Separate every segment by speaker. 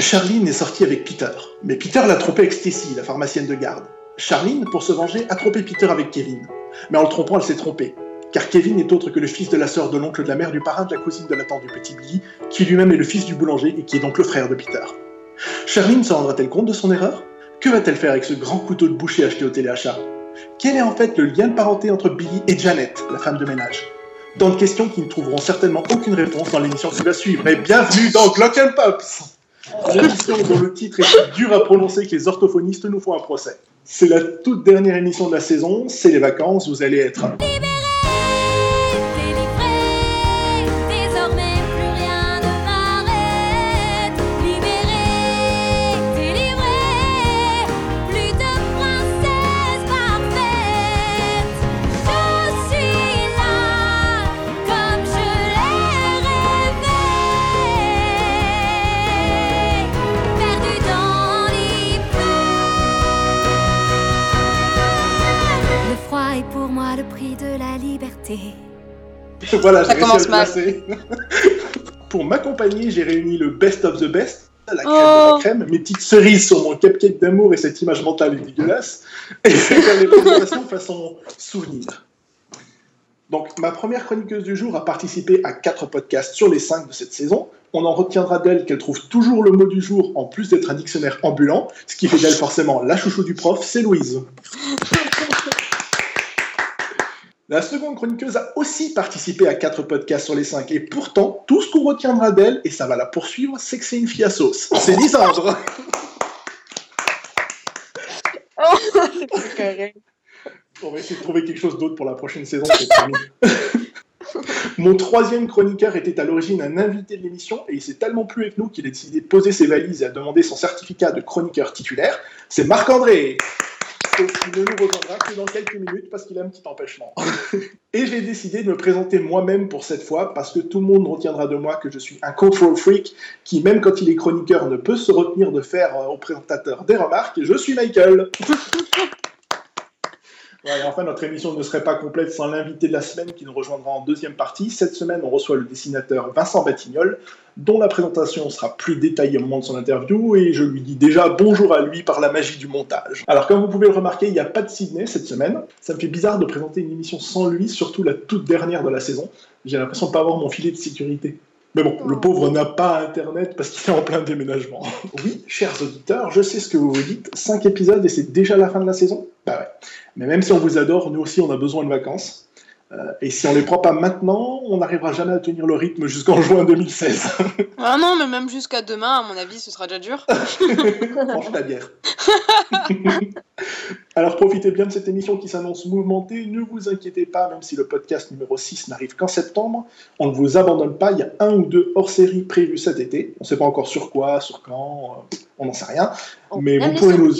Speaker 1: Charline est sortie avec Peter, mais Peter l'a trompé avec Stacy, la pharmacienne de garde. Charline, pour se venger, a trompé Peter avec Kevin. Mais en le trompant, elle s'est trompée. Car Kevin n'est autre que le fils de la sœur de l'oncle de la mère du parrain de la cousine de la tante du petit Billy, qui lui-même est le fils du boulanger et qui est donc le frère de Peter. Charline se rendra-t-elle compte de son erreur? Que va-t-elle faire avec ce grand couteau de boucher acheté au téléachat Quel est en fait le lien de parenté entre Billy et Janet, la femme de ménage? Tant de questions qui ne trouveront certainement aucune réponse dans l'émission qui va suivre. Mais bienvenue dans Glock Pops L'émission dont le titre est dur à prononcer que les orthophonistes nous font un procès. C'est la toute dernière émission de la saison, c'est les vacances, vous allez être... voilà, j'ai réussi à le Pour m'accompagner, j'ai réuni le best of the best, la crème de la oh. crème, mes petites cerises sur mon cupcake d'amour et cette image mentale est dégueulasse, et faire les présentations façon souvenir. Donc, ma première chroniqueuse du jour a participé à quatre podcasts sur les cinq de cette saison. On en retiendra d'elle qu'elle trouve toujours le mot du jour en plus d'être un dictionnaire ambulant, ce qui fait d'elle forcément la chouchou du prof, c'est Louise. La seconde chroniqueuse a aussi participé à quatre podcasts sur les cinq. Et pourtant, tout ce qu'on retiendra d'elle, et ça va la poursuivre, c'est que c'est une fille à sauce. C'est Lisandre oh, On va essayer de trouver quelque chose d'autre pour la prochaine saison. Mon troisième chroniqueur était à l'origine un invité de l'émission et il s'est tellement plu avec nous qu'il a décidé de poser ses valises et a demandé son certificat de chroniqueur titulaire. C'est Marc-André il ne nous rejoindra que dans quelques minutes parce qu'il a un petit empêchement. et j'ai décidé de me présenter moi-même pour cette fois parce que tout le monde retiendra de moi que je suis un control freak qui, même quand il est chroniqueur, ne peut se retenir de faire euh, au présentateur des remarques. Je suis Michael. enfin, notre émission ne serait pas complète sans l'invité de la semaine qui nous rejoindra en deuxième partie. Cette semaine, on reçoit le dessinateur Vincent Batignol, dont la présentation sera plus détaillée au moment de son interview, et je lui dis déjà bonjour à lui par la magie du montage. Alors, comme vous pouvez le remarquer, il n'y a pas de Sydney cette semaine. Ça me fait bizarre de présenter une émission sans lui, surtout la toute dernière de la saison. J'ai l'impression de pas avoir mon filet de sécurité. Mais bon, le pauvre n'a pas Internet parce qu'il est en plein déménagement. Oui, chers auditeurs, je sais ce que vous vous dites. 5 épisodes et c'est déjà la fin de la saison? Bah ouais. Mais même si on vous adore, nous aussi on a besoin de vacances. Euh, et si on les prend pas maintenant, on n'arrivera jamais à tenir le rythme jusqu'en juin 2016.
Speaker 2: ah non, mais même jusqu'à demain, à mon avis, ce sera déjà dur.
Speaker 1: Franchement, la bière. Alors profitez bien de cette émission qui s'annonce mouvementée. Ne vous inquiétez pas, même si le podcast numéro 6 n'arrive qu'en septembre, on ne vous abandonne pas. Il y a un ou deux hors-série prévus cet été. On ne sait pas encore sur quoi, sur quand, euh, on n'en sait rien. mais vous pourrez nous.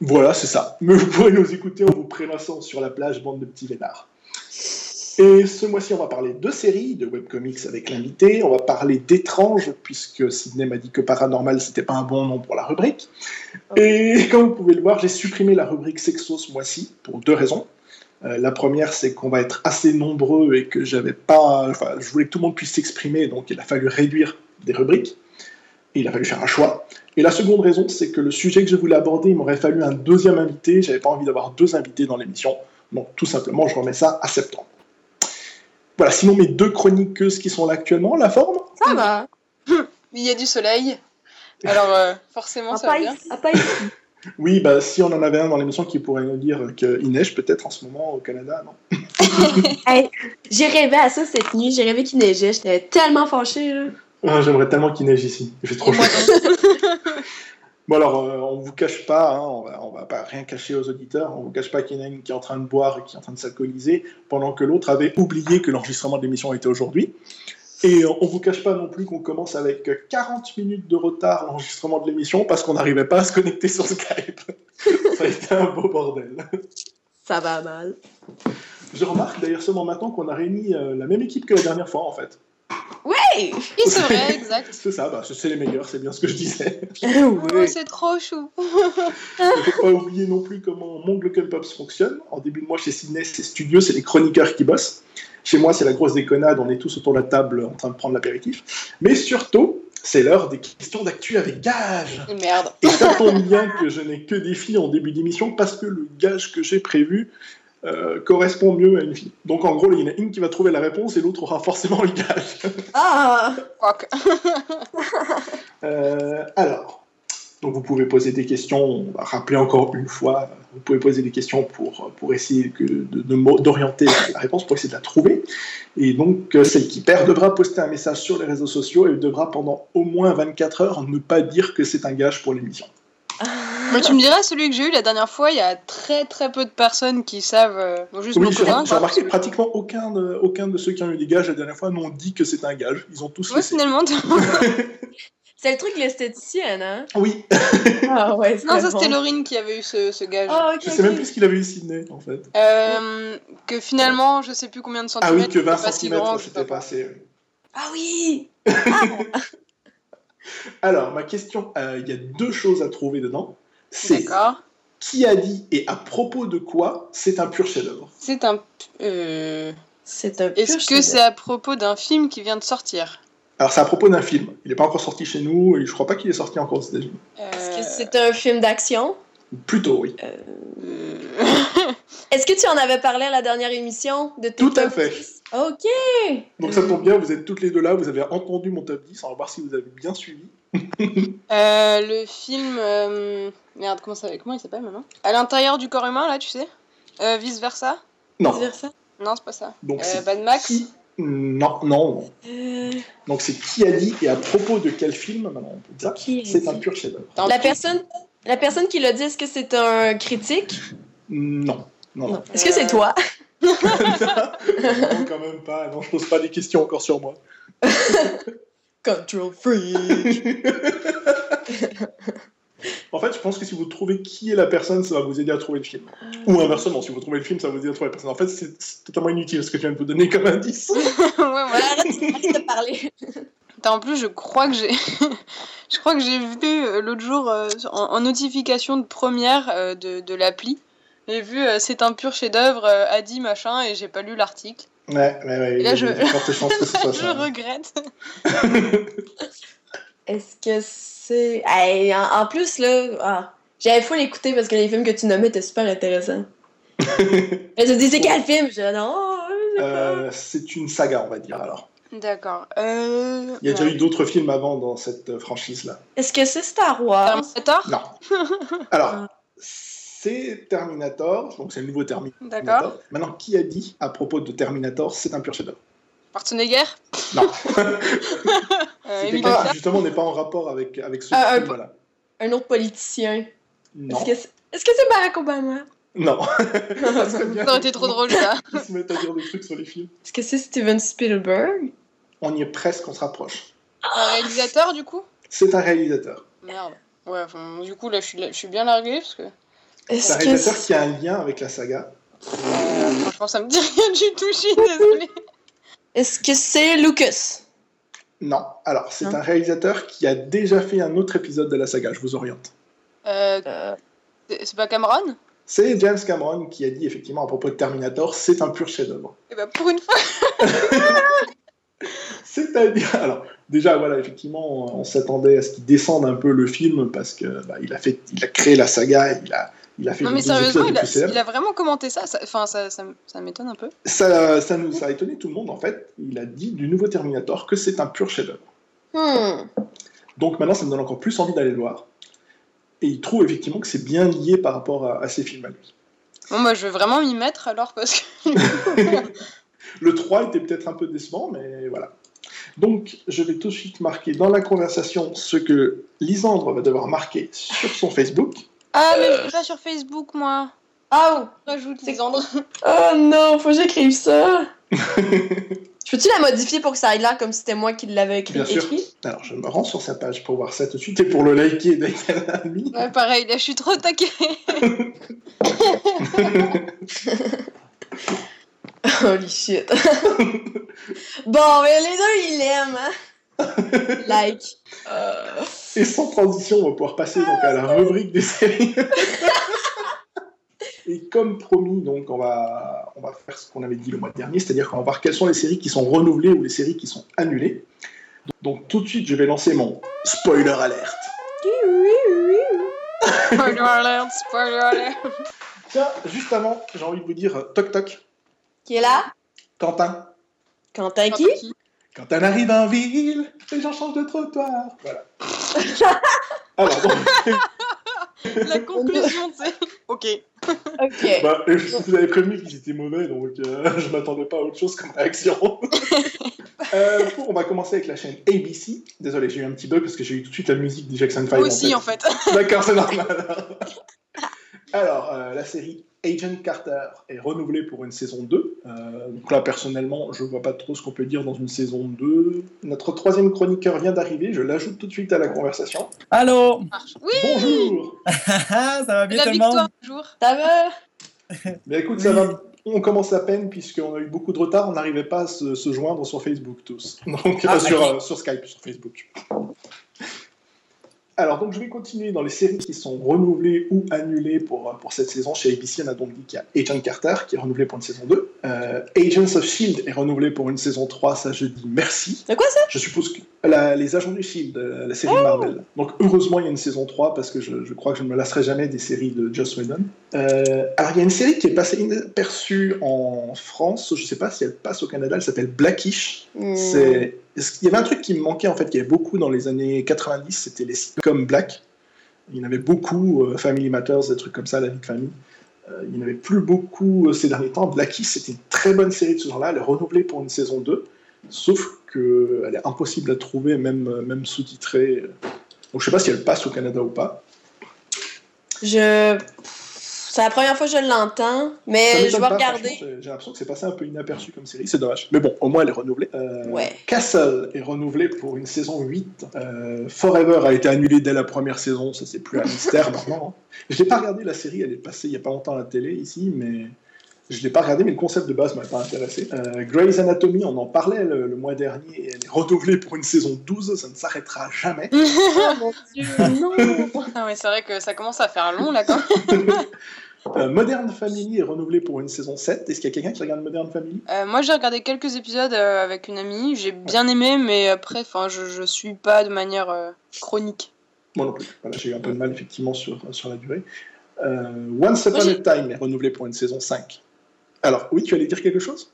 Speaker 1: Voilà, c'est ça. Mais vous pourrez nous écouter en vous prélassant sur la plage, bande de petits vénards. Et ce mois-ci, on va parler de séries, de webcomics avec l'invité. On va parler d'étranges, puisque Sidney m'a dit que paranormal, c'était pas un bon nom pour la rubrique. Et comme vous pouvez le voir, j'ai supprimé la rubrique sexo ce mois-ci pour deux raisons. Euh, la première, c'est qu'on va être assez nombreux et que j'avais pas. Enfin, je voulais que tout le monde puisse s'exprimer, donc il a fallu réduire des rubriques. Et il a fallu faire un choix. Et la seconde raison, c'est que le sujet que je voulais aborder, il m'aurait fallu un deuxième invité. J'avais pas envie d'avoir deux invités dans l'émission. Donc tout simplement, je remets ça à septembre. Voilà, sinon mes deux chroniqueuses qui sont là actuellement, la forme
Speaker 2: Ça va. Il y a du soleil. Alors euh, forcément, ça va bien.
Speaker 1: Oui, bah, si on en avait un dans l'émission qui pourrait nous dire qu'il neige peut-être en ce moment au Canada, non
Speaker 3: J'ai rêvé à ça cette nuit, j'ai rêvé qu'il neigeait, j'étais tellement fâchée.
Speaker 1: Ah, j'aimerais tellement qu'il neige ici, il fait trop chaud. Bon alors, euh, on vous cache pas, hein, on, va, va pas rien cacher aux auditeurs, on vous cache pas qu'il y en a une qui est en train de boire et qui est en train de s'alcooliser, pendant que l'autre avait oublié que l'enregistrement de l'émission était aujourd'hui. Et on vous cache pas non plus qu'on commence avec 40 minutes de retard l'enregistrement de l'émission parce qu'on n'arrivait pas à se connecter sur Skype. Ça a été un beau bordel.
Speaker 3: Ça va mal.
Speaker 1: Je remarque d'ailleurs seulement maintenant qu'on a réuni euh, la même équipe que la dernière fois en fait.
Speaker 2: Oui, c'est vrai, exact.
Speaker 1: c'est ça, bah, c'est les meilleurs, c'est bien ce que je disais.
Speaker 2: oh, c'est trop chou.
Speaker 1: Il ne faut pas oublier non plus comment mon Local Pops fonctionne. En début de mois, chez Sydney, c'est studio, c'est les chroniqueurs qui bossent. Chez moi, c'est la grosse déconnade, on est tous autour de la table en train de prendre l'apéritif. Mais surtout, c'est l'heure des questions d'actu avec gage.
Speaker 2: Merde.
Speaker 1: Et ça tombe bien que je n'ai que des filles en début d'émission parce que le gage que j'ai prévu euh, correspond mieux à une fille. Donc en gros, il y en a une qui va trouver la réponse et l'autre aura forcément le gage.
Speaker 3: Ah!
Speaker 2: Fuck.
Speaker 1: Euh, alors, donc vous pouvez poser des questions, on va rappeler encore une fois, vous pouvez poser des questions pour, pour essayer que, de- de- d'orienter la réponse, pour essayer de la trouver. Et donc, euh, celle qui perd devra poster un message sur les réseaux sociaux et devra pendant au moins 24 heures ne pas dire que c'est un gage pour l'émission.
Speaker 2: Mais tu me diras, celui que j'ai eu la dernière fois, il y a très très peu de personnes qui savent. euh, juste
Speaker 1: Oui, j'ai remarqué que pratiquement aucun de, aucun de ceux qui ont eu des gages la dernière fois n'ont dit que c'est un gage. Ils ont tous
Speaker 2: finalement.
Speaker 3: C'est le truc de l'esthéticienne, hein?
Speaker 1: Oui,
Speaker 3: Ah ouais,
Speaker 2: non, ça c'était Laurine qui avait eu ce, ce gage.
Speaker 3: Ah, ok.
Speaker 1: je sais même plus ce qu'il avait eu Sydney en fait.
Speaker 2: Euh, que finalement, je sais plus combien de
Speaker 1: Ah oui,
Speaker 2: centimètres.
Speaker 1: que 20
Speaker 2: c'est pas si
Speaker 1: cm,
Speaker 2: grand, je sais
Speaker 1: c'était
Speaker 2: pas.
Speaker 1: assez. oui.
Speaker 3: Ah oui!
Speaker 1: Alors, ma question, euh, il y a deux choses à trouver dedans. C'est
Speaker 2: D'accord.
Speaker 1: qui a dit et à propos de quoi c'est un pur chef-d'œuvre.
Speaker 2: C'est un. euh,
Speaker 3: C'est un pur
Speaker 2: Est-ce que c'est à propos d'un film qui vient de sortir?
Speaker 1: Alors, c'est à propos d'un film. Il n'est pas encore sorti chez nous et je crois pas qu'il est sorti encore aux États-Unis.
Speaker 3: Est-ce que
Speaker 2: Euh,
Speaker 3: c'est un film d'action?
Speaker 1: Plutôt, oui.
Speaker 2: euh,
Speaker 3: Est-ce que tu en avais parlé à la dernière émission de
Speaker 1: Tout à fait.
Speaker 3: 10? Ok!
Speaker 1: Donc, ça tombe bien, vous êtes toutes les deux là, vous avez entendu mon top 10, on va voir si vous avez bien suivi.
Speaker 2: euh, le film. euh, Merde, comment, ça... comment il s'appelle maintenant? À l'intérieur du corps humain, là, tu sais? Euh, Vice versa
Speaker 1: Non.
Speaker 3: Vice-versa?
Speaker 2: Non, c'est pas ça.
Speaker 1: Donc,
Speaker 2: Euh,
Speaker 1: c'est
Speaker 2: Mad Max?
Speaker 1: qui? Non, non, non.
Speaker 3: Euh,
Speaker 1: Donc, c'est qui a dit et à propos de quel film Maintenant, on peut dire.
Speaker 3: Qui a
Speaker 1: C'est
Speaker 3: dit?
Speaker 1: un pur chef-d'œuvre.
Speaker 3: La personne, la personne qui l'a dit, est-ce que c'est un critique?
Speaker 1: Non. Non, non.
Speaker 3: Est-ce que c'est toi?
Speaker 1: Non, quand même pas. Non, je pose pas des questions encore sur moi.
Speaker 3: Control freak!
Speaker 1: En fait, je pense que si vous trouvez qui est la personne, ça va vous aider à trouver le film. Ou inversement, si vous trouvez le film, ça va vous aider à trouver la personne. En fait, c'est totalement inutile ce que je viens de vous donner comme indice.
Speaker 2: ouais, voilà.
Speaker 3: arrête, arrête de parler.
Speaker 2: Attends, en plus, je crois que j'ai. je crois que j'ai vu euh, l'autre jour euh, en, en notification de première euh, de, de l'appli. J'ai vu euh, c'est un pur chef-d'œuvre, euh, Adi machin, et j'ai pas lu l'article.
Speaker 1: Ouais, ouais, ouais.
Speaker 2: Et là,
Speaker 1: a
Speaker 2: je- regrette.
Speaker 3: Est-ce que c'est. Hey, en, en plus, là, ah, j'avais fou l'écouter parce que les films que tu nommais étaient super intéressants. Elle se dit, c'est quel film? Je dis, non.
Speaker 1: Euh, c'est une saga, on va dire alors.
Speaker 2: D'accord. Euh...
Speaker 1: Il y a déjà
Speaker 2: ouais.
Speaker 1: eu d'autres films avant dans cette franchise-là.
Speaker 3: Est-ce que c'est Star Wars?
Speaker 2: Terminator?
Speaker 1: Non. Alors, c'est Terminator, donc c'est le nouveau Terminator.
Speaker 2: D'accord.
Speaker 1: Maintenant, qui a dit à propos de Terminator, c'est un pur chef-d'œuvre?
Speaker 2: Schwarzenegger?
Speaker 1: Non.
Speaker 2: euh,
Speaker 1: justement n'est pas en rapport avec, avec ce
Speaker 3: Ah, un
Speaker 1: film-là.
Speaker 3: Un autre politicien.
Speaker 1: Non.
Speaker 3: Est-ce que c'est c'est Barack Obama?
Speaker 1: Non. Ça
Speaker 2: aurait été trop drôle, ça.
Speaker 1: qu'ils se mettent à dire des trucs sur les films.
Speaker 3: Est-ce que c'est Steven Spielberg?
Speaker 1: On y est presque, on se rapproche.
Speaker 2: Un réalisateur, du coup?
Speaker 1: C'est un réalisateur.
Speaker 2: Merde. Ouais, enfin, du coup, là, je suis, je suis bien larguée, parce que...
Speaker 1: C'est
Speaker 3: Est-ce
Speaker 1: un
Speaker 3: que
Speaker 1: réalisateur
Speaker 3: c'est-
Speaker 1: qui a un lien avec la saga.
Speaker 2: euh, franchement, ça me dit rien du tout, je suis désolée.
Speaker 3: Est-ce que c'est Lucas?
Speaker 1: Non. Alors, c'est un réalisateur qui a déjà fait un autre épisode de la saga, je vous oriente.
Speaker 2: Euh, c'est pas Cameron?
Speaker 1: C'est James Cameron qui a dit effectivement à propos de Terminator, c'est un pur chef-d'œuvre.
Speaker 2: Eh ben, pour une fois,
Speaker 1: C'est-à-dire, alors déjà voilà, effectivement, on s'attendait à ce qu'il descende un peu le film parce que bah, il a fait, il a créé la saga, et il a, il a fait
Speaker 2: non mais sérieusement, il a, il vraiment commenté ça. ça- Enfin, ça, ça, ça m'étonne un peu.
Speaker 1: Ça, ça nous ça a étonné tout le monde en fait. Il a dit du nouveau Terminator que c'est un pur chef-d'œuvre.
Speaker 3: hmm.
Speaker 1: Donc maintenant, ça me donne encore plus envie d'aller le voir. Et il trouve effectivement que c'est bien lié par rapport à, à ses films à lui.
Speaker 2: Bon, moi, je vais vraiment m'y mettre alors parce que.
Speaker 1: Le 3 était peut-être un peu décevant, mais voilà. Donc, je vais tout de suite marquer dans la conversation ce que Lisandre va devoir marquer sur son Facebook.
Speaker 2: Ah, mais je suis pas sur Facebook, moi.
Speaker 3: Ah,
Speaker 2: Rajoute
Speaker 3: C'est-
Speaker 2: Lisandre.
Speaker 3: oh non, faut que j'écrive ça. Je Peux-tu la modifier pour que ça ait l'air comme si c'était moi qui l'avais écrit?
Speaker 1: Bien sûr.
Speaker 3: écrit?
Speaker 1: Alors, je me rends sur sa page pour voir ça tout de suite et pour le liker dès qu'elle l'a mis.
Speaker 2: Ouais, pareil, là, je suis trop taquée.
Speaker 3: Holy shit. bon, mais les deux, ils l'aiment, hein? Like. Euh,
Speaker 1: Et sans transition, on va pouvoir passer donc à la rubrique des séries. Et comme promis, donc on va, on va faire ce qu'on avait dit le mois dernier, c'est-à-dire qu'on va voir quelles sont les séries qui sont renouvelées ou les séries qui sont annulées. Donc tout de suite, je vais lancer mon spoiler alerte.
Speaker 2: Spoiler alert, spoiler alert.
Speaker 1: Tiens, juste avant, j'ai envie de vous dire euh, toc toc,
Speaker 3: Qui est là?
Speaker 1: Quentin.
Speaker 3: Quentin qui?
Speaker 1: Quand elle arrive en ville, les gens changent de trottoir. Voilà. Alors, donc,
Speaker 2: La conclusion, c'est. Ok.
Speaker 3: Ok.
Speaker 1: bah, je vous avais prévenu qu'ils étaient mauvais, donc euh, je m'attendais pas à autre chose comme réaction. Euh, du coup, on va commencer avec la chaîne ABC. Désolé, j'ai eu un petit bug parce que j'ai eu tout de suite la musique de Jackson 5.
Speaker 2: Moi aussi, en fait.
Speaker 1: D'accord, c'est normal. Alors, euh, la série Agent Carter est renouvelée pour une saison 2. Euh, donc là, personnellement, je vois pas trop ce qu'on peut dire dans une saison 2. Notre troisième chroniqueur vient d'arriver, je l'ajoute tout de suite à la conversation.
Speaker 4: Allô
Speaker 2: Oui
Speaker 1: Bonjour
Speaker 4: Ça va bien
Speaker 2: La
Speaker 4: tout le monde
Speaker 2: toujours.
Speaker 3: Ça va?
Speaker 1: Mais écoute, ça va. On commence à peine puisqu'on a eu beaucoup de retard, on n'arrivait pas à se, se joindre sur Facebook tous. Donc,
Speaker 4: Ah,
Speaker 1: euh, sur, euh, sur Skype, sur Facebook. Alors, donc, je vais continuer dans les séries qui sont renouvelées ou annulées pour, pour cette saison. Chez ABC, on a donc dit qu'il y a Agent Carter qui est renouvelé pour une saison 2. Euh, Agents of S.H.I.E.L.D. est renouvelé pour une saison 3, ça je dis merci.
Speaker 3: C'est quoi ça?
Speaker 1: Je suppose que la- les agents du Shield, euh, la série Marvel. Donc heureusement il y a une saison 3 parce que je, je crois que je ne me lasserai jamais des séries de Joss Whedon. Euh, alors il y a une série qui est passée inaperçue en France, je ne sais pas si elle passe au Canada, elle s'appelle Blackish.
Speaker 3: Hmm.
Speaker 1: C'est il y avait un truc qui me manquait en fait, qu'il y avait beaucoup dans les années 90, c'était les sitcoms Black. Il y en avait beaucoup, euh, Family Matters, des trucs comme ça, La vie de famille. Euh, il n'y en avait plus beaucoup euh, ces derniers temps. Blackish, c'était une très bonne série de ce genre-là. Elle est renouvelée pour une saison 2, sauf qu'elle est impossible à trouver, même, même sous-titrée. Donc je sais pas si elle passe au Canada ou pas.
Speaker 3: Je. C'est la première fois que je l'entends, mais je vais
Speaker 1: pas,
Speaker 3: regarder.
Speaker 1: J'ai l'impression que c'est passé un peu inaperçu comme série, c'est dommage. Mais bon, au moins elle est renouvelée. Euh,
Speaker 3: Ouais.
Speaker 1: Castle est renouvelé pour une saison 8. Euh, Forever a été annulé dès la première saison, ça c'est plus un mystère maintenant. Je n'ai pas regardé la série, elle est passée il n'y a pas longtemps à la télé ici, mais je ne l'ai pas regardé, mais le concept de base m'a pas intéressé. Euh, Grey's Anatomy, on en parlait le, le mois dernier, et elle est renouvelée pour une saison 12, ça ne s'arrêtera jamais.
Speaker 3: Oh mon dieu, non!
Speaker 2: Ah c'est vrai que ça commence à faire long là quand même.
Speaker 1: Euh, Modern Family est renouvelé pour une saison 7. Est-ce qu'il y a quelqu'un qui regarde Modern Family?
Speaker 2: Euh, moi j'ai regardé quelques épisodes euh, avec une amie, j'ai bien aimé, mais après, enfin, je, je suis pas de manière euh, chronique.
Speaker 1: Moi non plus. Voilà, j'ai eu un peu de mal effectivement sur, sur la durée. Euh, Once Upon a Time est renouvelé pour une saison 5. Alors, oui, tu allais dire quelque chose?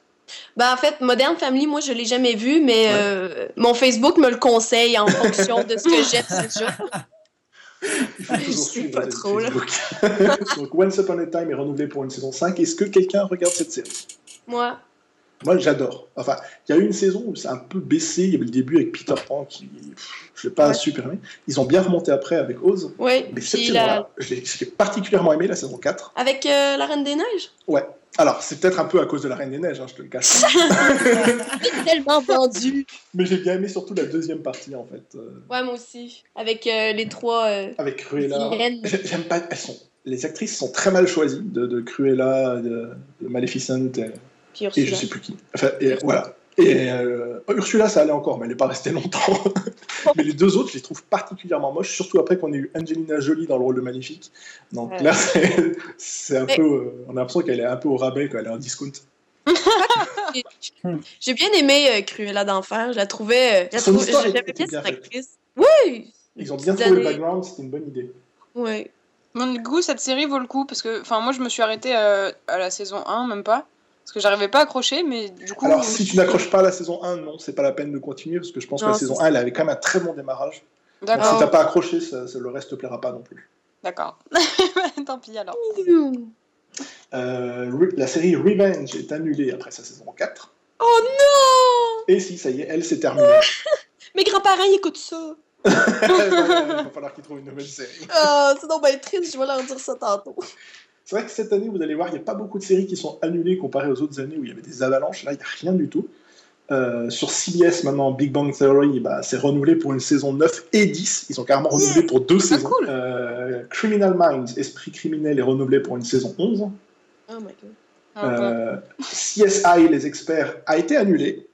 Speaker 3: Ben, en fait, Modern Family, moi, je l'ai jamais vu, mais
Speaker 1: Ouais.
Speaker 3: euh, mon Facebook me le conseille en fonction de ce que j'aime déjà. Je sais
Speaker 1: suivre
Speaker 3: pas trop, là.
Speaker 1: Donc, Once Upon a Time est renouvelé pour une saison 5. Est-ce que quelqu'un regarde cette série?
Speaker 3: Moi.
Speaker 1: Moi, j'adore. Enfin, il y a eu une saison où c'est un peu baissé. Il y avait le début avec Peter Pan qui, je l'ai pas
Speaker 3: Ouais.
Speaker 1: super aimé. Ils ont bien remonté après avec Oz.
Speaker 3: Oui.
Speaker 1: Mais cette
Speaker 3: la...
Speaker 1: saison-là, j'ai particulièrement aimé, la saison 4.
Speaker 3: Avec euh, la Reine des Neiges?
Speaker 1: Ouais. Alors, c'est peut-être un peu à cause de la Reine des Neiges, hein, je te le cache pas.
Speaker 3: Tellement vendu.
Speaker 1: Mais j'ai bien aimé surtout la deuxième partie, en fait. euh,
Speaker 3: Ouais, moi aussi. Avec euh, les trois euh,
Speaker 1: avec Cruella. J'aime pas. Elles sont, les actrices sont très mal choisies, de, de Cruella, de, de Maleficent et,
Speaker 3: Puis
Speaker 1: et je sais plus qui. Enfin, et, voilà. Et euh, Ursula, ça allait encore, mais elle n'est pas restée longtemps. mais les deux autres, je les trouve particulièrement moches, surtout après qu'on ait eu Angelina Jolie dans le rôle de Maléfique. Donc
Speaker 3: Ouais.
Speaker 1: là, c'est c'est un
Speaker 3: Mais-
Speaker 1: peu. euh, on a l'impression qu'elle est un peu au rabais, qu'elle est en discount.
Speaker 3: J'ai bien aimé euh, Cruella d'enfer. Je la trouvais. euh, je la
Speaker 1: Son
Speaker 3: trouve-
Speaker 1: histoire
Speaker 3: J'aimais
Speaker 1: était
Speaker 3: bien
Speaker 1: bien
Speaker 3: cette
Speaker 1: faite.
Speaker 3: actrice. Oui!
Speaker 1: Ils ont bien trouvé le background, c'était une bonne idée.
Speaker 3: Oui.
Speaker 2: Du coup, cette série vaut le coup parce que, enfin, moi je me suis arrêtée euh, à la saison 1, même pas. Parce que j'arrivais pas à accrocher, mais du coup.
Speaker 1: Alors, si tu n'accroches pas à la saison 1, non, c'est pas la peine de continuer, parce que je pense que la saison
Speaker 3: c'est
Speaker 1: 1, elle avait quand même un très bon démarrage. Donc, si
Speaker 2: D'accord.
Speaker 1: t'as pas accroché, ça, ça- le reste te plaira pas non plus.
Speaker 2: D'accord. Tant pis alors.
Speaker 1: Euh, la série Revenge est annulée après sa saison 4.
Speaker 3: Oh non!
Speaker 1: Et si, ça y est, elle s'est terminée.
Speaker 3: Mes grands-parents ils écoutent ça.
Speaker 1: Il va falloir qu'ils trouvent une nouvelle série.
Speaker 3: Ah, c'est donc bien triste, je vais leur dire ça tantôt.
Speaker 1: C'est vrai que cette année, vous allez voir, il n'y a pas beaucoup de séries qui sont annulées comparé aux autres années où il y avait des avalanches. Là, il n'y a rien du tout. Euh, sur CBS, maintenant, Big Bang Theory, bah, c'est renouvelé pour une saison 9 et 10. Ils ont carrément renouvelé pour deux
Speaker 2: Ah,
Speaker 1: saisons.
Speaker 2: cool.
Speaker 1: Euh, Criminal Minds, Esprit criminel, est renouvelé pour une saison 11.
Speaker 3: Oh my god.
Speaker 2: Ah.
Speaker 1: Euh, CSI, les experts, a été annulé.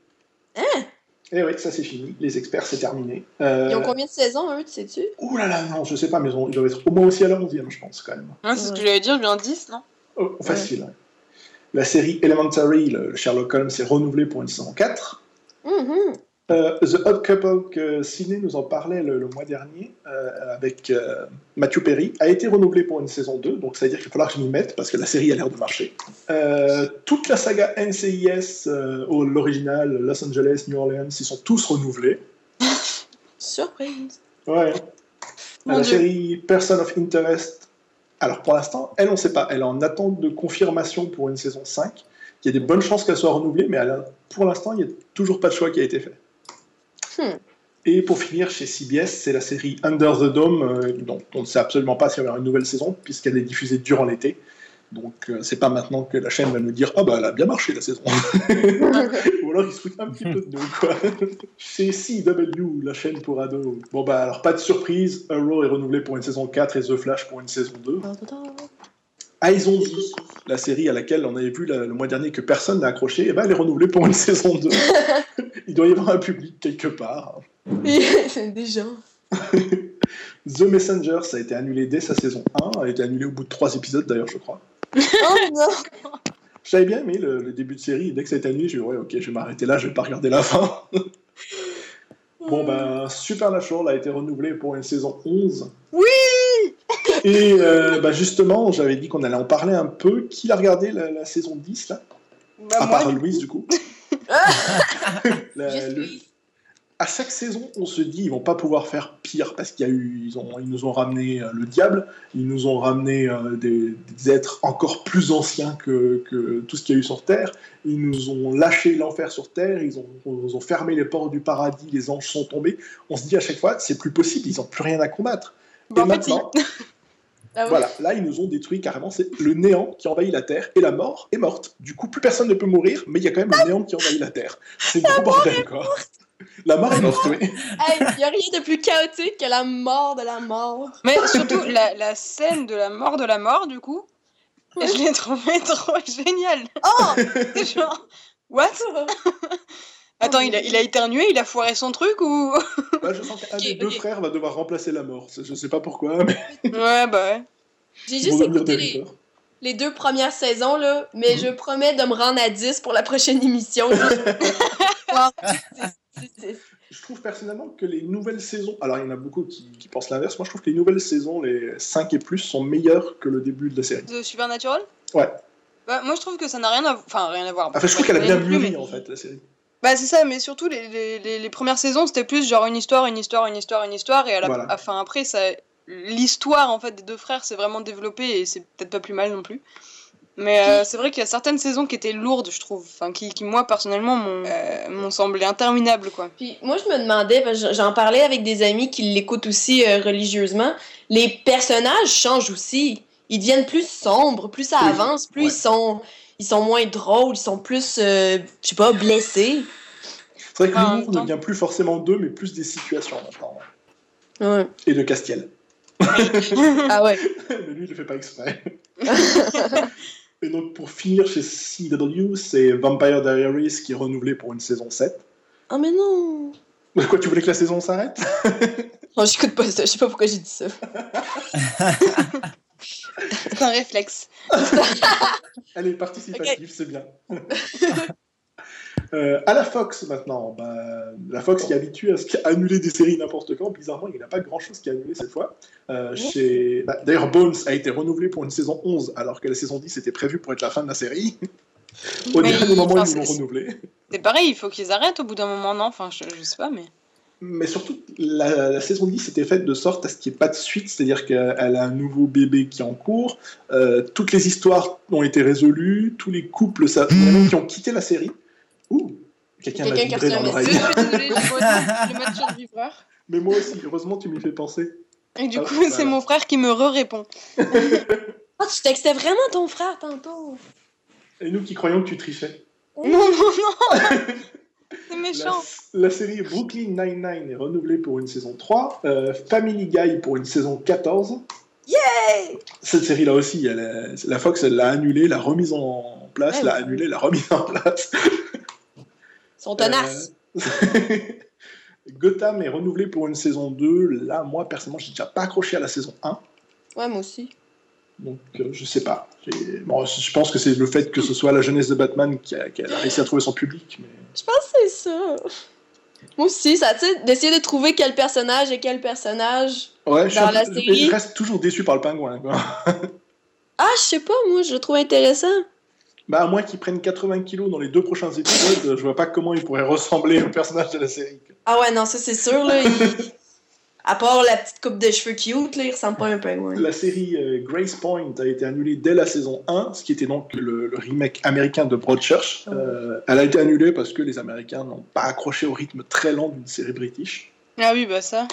Speaker 3: Hein?
Speaker 1: Et oui, ça c'est fini. Les experts, c'est terminé. Euh,
Speaker 3: Ils ont combien de saisons, eux, tu sais-tu?
Speaker 1: Ouh là là, non, je sais pas, mais ils, doivent être au moins aussi à la 11e, je pense, quand même.
Speaker 2: Ouais, c'est ce que j'allais dire, bien 10, non?
Speaker 1: Oh, facile. La série Elementary, le Sherlock Holmes, est renouvelée pour une saison 4.
Speaker 3: Mhm.
Speaker 1: Euh, The Odd Couple, que Ciné nous en parlait le, le mois dernier, euh, avec euh, Matthew Perry, a été renouvelé pour une saison 2, donc ça veut dire qu'il va falloir que je m'y mette, parce que la série a l'air de marcher. Euh, toute la saga NCIS, l'original, Los Angeles, New Orleans, ils sont tous renouvelés.
Speaker 3: Surprise.
Speaker 1: Ouais.
Speaker 2: Mon
Speaker 1: la
Speaker 2: Dieu.
Speaker 1: série Person of Interest, alors pour l'instant, elle, on ne sait pas. Elle est en attente de confirmation pour une saison 5. Il y a des bonnes chances qu'elle soit renouvelée, mais a- pour l'instant, il n'y a toujours pas de choix qui a été fait.
Speaker 3: Hmm.
Speaker 1: Et pour finir, chez CBS, c'est la série Under the Dome, euh, dont on ne sait absolument pas s'il y aura une nouvelle saison, puisqu'elle est diffusée durant l'été. Donc, euh, c'est pas maintenant que la chaîne va nous dire Ah, bah, elle a bien marché la saison. Ou alors, ils se foutent un petit peu de nous, quoi. Chez CW, la chaîne pour ados. Bon, bah, alors, pas de surprise. Arrow est renouvelé pour une saison 4 et The Flash pour une saison 2. Dit, la série à laquelle on avait vu la- le mois dernier que personne n'a accroché, eh ben, elle est renouvelée pour une saison 2. Il doit y avoir un public quelque part.
Speaker 3: Des gens.
Speaker 1: The Messenger, ça a été annulé dès sa saison 1, a été annulé au bout de 3 épisodes d'ailleurs, je crois.
Speaker 3: Oh non!
Speaker 1: J'avais bien aimé le, le début de série, et dès que ça a été annulé, j'ai dit ouais, ok, je vais m'arrêter là, je vais pas regarder la fin. bon, ben, Supernatural a été renouvelé pour une saison 11.
Speaker 3: Oui!
Speaker 1: Et euh, bah, justement, j'avais dit qu'on allait en parler un peu. Qui a regardé la, la saison 10 là?
Speaker 2: Bah,
Speaker 1: À
Speaker 2: moi,
Speaker 1: part
Speaker 2: du
Speaker 1: Louise, du coup. La- le- à chaque saison, on se dit ils vont pas pouvoir faire pire parce qu'il y a eu, ils, ont, ils nous ont ramené euh, le diable, ils nous ont ramené euh, des, des êtres encore plus anciens que, que tout ce qu'il y a eu sur Terre, ils nous ont lâché l'enfer sur Terre, ils ont, nous ont fermé les portes du paradis, les anges sont tombés. On se dit à chaque fois c'est plus possible, ils ont plus rien à combattre.
Speaker 2: Bah,
Speaker 1: Et maintenant,
Speaker 3: Ah oui.
Speaker 1: voilà, là ils nous ont détruit carrément, c'est le néant qui envahit la Terre et la mort est morte. Du coup, plus personne ne peut mourir, mais il y a quand même le néant qui envahit la Terre. C'est le gros bordel quoi. La mort est morte, oui.
Speaker 3: Hey, y a rien de plus chaotique que la mort de la mort.
Speaker 2: Mais surtout, la, la scène de la mort de la mort, du coup, je l'ai trouvé trop géniale.
Speaker 3: Oh!
Speaker 2: C'est genre, what? Attends, il a, il a éternué, il a foiré son truc ou?
Speaker 1: Là, je sens qu'un
Speaker 3: Ok,
Speaker 1: des deux frères va devoir remplacer la mort. Je sais pas pourquoi, mais
Speaker 2: Ouais, bah ouais.
Speaker 3: J'ai juste écouté les, les deux premières saisons, là, mais
Speaker 1: Mhm.
Speaker 3: je promets de me rendre à 10 pour la prochaine émission.
Speaker 1: Je trouve personnellement que les nouvelles saisons, alors il y en a beaucoup qui, qui pensent l'inverse, moi je trouve que les nouvelles saisons, les 5 et plus, sont meilleures que le début de la série.
Speaker 2: De Supernatural?
Speaker 1: Ouais.
Speaker 2: Bah, moi je trouve que ça n'a rien à, enfin, rien à voir.
Speaker 1: Enfin, je trouve qu'elle a bien mûri
Speaker 2: mais-
Speaker 1: en fait, la série.
Speaker 2: Bah c'est ça, mais surtout les, les, les, les premières saisons c'était plus genre une histoire, une histoire, une histoire, une histoire, et à la,
Speaker 1: Voilà.
Speaker 2: enfin, après ça, l'histoire en fait des deux frères s'est vraiment développée et c'est peut-être pas plus mal non plus. Mais euh, c'est vrai qu'il y a certaines saisons qui étaient lourdes, je trouve, enfin qui, qui moi personnellement m'ont euh, m'ont semblé interminables quoi.
Speaker 3: Puis moi, je me demandais, parce que j'en parlais avec des amis qui l'écoutent aussi euh, religieusement, les personnages changent aussi. Ils deviennent plus sombres, plus ça avance, plus
Speaker 1: Ouais.
Speaker 3: ils sont ils sont moins drôles, ils sont plus, euh, je sais pas, blessés.
Speaker 1: C'est vrai que
Speaker 2: En
Speaker 1: l'humour ne vient plus forcément d'eux, mais plus des situations maintenant.
Speaker 3: Ouais.
Speaker 1: Et de Castiel.
Speaker 3: Ah ouais.
Speaker 1: mais lui, il le fait pas exprès. et donc pour finir chez CW, c'est Vampire Diaries qui est renouvelé pour une saison 7.
Speaker 3: Oh mais non.
Speaker 1: Quoi, tu voulais que la saison s'arrête?
Speaker 3: Non, j'écoute pas ça, je sais pas pourquoi j'ai dit ça.
Speaker 2: C'est un réflexe.
Speaker 1: Elle est participative, c'est bien. Euh, à la Fox maintenant, bah, la Fox qui est habituée à, ce- annuler des séries n'importe quand, bizarrement il n'y a pas grand chose qui est annulé cette fois. Euh, chez... bah, D'ailleurs Bones a été renouvelé pour une saison 11 alors que la saison 10 était prévue pour être la fin de la série. Au
Speaker 2: Mais
Speaker 1: dernier
Speaker 2: il-
Speaker 1: moment
Speaker 2: enfin,
Speaker 1: ils l'ont renouvelé.
Speaker 2: C'est pareil, il faut qu'ils arrêtent au bout d'un moment, non? Enfin, je, je sais pas, mais.
Speaker 1: Mais surtout, la, la saison 10 était faite de sorte à ce qu'il n'y ait pas de suite, c'est-à-dire qu'elle a un nouveau bébé qui est en cours, euh, toutes les histoires ont été résolues, tous les couples, ça, même qui ont quitté la série. Ouh, quelqu'un m'a
Speaker 3: Quelqu'un qui a
Speaker 1: vibré
Speaker 3: reçu
Speaker 1: dans l'oreille.
Speaker 2: le.
Speaker 1: Mais moi aussi, heureusement tu m'y fais penser.
Speaker 2: Et du
Speaker 1: Hop,
Speaker 2: coup,
Speaker 1: voilà.
Speaker 2: c'est mon frère qui me re-répond.
Speaker 3: Ah, tu textais vraiment ton frère tantôt.
Speaker 1: Et nous qui croyons que tu trichais.
Speaker 2: Non, non, non C'est
Speaker 1: La,
Speaker 2: méchant.
Speaker 1: la série Brooklyn Nine-Nine est renouvelée pour une saison 3, euh, Family Guy pour une saison 14.
Speaker 3: Hey!
Speaker 1: Cette série-là aussi, elle est- la Fox, l'a annulée, l'a remise en place,
Speaker 3: Ouais,
Speaker 1: l'a annulée, l'a remise en place.
Speaker 3: Ils sont tenaces.
Speaker 1: Euh, Gotham est renouvelé pour une saison 2. Là, moi, personnellement, j'ai déjà pas accroché à la saison 1.
Speaker 3: Ouais, moi aussi.
Speaker 1: Donc, euh, je sais pas. Bon, je pense que c'est le fait que ce soit la jeunesse de Batman qui a, qui a réussi à trouver son public. Mais...
Speaker 3: Je pense que c'est ça. Moi aussi, ça, tu sais, d'essayer de trouver quel personnage est quel personnage.
Speaker 1: Ouais, je,
Speaker 3: Dans
Speaker 1: un
Speaker 3: la
Speaker 1: peu-
Speaker 3: série.
Speaker 1: je reste toujours déçu par le pingouin. Quoi.
Speaker 3: Ah, je sais pas, moi, je le trouve intéressant.
Speaker 1: Bah, à moins qu'ils prennent 80 kilos dans les deux prochains épisodes, je vois pas comment il pourrait ressembler au personnage de la série.
Speaker 3: Ah ouais, non, ça c'est sûr, là. il- À part la petite coupe de cheveux cute, là, il ressemble pas à un pingouin.
Speaker 1: La série euh, Grace Point a été annulée dès la saison 1, ce qui était donc le, le remake américain de Broadchurch. Euh, elle a été annulée parce que les Américains n'ont pas accroché au rythme très lent d'une série british.
Speaker 2: Ah oui, bah ça.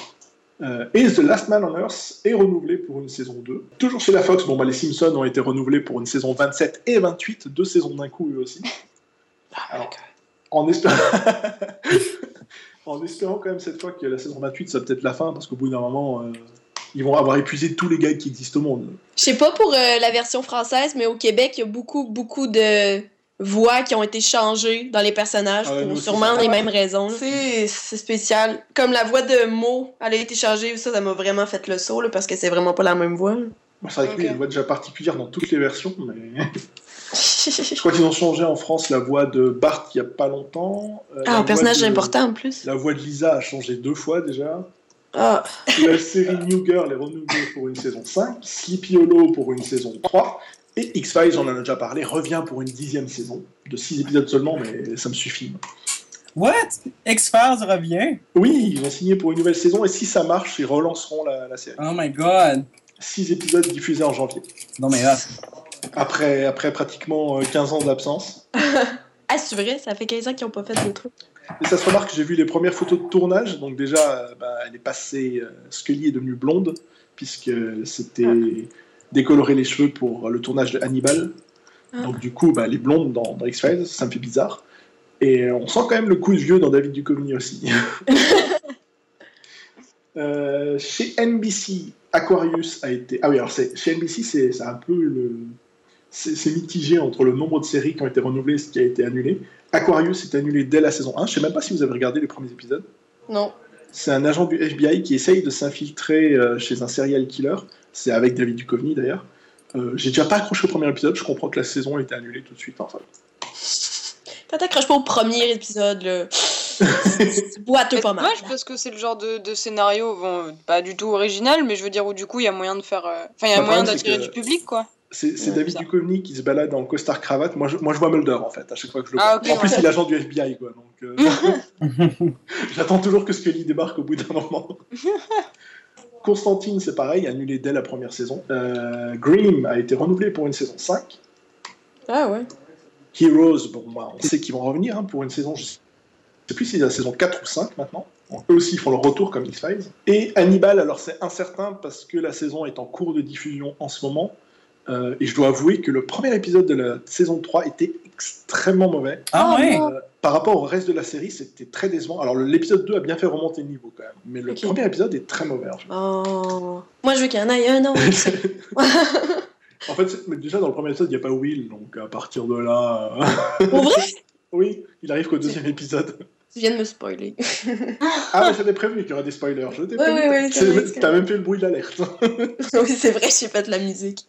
Speaker 1: Euh, et The Last Man on Earth est renouvelé pour une saison 2. Toujours chez la Fox, bon, bah, les Simpsons ont été renouvelés pour une saison 27 et 28, deux saisons d'un coup eux aussi. Alors, en, espérant... en espérant quand même cette fois que la saison 28 soit peut-être la fin, parce qu'au bout d'un moment, euh, ils vont avoir épuisé tous les gars qui existent au monde.
Speaker 3: Je sais pas pour euh, la version française, mais au Québec, il y a beaucoup, beaucoup de voix qui ont été changées dans les personnages
Speaker 1: Ah ouais,
Speaker 3: pour sûrement
Speaker 1: ça.
Speaker 3: les mêmes raisons. C'est spécial. Comme la voix de Mo, elle a été changée, ça, ça m'a vraiment fait le saut, là, parce que c'est vraiment pas la même voix. là.
Speaker 1: C'est vrai que lui, il
Speaker 2: Ok.
Speaker 1: a une voix déjà particulière dans toutes les versions, mais je crois qu'ils ont changé en France la voix de Bart il y a pas longtemps. Euh,
Speaker 3: ah, un personnage
Speaker 1: de-
Speaker 3: important en plus.
Speaker 1: La voix de Lisa a changé deux fois déjà.
Speaker 3: Ah,
Speaker 1: La série New Girl est renouvelée pour une saison 5, Sleepy Hollow pour une saison 3, et X-Files, on en a déjà parlé, revient pour une dixième saison, de 6 épisodes seulement, mais ça me suffit.
Speaker 4: What? X-Files revient?
Speaker 1: Oui, ils ont signé pour une nouvelle saison, et si ça marche, ils relanceront la, la série.
Speaker 4: Oh my god.
Speaker 1: 6 épisodes diffusés en janvier,
Speaker 4: Non mais là,
Speaker 1: après, après pratiquement euh, 15 ans d'absence.
Speaker 3: ah c'est vrai, ça fait 15 ans qu'ils ont pas fait de trucs.
Speaker 1: Et ça se remarque, j'ai vu les premières photos de tournage, donc déjà, euh, bah, elle est passée, euh, Scully est devenue blonde, puisque c'était décolorer les cheveux pour le tournage de Hannibal.
Speaker 3: Ah.
Speaker 1: Donc du coup, bah, elle est blonde dans, dans X-Files, ça me fait bizarre. Et euh, on sent quand même le coup de vieux dans David Duchovny aussi. Euh, chez NBC, Aquarius a été... Ah oui, alors chez NBC, c'est un peu le... C'est mitigé entre le nombre de séries qui ont été renouvelées et ce qui a été annulé. Aquarius est annulé dès la saison 1. Je sais même pas si vous avez regardé les premiers épisodes.
Speaker 3: Non.
Speaker 1: C'est un agent du FBI qui essaye de s'infiltrer euh, chez un serial killer. C'est avec David Duchovny d'ailleurs. Euh, J'ai déjà pas accroché au premier épisode. Je comprends que la saison a été annulée tout de suite. Enfin,
Speaker 3: t'accroches pas au premier épisode, là. C'est boiteux pas mal.
Speaker 2: dommage parce que c'est le genre de, de scénario, bon, pas du tout original, mais je veux dire où du coup il y a moyen de faire. euh, Enfin, il y a
Speaker 1: Bah, le
Speaker 2: moyen d'attirer
Speaker 1: que-
Speaker 2: du public quoi.
Speaker 1: C'est
Speaker 3: Ouais,
Speaker 1: David. Duchovny qui se balade en costard cravate. Moi je, moi, je vois Mulder en fait à chaque fois que je le
Speaker 2: Ah,
Speaker 1: vois. en plus, il est agent du FBI quoi. Donc euh, j'attends toujours que Scully débarque au bout d'un moment. Constantine, c'est pareil, annulé dès la première saison. Euh, Grimm a été renouvelé pour une saison 5.
Speaker 3: Ah ouais.
Speaker 1: Heroes, bon, bah, on sait qu'ils vont revenir hein, pour une saison, je sais plus si c'est la saison 4 ou 5 maintenant. Bon, eux aussi font leur retour comme X-Files. Et Hannibal, alors c'est incertain parce que la saison est en cours de diffusion en ce moment. Euh, et je dois avouer que le premier épisode de la saison 3 était extrêmement mauvais.
Speaker 4: Ah
Speaker 3: Oh,
Speaker 4: ouais?
Speaker 1: Euh, par rapport au reste de la série, c'était très décevant. Alors l'épisode 2 a bien fait remonter le niveau quand même. Mais le premier épisode est très mauvais. En fait,
Speaker 3: Oh. Moi, je veux qu'il y en ait un autre.
Speaker 1: En fait, mais déjà dans le premier épisode, il n'y a pas Will. Donc à partir de là... euh,
Speaker 3: Pour vrai?
Speaker 1: oui, il arrive qu'au deuxième épisode.
Speaker 3: Tu viens de me spoiler.
Speaker 1: Ah, mais j'avais prévenu qu'il y aurait des spoilers. Je t'ai
Speaker 3: Ouais,
Speaker 1: prévenu. T'as même fait le bruit d'alerte.
Speaker 3: oui, c'est vrai, j'ai fait de la musique.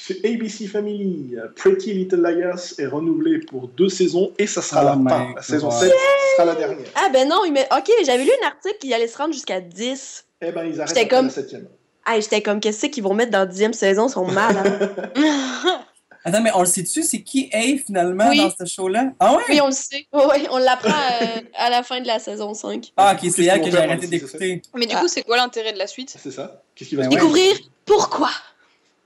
Speaker 1: Chez ABC Family, Pretty Little Liars est renouvelé pour deux saisons et ça sera
Speaker 4: Oh
Speaker 1: la fin. La saison
Speaker 4: God.
Speaker 1: 7 sera la dernière.
Speaker 3: Ah ben non, met... ok, j'avais lu un article qui allait se rendre jusqu'à 10.
Speaker 1: Eh ben, ils arrêtent
Speaker 3: comme-
Speaker 1: la septième.
Speaker 3: Ah, j'étais comme, qu'est-ce qu'ils vont mettre dans la dixième saison? Ils sont malades.
Speaker 4: Attends, mais on le sait-tu, c'est qui A finalement
Speaker 3: Oui.
Speaker 4: dans ce show-là? Ah ouais?
Speaker 3: oui, on le sait. Oui, on l'apprend euh, à la fin de la saison 5.
Speaker 4: Ah, ok, c'est
Speaker 1: qu'ils
Speaker 4: que j'ai arrêté d'écouter.
Speaker 2: mais du
Speaker 3: Ah.
Speaker 2: coup, c'est quoi l'intérêt de la suite?
Speaker 1: C'est ça Qu'est-ce qui va se
Speaker 4: Ben
Speaker 1: passer
Speaker 3: Découvrir pourquoi.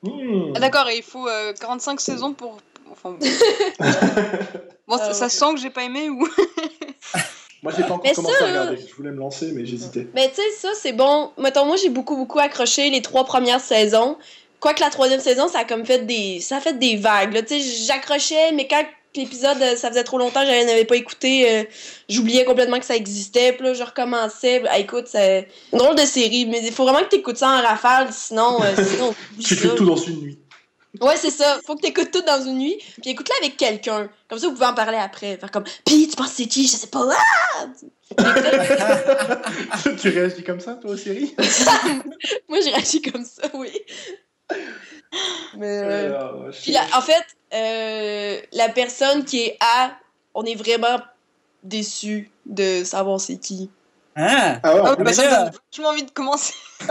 Speaker 1: Hmm.
Speaker 2: Ah, D'accord, et il faut euh, 45 saisons pour. Enfin, bon, ça,
Speaker 3: Ah,
Speaker 2: ça sent que j'ai pas aimé ou?
Speaker 1: Moi, j'ai pas encore
Speaker 3: Mais
Speaker 1: commencé
Speaker 3: ça,
Speaker 1: à regarder. Je voulais me lancer, mais j'hésitais.
Speaker 3: Mais tu sais, ça, c'est bon. Mettons, moi, j'ai beaucoup, beaucoup accroché les trois premières saisons. Quoique la troisième saison, ça a comme fait des. Ça a fait des vagues. Tu sais, j'accrochais, mais quand l'épisode, euh, ça faisait trop longtemps, je n'avais pas écouté, euh, j'oubliais complètement que ça existait. Puis là, je recommençais. Ah, écoute, c'est une drôle de série, mais il faut vraiment que tu écoutes ça en rafale, sinon. euh, sinon
Speaker 1: Tu fais tout dans une nuit.
Speaker 3: Ouais, c'est ça. Faut que t'écoutes tout dans une nuit, puis écoute-la avec quelqu'un. Comme ça, vous pouvez en parler après. Faire comme, pis tu penses que c'est qui? Je sais pas. Ah!
Speaker 1: tu réagis comme ça, toi, aux séries?
Speaker 3: Moi, j'ai réagi comme ça, oui. Mais. euh,
Speaker 1: Euh,
Speaker 3: Puis là, en fait, euh, la personne qui est A, on est vraiment déçue de savoir c'est qui.
Speaker 4: Hein?
Speaker 1: Ah ouais,
Speaker 2: Ah,
Speaker 1: plus,
Speaker 2: bah, donne vachement envie de commencer.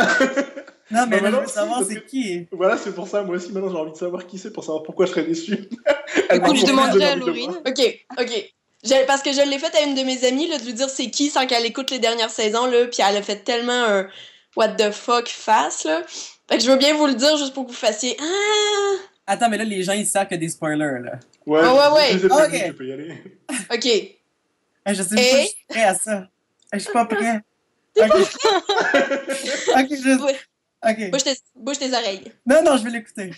Speaker 4: Non, mais là, je
Speaker 1: non,
Speaker 4: veux savoir c'est qui.
Speaker 1: Voilà, c'est pour ça, moi aussi, maintenant j'ai envie de savoir qui c'est pour savoir pourquoi je serais déçu.
Speaker 2: Écoute, je demanderai à Laurine.
Speaker 3: Ok, ok. Parce que je l'ai fait à une de mes amies, là, de lui dire c'est qui sans qu'elle écoute les dernières saisons, là, puis elle a fait tellement un what the fuck face, là. Fait que je veux bien vous le dire juste pour que vous fassiez Ah!
Speaker 4: Attends, mais là, les gens, ils savent a des spoilers, là.
Speaker 1: Ouais,
Speaker 3: Ah ouais, ouais.
Speaker 1: je
Speaker 4: Ok.
Speaker 1: tu peux y aller.
Speaker 3: Ok.
Speaker 4: Hey, je sais pas
Speaker 3: Et-
Speaker 4: si je suis prêt à ça. Hey, Je suis pas prêt. Ok. ok, je...
Speaker 3: Ouais.
Speaker 4: Ok.
Speaker 3: Bouge tes, bouge tes oreilles.
Speaker 4: Non, non, je vais l'écouter.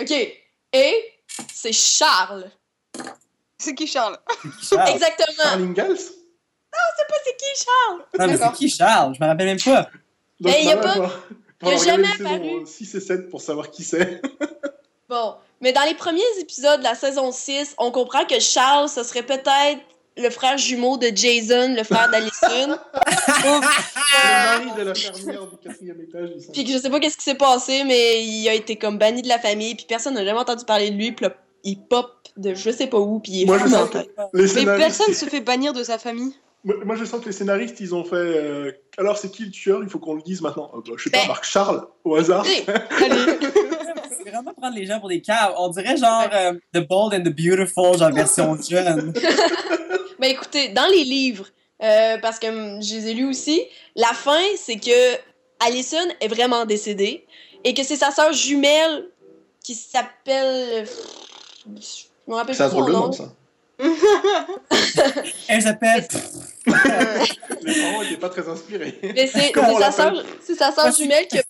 Speaker 3: Ok. Et c'est Charles.
Speaker 2: C'est qui Charles?
Speaker 4: Charles?
Speaker 3: Exactement.
Speaker 1: Charles Ingalls?
Speaker 3: C'est qui Charles?
Speaker 4: Non, mais c'est qui Charles? Je me rappelle même pas.
Speaker 1: Donc,
Speaker 3: Mais il y a pas-. Il y a
Speaker 1: Faut
Speaker 3: jamais apparu.
Speaker 1: saisons 6 et 7 pour savoir qui c'est.
Speaker 3: Bon. Mais dans les premiers épisodes de la saison 6, on comprend que Charles, ce serait peut-être le frère jumeau de Jason, le frère d'Alison.
Speaker 1: le mari de la fermière du quatrième étage.
Speaker 3: Puis que je sais pas qu'est-ce qui s'est passé, mais il a été comme banni de la famille, puis personne n'a jamais entendu parler de lui, puis là, il pop de je sais pas où, puis il est
Speaker 1: Moi, je les
Speaker 2: Mais
Speaker 1: scénaristes,
Speaker 2: personne se fait bannir de sa famille.
Speaker 1: Moi, moi, je sens que les scénaristes, ils ont fait. euh, Alors, c'est qui le tueur? Il faut qu'on le dise maintenant. Euh, bah, je sais pas,
Speaker 3: Ben.
Speaker 1: Marc Charles, au hasard.
Speaker 2: Allez.
Speaker 4: C'est vraiment prendre les gens pour des caves. On dirait genre euh, The Bold and the Beautiful, genre version jeune.
Speaker 3: Ben écoutez, dans les livres, euh, parce que hum, je les ai lus aussi, la fin, c'est que Allison est vraiment décédée et que c'est sa sœur jumelle qui s'appelle. Je me rappelle
Speaker 1: C'est un
Speaker 3: plus son
Speaker 1: drôle de
Speaker 3: nom.
Speaker 1: nom, ça.
Speaker 4: Elle s'appelle.
Speaker 1: Parents étaient pas très inspirés.
Speaker 3: Mais c'est sa sœur, c'est sa sœur
Speaker 4: Moi, je-
Speaker 3: jumelle qui a,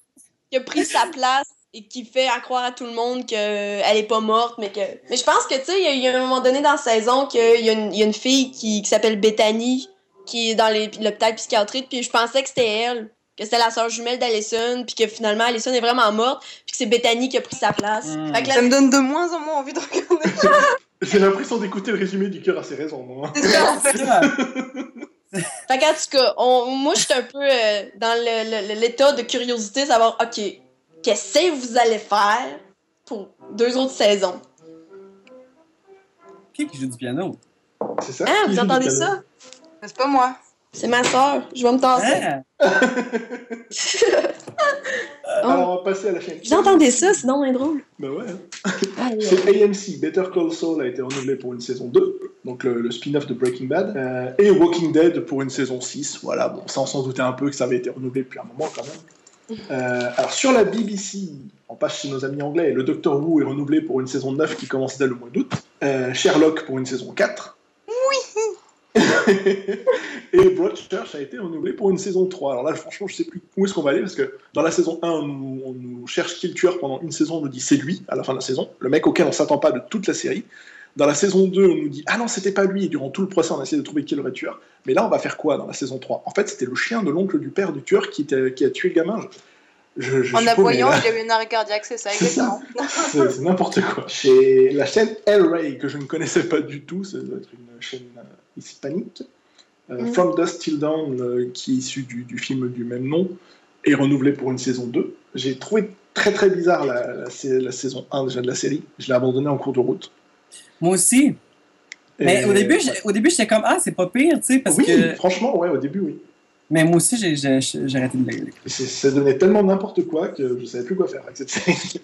Speaker 3: qui a pris sa place et qui fait à croire à tout le monde qu'elle est pas morte, mais que. Mais je pense que, tu sais, il y a- il y, a un moment donné dans la saison qu'il y, a une- il y a une fille qui, qui s'appelle Bethany qui est dans les- l'hôpital psychiatrique, puis je pensais que c'était elle, que c'était la sœur jumelle d'Alison, puis que finalement Alison est vraiment morte, puis que c'est Bethany qui a pris sa place.
Speaker 4: Hmm.
Speaker 3: Fait que la-
Speaker 2: Ça me donne de moins en moins envie de regarder.
Speaker 1: J'ai l'impression d'écouter le résumé du cœur à ses raisons, moi.
Speaker 2: C'est ça.
Speaker 4: C'est ça.
Speaker 3: Fait qu'en tout cas, on- moi, je suis un peu euh, dans le- le- l'état de curiosité, savoir, OK, qu'est-ce que vous allez faire pour deux autres saisons?
Speaker 4: Qui qui joue du piano?
Speaker 1: C'est ça
Speaker 3: Hein,
Speaker 1: Qui
Speaker 3: vous entendez ça?
Speaker 2: C'est pas moi.
Speaker 3: C'est ma soeur, je vais me tasser.
Speaker 4: Hein?
Speaker 1: Alors, on va passer à la chaîne.
Speaker 3: Entendez ça, c'est donc drôle.
Speaker 1: Bah ouais.
Speaker 3: Aïe.
Speaker 1: C'est AMC, Better Call Saul a été renouvelé pour une saison 2, donc le, le spin-off de Breaking Bad, euh, et Walking Dead pour une saison 6. Voilà, bon, ça on s'en doutait un peu que ça avait été renouvelé depuis un moment quand même. Euh, alors sur la BBC, on passe chez nos amis anglais, le Doctor Who est renouvelé pour une saison 9 qui commence dès le mois d'août, Euh, Sherlock pour une saison 4. Et Broadchurch a été renouvelé pour une saison 3. Alors là, franchement, je sais plus où est-ce qu'on va aller parce que dans la saison 1, on nous, on nous cherche qui est le tueur pendant une saison, on nous dit c'est lui à la fin de la saison, le mec auquel on s'attend pas de toute la série. Dans la saison 2, on nous dit ah non, c'était pas lui, et durant tout le procès, on a essayé de trouver qui est le vrai tueur. Mais là, on va faire quoi dans la saison 3 En fait, c'était le chien de l'oncle du père du tueur qui, a tué le gamin. Je, je, je
Speaker 2: En aboyant,
Speaker 1: là.
Speaker 2: il a eu un arrêt cardiaque, c'est ça, exactement.
Speaker 1: C'est n'importe quoi. Chez la chaîne El Rey, que je ne connaissais pas du tout, ça doit être une chaîne euh, hispanique. Euh,
Speaker 3: Mm.
Speaker 1: From Dust Till Dawn, euh, qui est issu du, du film du même nom, est renouvelé pour une saison 2. J'ai trouvé très très bizarre la, la, sa- la saison 1 déjà de la série. Je l'ai abandonnée en cours de route.
Speaker 4: Moi aussi. Mais au début, j'ai- au début, j'étais comme, ah, c'est pas pire, tu sais, parce
Speaker 1: oui,
Speaker 4: que.
Speaker 1: franchement, ouais, au début, oui.
Speaker 4: Mais moi aussi, j'ai arrêté de l'écouter.
Speaker 1: Ça devenait tellement n'importe quoi que je savais plus quoi faire avec cette série.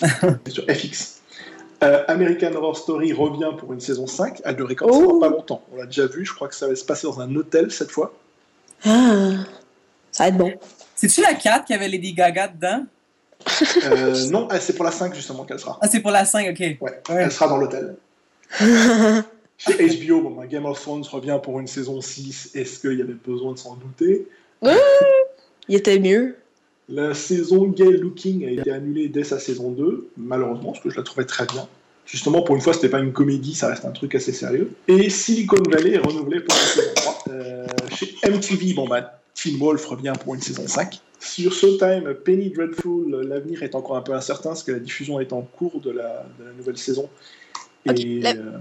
Speaker 1: Sur FX. Euh, American Horror Story revient pour une saison 5. Elle ne récompensera
Speaker 3: Oh.
Speaker 1: pas longtemps. On l'a déjà vu. Je crois que ça va se passer dans un hôtel cette fois.
Speaker 3: Ah, ça va être bon.
Speaker 4: C'est-tu la 4 qui avait Lady Gaga dedans?
Speaker 1: Euh, non, ah, c'est pour la 5 justement qu'elle sera.
Speaker 4: Ah, c'est pour la 5, ok.
Speaker 1: Ouais,
Speaker 4: Ouais.
Speaker 1: elle sera dans l'hôtel. Chez HBO, bon, bah, Game of Thrones revient pour une saison 6. Est-ce qu'il y avait besoin de s'en douter?
Speaker 3: Il était mieux.
Speaker 1: La saison Gay Looking a été annulée dès sa saison 2, malheureusement, parce que je la trouvais très bien. Justement, pour une fois, c'était pas une comédie, ça reste un truc assez sérieux. Et Silicon Valley est renouvelé pour une saison 3. Euh, chez MTV, bon bah, Teen Wolf revient pour une saison 5. Sur Showtime, Penny Dreadful, l'avenir est encore un peu incertain, parce que la diffusion est en cours de la, de la nouvelle saison. Et
Speaker 3: la-
Speaker 1: euh,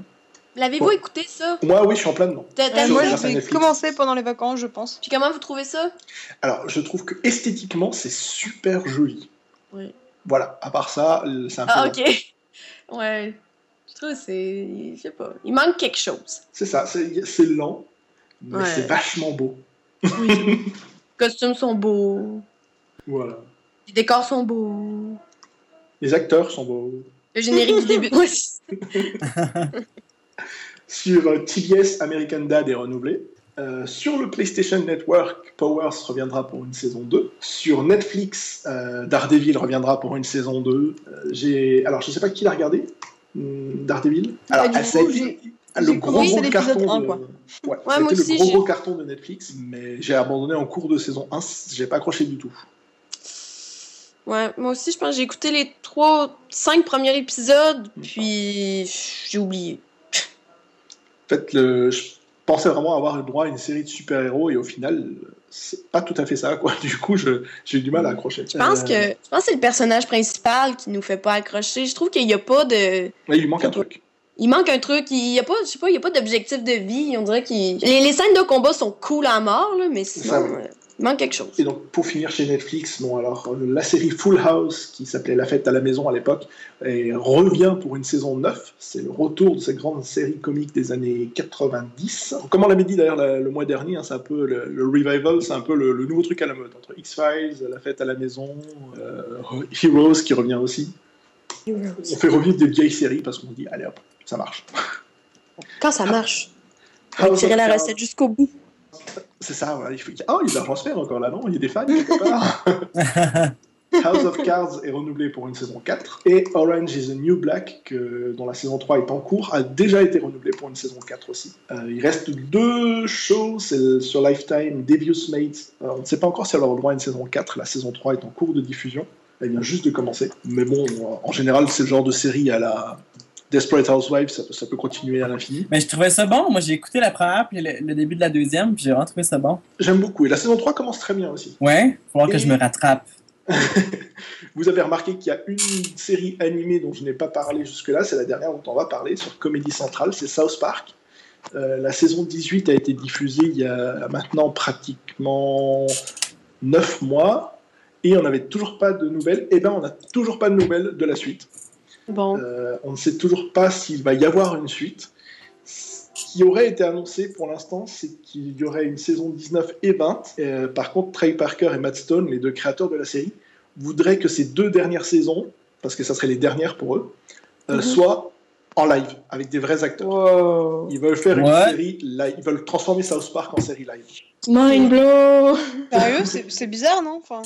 Speaker 3: L'avez-vous
Speaker 1: Ouais.
Speaker 3: écouté, ça?
Speaker 1: moi, oui, je suis en plein dedans.
Speaker 3: T'as- t'as
Speaker 2: Euh,
Speaker 3: vu
Speaker 2: moi,
Speaker 1: Netflix.
Speaker 2: commencer pendant les vacances, je pense.
Speaker 3: Puis comment vous trouvez ça?
Speaker 1: Alors, je trouve que esthétiquement, c'est super joli.
Speaker 3: Oui.
Speaker 1: Voilà, à part ça, c'est un peu.
Speaker 3: Ah, ok. Ouais. Je trouve que c'est. Je sais pas. Il manque quelque chose.
Speaker 1: C'est ça, c'est c'est lent. Mais
Speaker 3: Ouais.
Speaker 1: c'est vachement beau.
Speaker 3: Les costumes sont beaux.
Speaker 1: Voilà.
Speaker 3: Les décors sont beaux.
Speaker 1: Les acteurs sont beaux.
Speaker 3: Le générique du début.
Speaker 1: Sur euh, TBS, American Dad est renouvelé. Euh, sur le PlayStation Network, Powers reviendra pour une saison 2. Sur Netflix, euh, Daredevil reviendra pour une saison 2. Euh, j'ai... Alors, je ne sais pas qui l'a regardé, hum, Daredevil. Alors, ah, ça a
Speaker 2: coup,
Speaker 1: été le gros, gros carton.
Speaker 2: 1,
Speaker 1: de...
Speaker 2: quoi.
Speaker 1: Ouais,
Speaker 3: moi aussi,
Speaker 1: le gros, gros carton de Netflix, mais j'ai abandonné en cours de saison 1. J'ai pas accroché du tout.
Speaker 3: Ouais, moi aussi, je pense j'ai écouté les trois, cinq premiers épisodes, puis j'ai oublié.
Speaker 1: En fait, le... je pensais vraiment avoir le droit à une série de super-héros et au final, c'est pas tout à fait ça. Quoi. Du coup, j'ai eu du mal à accrocher.
Speaker 3: Je pense que je pense que c'est le personnage principal qui nous fait pas accrocher. Je trouve qu'il y a pas de.
Speaker 1: il lui manque un truc.
Speaker 3: Il manque un truc, il y a pas, je sais pas, il y a pas d'objectif de vie. On dirait qu'il. Les, les scènes de combat sont cool à mort, là, mais sinon,
Speaker 1: Ça,
Speaker 3: euh, manque quelque chose.
Speaker 1: Et donc, pour finir chez Netflix, bon, alors, euh, la série Full House, qui s'appelait La fête à la maison à l'époque, revient pour une saison 9. C'est le retour de cette grande série comique des années 90. Comme on l'avait dit d'ailleurs la- le mois dernier, hein, c'est un peu le, le revival, c'est un peu le, le nouveau truc à la mode. Entre X-Files, La fête à la maison, euh, Heroes qui revient aussi. On fait revivre des vieilles séries parce qu'on dit, allez hop, ça marche.
Speaker 3: Quand ça marche,
Speaker 1: of
Speaker 3: tirer la recette jusqu'au bout.
Speaker 1: C'est ça, voilà, il faut... Oh, il y a de se faire encore là, non? Il y a des fans quelque part House of Cards est renouvelé pour une saison 4 et Orange is the New Black, que, dont la saison 3 est en cours, a déjà été renouvelé pour une saison 4 aussi. Euh, il reste deux shows, c'est sur Lifetime, Devious Mates. On ne sait pas encore si elle aura droit à une saison 4, la saison 3 est en cours de diffusion. Elle vient juste de commencer. Mais bon, en général, c'est le genre de série à la Desperate Housewives, ça, peut- ça peut continuer à l'infini.
Speaker 4: Mais je trouvais ça bon. Moi, j'ai écouté la première puis le, le début de la deuxième, puis j'ai vraiment trouvé ça bon.
Speaker 1: J'aime beaucoup. Et la saison 3 commence très bien aussi.
Speaker 4: Ouais, faut voir que
Speaker 1: Et-
Speaker 4: je me rattrape.
Speaker 1: Vous avez remarqué qu'il y a une série animée dont je n'ai pas parlé jusque-là, c'est la dernière dont on va parler sur Comédie Centrale, c'est South Park. Euh, la saison 18 a été diffusée il y a maintenant pratiquement 9 mois et on n'avait toujours pas de nouvelles. Et bien, on n'a toujours pas de nouvelles de la suite.
Speaker 3: Bon.
Speaker 1: Euh, on ne sait toujours pas s'il va y avoir une suite. Ce qui aurait été annoncé pour l'instant, c'est qu'il y aurait une saison 19 et 20. Euh, par contre, Trey Parker et Matt Stone, les deux créateurs de la série, voudraient que ces deux dernières saisons, parce que ça serait les dernières pour eux, euh,
Speaker 3: Mhm.
Speaker 1: soient en live, avec des vrais acteurs.
Speaker 3: Wow.
Speaker 1: Ils veulent faire une série live. Ils veulent transformer South Park en série live.
Speaker 3: Mind blow.
Speaker 2: Sérieux, c'est c'est bizarre, non? Enfin,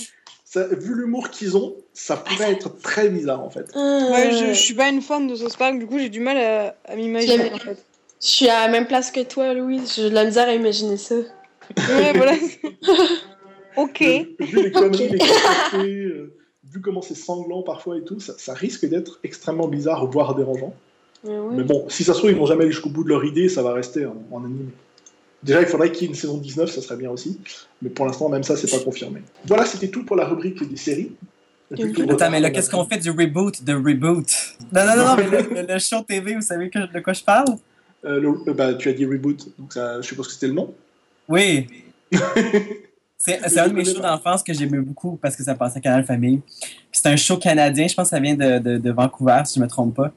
Speaker 1: Ça, vu l'humour qu'ils ont, ça pourrait être très bizarre en fait.
Speaker 2: Ouais, je, je suis pas une fan de South Park, du coup j'ai du mal à, à m'imaginer en fait.
Speaker 3: Je suis à la même place que toi, Louise. J'ai de la misère à imaginer ça.
Speaker 2: Ouais, voilà. ok.
Speaker 1: Vu les conneries, les euh, vu comment c'est sanglant parfois et tout, ça, ça risque d'être extrêmement bizarre, voire dérangeant.
Speaker 3: Mais oui.
Speaker 1: Mais bon, si ça se trouve, ils vont jamais aller jusqu'au bout de leur idée, ça va rester en, en animé. Déjà, il faudrait qu'il y ait une saison 19, ça serait bien aussi. Mais pour l'instant, même ça, c'est pas confirmé. Voilà, c'était tout pour la rubrique des séries.
Speaker 4: Attends, mais là, qu'est-ce qu'on fait du reboot de reboot? Non, non, non, non, mais le, show TV, vous savez que- de quoi je parle?
Speaker 1: Euh, le- euh, bah, Tu as dit reboot, donc ça, je suppose que c'était le nom.
Speaker 4: Oui. C'est un de mes shows d'enfance que j'aimais beaucoup parce que ça passait à Canal Famille. C'est un show canadien, je pense que ça vient de, de, de Vancouver, si je ne me trompe pas.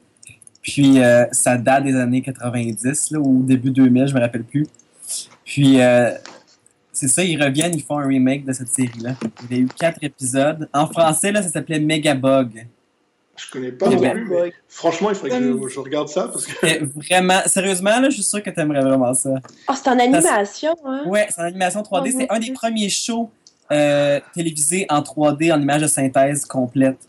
Speaker 4: Puis euh, ça date des années 90 là, ou début 2000, je me rappelle plus. Puis euh, c'est ça, ils reviennent, ils font un remake de cette série-là. Il y a eu quatre épisodes. En français, là, ça s'appelait Megabug.
Speaker 1: Je connais pas non plus, mais franchement, il faudrait que je, je regarde ça parce que
Speaker 4: vraiment, sérieusement, là, je suis sûr que tu aimerais vraiment ça.
Speaker 3: Ah, c'est en animation, hein?
Speaker 4: Ouais, c'est en animation 3D.
Speaker 3: Oh,
Speaker 4: C'est un des premiers shows euh, télévisés en 3D, en image de synthèse complète.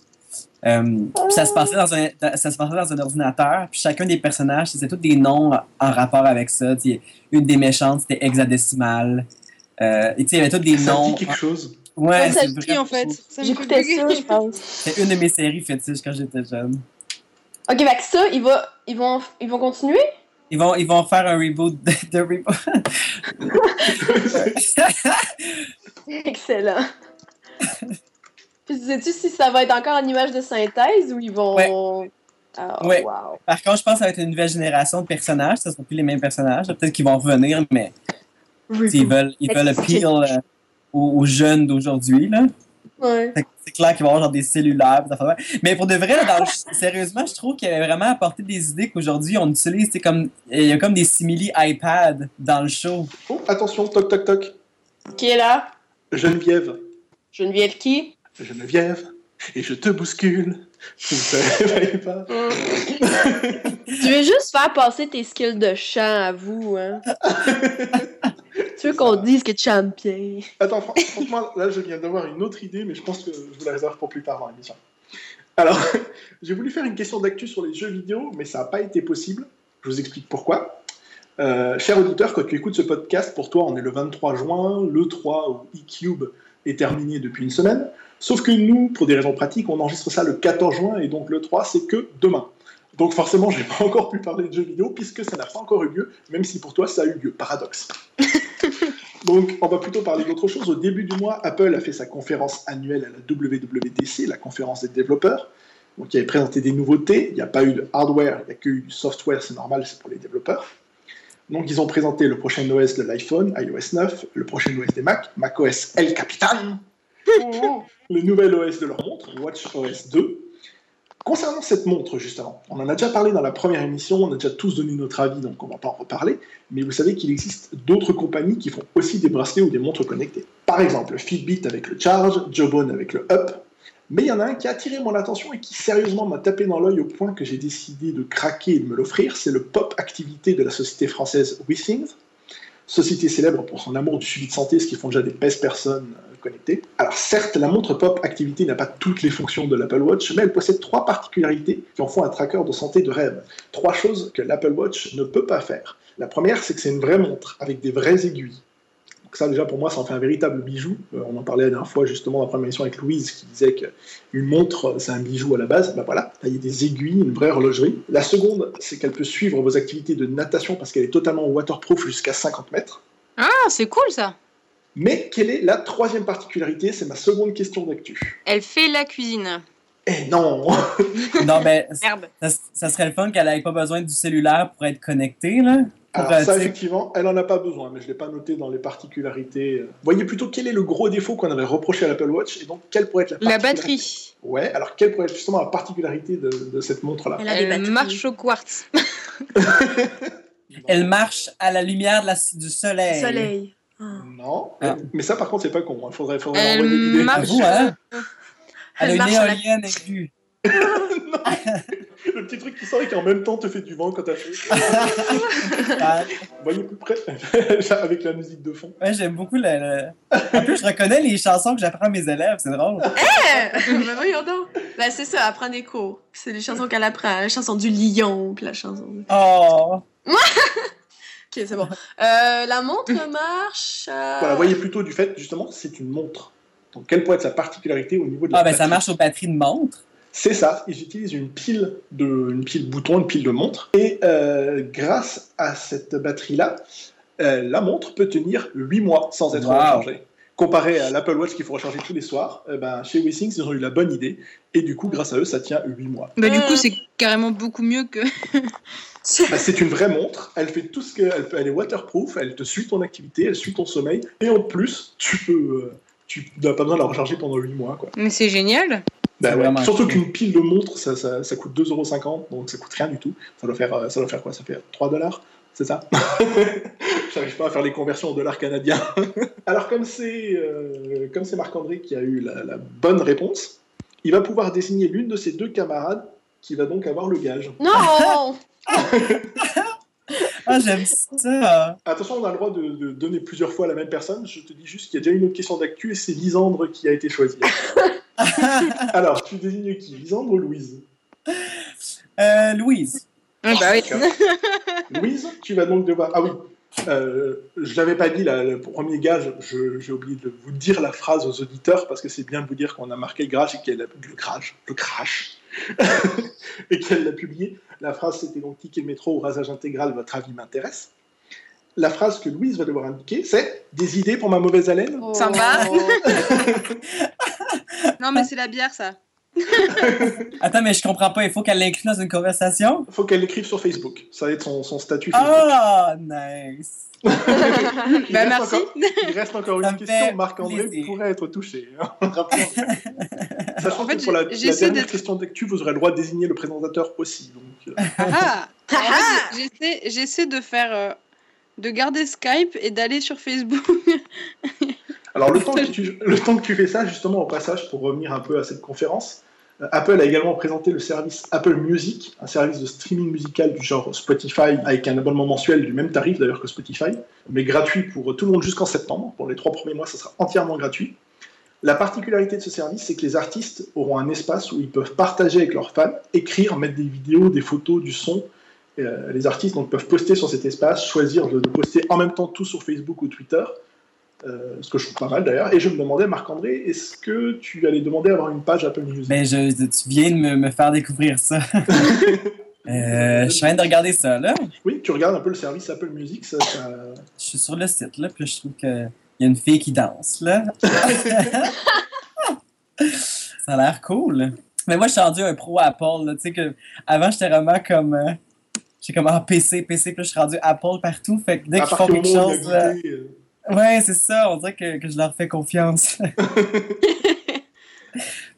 Speaker 4: Euh, puis ça se passait dans un ça se passait dans un ordinateur. Puis chacun des personnages, c'était tous des noms en rapport avec ça. Tu sais, une des méchantes, c'était hexadécimale. Euh, et il y avait tous des
Speaker 1: ça
Speaker 4: noms.
Speaker 1: dit quelque chose.
Speaker 4: Ouais,
Speaker 3: ça
Speaker 4: c'est
Speaker 3: me
Speaker 2: en fait
Speaker 3: J'écoutais ça, je pense.
Speaker 4: C'était une de mes séries fétiches quand j'étais jeune.
Speaker 3: Ok, que ça, ils, va, ils, vont, ils vont continuer?
Speaker 4: Ils vont, ils vont faire un reboot de, de reboot.
Speaker 3: Excellent. Puis, sais-tu si ça va être encore en image de synthèse ou ils vont.
Speaker 4: Ouais.
Speaker 3: Ah,
Speaker 4: Ouais.
Speaker 3: wow.
Speaker 4: Par contre, je pense que ça va être une nouvelle génération de personnages. Ce ne seront plus les mêmes personnages. Peut-être qu'ils vont revenir, mais T'sais, ils veulent, ils veulent appeal euh, aux, aux jeunes d'aujourd'hui. là.
Speaker 3: Ouais.
Speaker 4: C'est clair qu'il va y avoir genre des cellulaires. Mais pour de vrai, là, dans le- sérieusement, je trouve qu'il avait vraiment apporté des idées qu'aujourd'hui on utilise. C'est comme, il y a comme des simili iPad dans le show.
Speaker 1: Oh, attention, toc toc toc.
Speaker 3: Qui est là?
Speaker 1: Geneviève.
Speaker 3: Geneviève qui?
Speaker 1: Geneviève. Et je te bouscule. Tu ne te réveilles pas.
Speaker 3: tu veux juste faire passer tes skills de chant à vous, hein? tu veux qu'on dise que tu chantes bien?
Speaker 1: Attends, fran- franchement, là, je viens d'avoir une autre idée, mais je pense que je vous la réserve pour plus tard dans l'émission. Alors, j'ai voulu faire une question d'actu sur les jeux vidéo, mais ça n'a pas été possible. Je vous explique pourquoi. Euh, cher auditeur, quand tu écoutes ce podcast, pour toi, on est le 23 juin, le 3 ou e-cube est terminé depuis une semaine. Sauf que nous, pour des raisons pratiques, on enregistre ça le 14 juin, et donc le 3, c'est que demain. Donc forcément, j'ai pas encore pu parler de jeux vidéo, puisque ça n'a pas encore eu lieu, même si pour toi, ça a eu lieu. Paradoxe. Donc, on va plutôt parler d'autre chose. Au début du mois, Apple a fait sa conférence annuelle à la WWDC, la conférence des développeurs. Donc, il avait présenté des nouveautés. Il n'y a pas eu de hardware, il n'y a que eu du software, c'est normal, c'est pour les développeurs. Donc, ils ont présenté le prochain OS de l'iPhone, iOS 9, le prochain OS des Mac, macOS El Capitan, le nouvel OS de leur montre, WatchOS 2. Concernant cette montre, justement, on en a déjà parlé dans la première émission, on a déjà tous donné notre avis, donc on ne va pas en reparler, mais vous savez qu'il existe d'autres compagnies qui font aussi des bracelets ou des montres connectées. Par exemple, Fitbit avec le Charge, Jawbone avec le Up, mais il y en a un qui a attiré mon attention et qui sérieusement m'a tapé dans l'œil au point que j'ai décidé de craquer et de me l'offrir, c'est le Pop Activité de la société française WeThings, société célèbre pour son amour du suivi de santé, ce qui font déjà des pèse personnes euh, connectées. Alors certes, la montre Pop Activity n'a pas toutes les fonctions de l'Apple Watch, mais elle possède trois particularités qui en font un tracker de santé de rêve. Trois choses que l'Apple Watch ne peut pas faire. La première, c'est que c'est une vraie montre avec des vraies aiguilles. Donc ça déjà pour moi, ça en fait un véritable bijou. Euh, on en parlait la dernière fois justement dans la première émission avec Louise qui disait qu'une montre, c'est un bijou à la base. Ben voilà, là, il y a des aiguilles, une vraie horlogerie. La seconde, c'est qu'elle peut suivre vos activités de natation parce qu'elle est totalement waterproof jusqu'à 50 mètres.
Speaker 2: Ah, c'est cool ça.
Speaker 1: Mais quelle est la troisième particularité? C'est ma seconde question d'actu.
Speaker 2: Elle fait la cuisine.
Speaker 1: Eh non
Speaker 4: Non, mais
Speaker 2: Merde.
Speaker 4: ça, ça serait le fun qu'elle n'ait pas besoin du cellulaire pour être connectée, là.
Speaker 1: Alors
Speaker 4: euh,
Speaker 1: ça, effectivement, elle en a pas besoin, mais je l'ai pas noté dans les particularités. Voyez plutôt quel est le gros défaut qu'on avait reproché à l'Apple Watch et donc quelle pourrait être la
Speaker 2: La
Speaker 1: particularité
Speaker 2: batterie.
Speaker 1: Ouais, alors quelle pourrait être justement la particularité de, de cette montre-là
Speaker 3: Elle a
Speaker 2: marche au quartz.
Speaker 4: Elle marche à la lumière de la- du soleil.
Speaker 3: Soleil.
Speaker 1: Non,
Speaker 4: Ah.
Speaker 1: mais ça par contre c'est pas con, il faudrait, faudrait
Speaker 2: Elle marche-
Speaker 4: À vous, hein? Elle a
Speaker 3: Elle
Speaker 4: une
Speaker 3: marche à la-
Speaker 4: éolienne aiguë.
Speaker 1: Le petit truc qui sort et qui en même temps te fait du vent quand t'as chaud.
Speaker 4: Ah,
Speaker 1: Voyez plus près, avec la musique de fond.
Speaker 4: ouais, j'aime beaucoup le- En plus, je reconnais les chansons que j'apprends à mes élèves, c'est drôle.
Speaker 3: Mais voyons donc. Ben, c'est ça, elle prend des cours. C'est les chansons qu'elle apprend. La chanson du lion, puis la chanson.
Speaker 4: Oh!
Speaker 3: Ok, c'est bon. Euh, la montre marche. euh,
Speaker 1: Voilà, voyez plutôt du fait, justement, c'est une montre. Donc quelle pourrait être sa particularité au niveau de la
Speaker 4: Ah, ben ça marche aux batteries de montre.
Speaker 1: C'est ça, ils utilisent une pile de une pile bouton, une pile de montre, et euh, grâce à cette batterie-là, euh, la montre peut tenir 8 mois sans être
Speaker 4: Wow.
Speaker 1: rechargée. Comparé à l'Apple Watch qu'il faut recharger tous les soirs, eh ben, chez WeSings, ils ont eu la bonne idée, et du coup, grâce à eux, ça tient 8 mois.
Speaker 2: Bah, du
Speaker 3: Euh.
Speaker 2: coup, c'est carrément beaucoup mieux que.
Speaker 1: Bah, c'est une vraie montre, elle fait tout ce que. Elle, peut- elle est waterproof, elle te suit ton activité, elle suit ton sommeil, et en plus, tu peux. euh, tu n'as pas besoin de la recharger pendant 8 mois. Quoi.
Speaker 2: Mais c'est génial.
Speaker 1: Bah ouais. Surtout qu'une pile de montre, ça, ça, ça coûte 2,50€, donc ça coûte rien du tout. Ça doit faire, euh, ça doit faire quoi? Ça fait 3 dollars C'est ça? J'arrive pas à faire les conversions en dollars canadiens. Alors, comme c'est euh, comme c'est Marc-André qui a eu la, la bonne réponse, il va pouvoir désigner l'une de ses deux camarades qui va donc avoir le gage.
Speaker 3: Non!
Speaker 4: Ah, j'aime ça!
Speaker 1: Attention, on a le droit de, de donner plusieurs fois à la même personne. Je te dis juste qu'il y a déjà une autre question d'actu et c'est Lisandre qui a été choisie. Alors, tu désignes qui? Lisandre ou Louise?
Speaker 4: Euh, Louise.
Speaker 2: Ah, bah oui.
Speaker 1: Louise, tu vas donc devoir. Ah oui, euh, je l'avais pas dit, là, le premier gage, je- j'ai oublié de vous dire la phrase aux auditeurs parce que c'est bien de vous dire qu'on a marqué le crash et qu'elle a le crash, le crash, et qu'elle l'a publié. La phrase c'était donc ticket métro ou rasage intégral, votre avis m'intéresse. La phrase que Louise va devoir indiquer, c'est des idées pour ma mauvaise haleine?
Speaker 2: Sympa.
Speaker 3: Oh.
Speaker 2: Non, mais c'est la bière, ça.
Speaker 4: Attends, mais je comprends pas, il faut qu'elle l'inclue dans une conversation?
Speaker 1: Faut qu'elle l'écrive sur Facebook. Ça va être son, son statut Facebook.
Speaker 4: Ah, nice!
Speaker 1: Il reste
Speaker 2: merci.
Speaker 1: encore- il reste encore
Speaker 4: Ça
Speaker 1: une question. Marc-André pourrait être touché. hein. Sachant
Speaker 2: en fait,
Speaker 1: que pour la, dernière
Speaker 2: d'être-
Speaker 1: question d'actu, vous aurez le droit de désigner le présentateur aussi. Donc, euh,
Speaker 2: Ah j'essaie, j'essaie de faire. euh, de garder Skype et d'aller sur Facebook.
Speaker 1: Alors, le temps, que tu, le temps que tu fais ça, justement, au passage, pour revenir un peu à cette conférence, euh, Apple a également présenté le service Apple Music, un service de streaming musical du genre Spotify, avec un abonnement mensuel du même tarif d'ailleurs que Spotify, mais gratuit pour tout le monde jusqu'en septembre. Pour les trois premiers mois, ça sera entièrement gratuit. La particularité de ce service, c'est que les artistes auront un espace où ils peuvent partager avec leurs fans, écrire, mettre des vidéos, des photos, du son. Euh, les artistes donc, peuvent poster sur cet espace, choisir de, de poster en même temps tout sur Facebook ou Twitter, euh, ce que je trouve pas mal d'ailleurs. Et je me demandais, Marc-André, est-ce que tu allais demander à avoir une page Apple Music?
Speaker 4: Ben, je, tu viens de me, me faire découvrir ça. Euh, je suis en train de regarder ça, là.
Speaker 1: Oui, tu regardes un peu le service Apple Music, ça, ça-
Speaker 4: Je suis sur le site, là, puis je trouve qu'il y a une fille qui danse, là. ça a l'air cool. Mais moi, je suis rendu un pro Apple, là. Tu sais que avant, j'étais vraiment comme. euh, J'étais comme, ah, PC, PC, puis là, je suis rendu Apple partout. Fait que dès qu'ils font quelque chose, là, Ouais, c'est ça. On dirait que, que je leur fais confiance.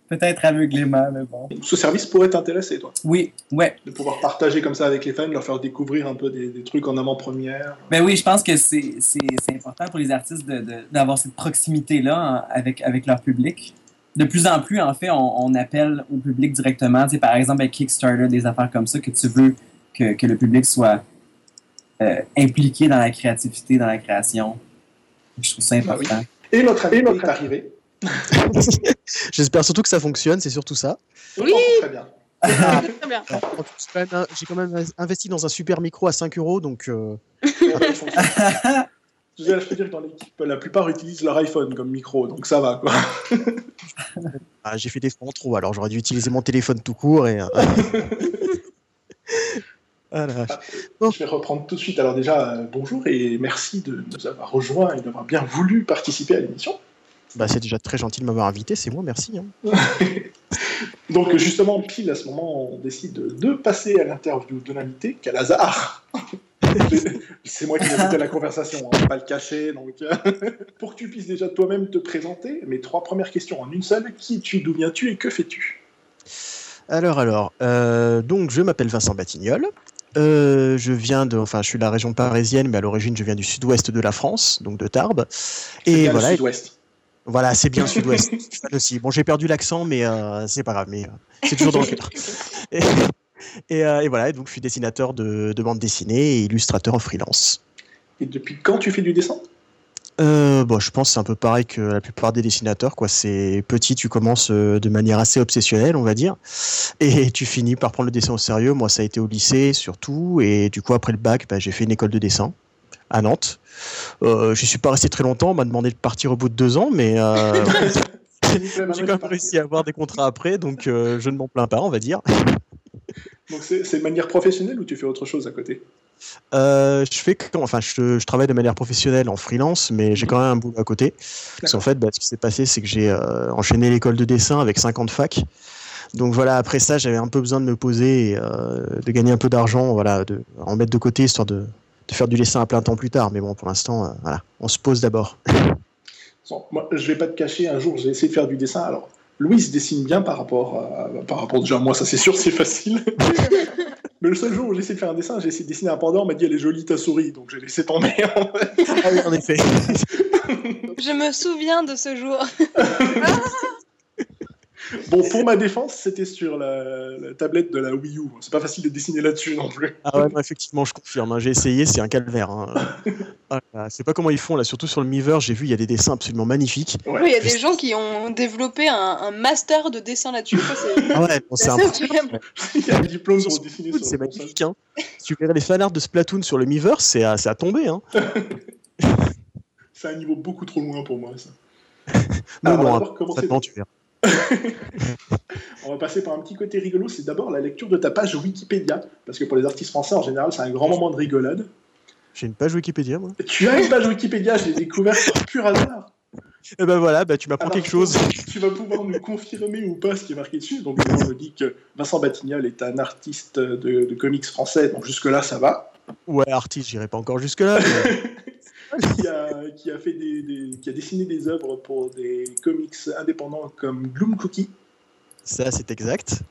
Speaker 4: Peut-être aveuglément, mais bon.
Speaker 1: ce service pourrait t'intéresser, toi,
Speaker 4: Oui, ouais.
Speaker 1: de pouvoir partager comme ça avec les fans, leur faire découvrir un peu des, des trucs en avant-première.
Speaker 4: Ben oui, je pense que c'est important pour les artistes de- de- d'avoir cette proximité-là hein, avec, avec leur public. De plus en plus, en fait, on, on appelle au public directement. Tu sais, par exemple, avec Kickstarter, des affaires comme ça, que tu veux que, que le public soit euh, impliqué dans la créativité, dans la création. Je trouve ça important.
Speaker 1: Et notre ami est arrivé.
Speaker 5: J'espère surtout que ça fonctionne, c'est surtout ça.
Speaker 2: Oui.
Speaker 1: Oh, Très bien.
Speaker 5: Même, hein, J'ai quand même investi dans un super micro à 5 euros, donc euh,
Speaker 1: Je veux dire, je peux dire que dans l'équipe, la plupart utilisent leur iPhone comme micro, donc ça va, quoi.
Speaker 5: ah, j'ai fait des en trop, alors j'aurais dû utiliser mon téléphone tout court et. Ah là.
Speaker 1: Je vais reprendre tout de suite. Alors déjà, euh, bonjour et merci de nous avoir rejoints et d'avoir bien voulu participer à l'émission.
Speaker 5: Bah, c'est déjà très gentil de m'avoir invité, c'est moi, merci. hein.
Speaker 1: Donc justement, pile à ce moment, on décide de passer à l'interview de l'invité. Quel hasard C'est moi qui ai invité la conversation, on va pas le cacher. Donc, euh, pour que tu puisses déjà toi-même te présenter, mes trois premières questions en une seule. Qui es-tu, d'où viens-tu et que fais-tu?
Speaker 5: Alors, alors, euh, donc je m'appelle Vincent Batignol. Euh, je viens de, enfin, je suis de la région parisienne, mais à l'origine, je viens du sud-ouest de la France, donc de Tarbes.
Speaker 1: C'est
Speaker 5: Et
Speaker 1: bien le
Speaker 5: voilà,
Speaker 1: sud-ouest.
Speaker 5: voilà, c'est bien sud-ouest aussi. Bon, j'ai perdu l'accent, mais euh, c'est pas grave, mais euh, c'est toujours dans le cœur. Et, et, et voilà, et donc je suis dessinateur de, de bande dessinée et illustrateur en freelance.
Speaker 1: Et depuis quand tu fais du dessin?
Speaker 5: Euh, bon, je pense que c'est un peu pareil que la plupart des dessinateurs. Quoi. C'est petit, tu commences euh, de manière assez obsessionnelle, on va dire, et tu finis par prendre le dessin au sérieux. Moi, ça a été au lycée surtout, et du coup après le bac, bah, j'ai fait une école de dessin à Nantes. Euh, je suis pas resté très longtemps. On m'a demandé de partir au bout de deux ans, mais euh, j'ai quand même réussi à avoir des contrats après, donc euh, je ne m'en plains pas, on va dire.
Speaker 1: Donc c'est de manière professionnelle ou tu fais autre chose à côté?
Speaker 5: Euh, je fais que- enfin, je, je travaille de manière professionnelle en freelance, mais j'ai quand même un boulot à côté. Parce qu'en fait, bah, ce qui s'est passé, c'est que j'ai euh, enchaîné l'école de dessin avec 50 facs. Donc voilà, après ça, j'avais un peu besoin de me poser et euh, de gagner un peu d'argent, voilà, de en mettre de côté histoire de, de faire du dessin à plein temps plus tard. Mais bon, pour l'instant, euh, voilà, on se pose d'abord.
Speaker 1: Bon, moi, je vais pas te cacher, un jour j'ai essayé de faire du dessin. Alors, Louise dessine bien par rapport à, par rapport déjà à moi, ça c'est sûr, c'est facile. Mais le seul jour où j'ai essayé de faire un dessin, j'ai essayé de dessiner un panda, on m'a dit elle est jolie ta souris, donc j'ai laissé tomber. en fait.
Speaker 5: ah oui, en effet.
Speaker 2: Je me souviens de ce jour.
Speaker 1: Bon, pour ma défense, c'était sur la, la tablette de la Wii U. C'est pas facile de dessiner là-dessus non plus.
Speaker 5: Ah ouais, effectivement, je confirme. hein, J'ai essayé, c'est un calvaire. hein. Ah là, c'est pas comment ils font là, surtout sur le Miiverse. J'ai vu, il y a des dessins absolument magnifiques.
Speaker 1: Ouais.
Speaker 2: Oui, il y a des gens qui ont développé un, un master de dessin là-dessus.
Speaker 5: Ah ouais, bon, c'est.
Speaker 1: Il y a un diplôme pour dessiner sur
Speaker 5: c'est magnifique. Hein. Si tu verrais les fanarts de Splatoon sur le Miiverse, c'est à, c'est à tomber. Hein.
Speaker 1: C'est un niveau beaucoup trop loin pour moi, ça.
Speaker 5: Non,
Speaker 1: Alors, on va
Speaker 5: non,
Speaker 1: commencer-
Speaker 5: Maintenant, tu verras.
Speaker 1: On va passer par un petit côté rigolo, c'est d'abord la lecture de ta page Wikipédia. Parce que pour les artistes français, en général, c'est un grand moment de rigolade.
Speaker 5: J'ai une page Wikipédia, moi.
Speaker 1: Tu as une page Wikipédia, je l'ai découverte par pur hasard.
Speaker 5: Et ben voilà, bah, tu m'apprends quelque chose.
Speaker 1: Tu vas pouvoir nous confirmer ou pas ce qui est marqué dessus. Donc, on me dit que Vincent Batignol est un artiste de, de comics français, donc jusque-là, ça va.
Speaker 5: Ouais, artiste, j'irai pas encore jusque-là. mais-
Speaker 1: Qui a, qui a, fait des, des- qui a dessiné des œuvres pour des comics indépendants comme Gloom Cookie.
Speaker 5: Ça, c'est exact.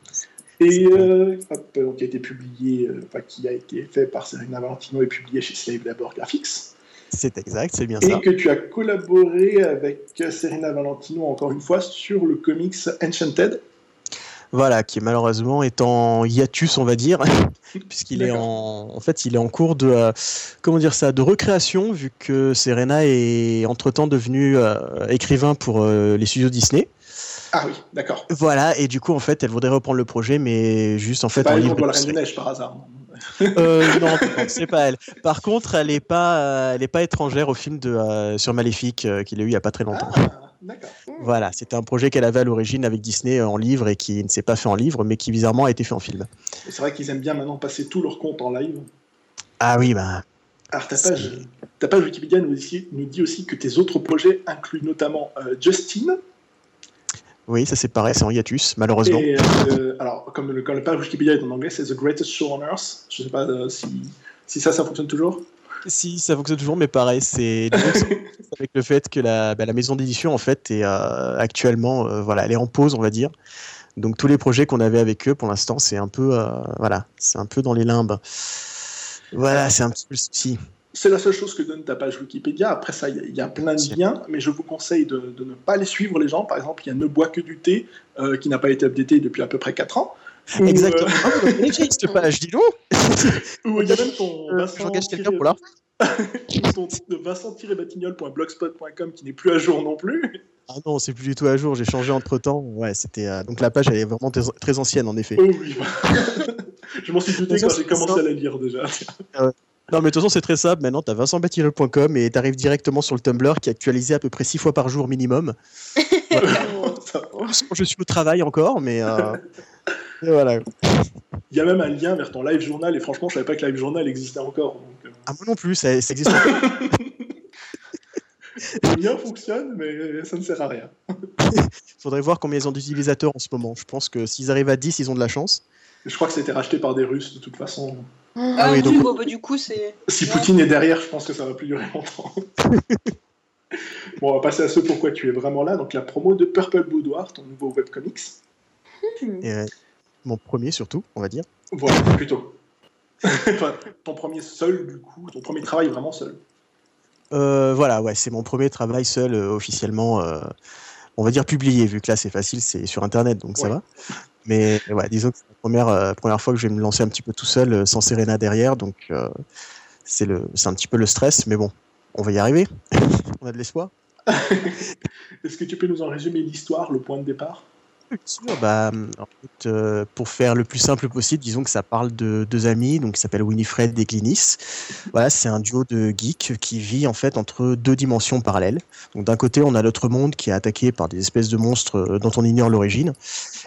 Speaker 1: Et euh, hop, qui a été publié, euh, enfin, qui a été fait par Serena Valentino et publié chez Slave Labor Graphics.
Speaker 5: C'est exact, c'est bien
Speaker 1: Et
Speaker 5: ça.
Speaker 1: que tu as collaboré avec Serena Valentino, encore une fois, sur le comics Enchanted.
Speaker 5: Voilà, qui malheureusement est en hiatus, on va dire, puisqu'il est en, en fait, il est en cours de, euh, comment dire ça, de recréation, vu que Serena est entre-temps devenu euh, écrivain pour euh, les studios Disney.
Speaker 1: Ah oui, d'accord.
Speaker 5: Voilà, et du coup, en fait, elle voudrait reprendre le projet, mais juste en fait
Speaker 1: Pas
Speaker 5: en livre.
Speaker 1: par hasard.
Speaker 5: Euh, non, c'est pas elle. Par contre, elle est pas, euh, elle est pas étrangère au film de euh, sur Maléfique euh, qu'il a eu il y a pas très longtemps.
Speaker 1: Ah, d'accord.
Speaker 5: Voilà, c'était un projet qu'elle avait à l'origine avec Disney en livre et qui ne s'est pas fait en livre, mais qui bizarrement a été fait en film.
Speaker 1: C'est vrai qu'ils aiment bien maintenant passer tous leurs comptes en live.
Speaker 5: Ah oui, bah
Speaker 1: Alors, ta page, ta page Wikipédia nous dit, nous dit aussi que tes autres projets incluent notamment euh, Justine.
Speaker 5: Oui, ça c'est pareil, c'est en hiatus, malheureusement.
Speaker 1: Et, euh, alors, comme le, comme le page Wikipédia est en anglais, c'est The Greatest Show on Earth. Je sais pas euh, si, si ça, ça fonctionne toujours.
Speaker 5: Si, ça fonctionne toujours, mais pareil, c'est avec le fait que la, bah, la maison d'édition, en fait, est euh, actuellement, voilà, elle est en pause, on va dire. Donc tous les projets qu'on avait avec eux, pour l'instant, c'est un peu, voilà, c'est un peu dans les limbes. Voilà, c'est un petit peu le souci.
Speaker 1: C'est la seule chose que donne ta page Wikipédia. Après ça, il y a- il y, a plein de liens, mais je vous conseille de, de ne pas les suivre, les gens. Par exemple, il y a Ne bois que du thé, euh, qui n'a pas été updaté depuis à peu près 4 ans. Ou,
Speaker 5: Exactement. Ah, vous avez écrit cette page, dis donc
Speaker 1: euh, ou il y a même ton
Speaker 5: Euh, J'engage quelqu'un pour la
Speaker 1: ton de vincent-batignol.blogspot.com qui n'est plus à jour non plus.
Speaker 5: Ah non, c'est plus du tout à jour, j'ai changé entre temps. Ouais, c'était. euh, Donc la page, elle est vraiment très, ancienne, en effet.
Speaker 1: Oh oui. je m'en suis douté quand j'ai commencé à la lire déjà.
Speaker 5: Non, mais de toute façon, c'est très simple. Maintenant, tu as vincentbatinol.com et tu arrives directement sur le Tumblr qui est actualisé à peu près 6 fois par jour minimum. Je suis au travail encore, mais. euh, et voilà.
Speaker 1: Il y a même un lien vers ton live journal et franchement, je savais pas que live journal existait encore. Donc, euh,
Speaker 5: Ah, moi non plus, ça, ça existe encore.
Speaker 1: le lien fonctionne, mais ça ne sert à rien.
Speaker 5: Faudrait voir combien ils ont d'utilisateurs en ce moment. Je pense que s'ils arrivent à 10, ils ont de la chance.
Speaker 1: Je crois que c'était racheté par des Russes de toute façon.
Speaker 2: Ah,
Speaker 5: oui,
Speaker 2: oui,
Speaker 5: donc-
Speaker 2: bon, bah, du coup, c'est.
Speaker 1: Si
Speaker 2: Ouais.
Speaker 1: Poutine est derrière, je pense que ça va plus durer longtemps. bon, on va passer à ce pourquoi tu es vraiment là. Donc la promo de Purple Boudoir, ton nouveau webcomics.
Speaker 5: Et, euh, mon premier surtout, on va dire.
Speaker 1: Voilà, plutôt. enfin, ton premier seul, du coup, ton premier travail vraiment seul.
Speaker 5: Euh, voilà, ouais, c'est mon premier travail seul euh, officiellement, euh, on va dire publié, vu que là c'est facile, c'est sur internet, donc ça va. Mais ouais, disons que c'est la première, euh, première fois que je vais me lancer un petit peu tout seul, euh, sans Serena derrière, donc euh, c'est le, c'est un petit peu le stress, mais bon, on va y arriver. on a de l'espoir.
Speaker 1: Est-ce que tu peux nous en résumer l'histoire, le point de départ?
Speaker 5: Bah, euh, pour faire le plus simple possible, disons que ça parle de deux amis, donc qui s'appellent Winifred et Glynis. Voilà, c'est un duo de geeks qui vit en fait entre deux dimensions parallèles. Donc d'un côté, on a notre monde qui est attaqué par des espèces de monstres euh, dont on ignore l'origine,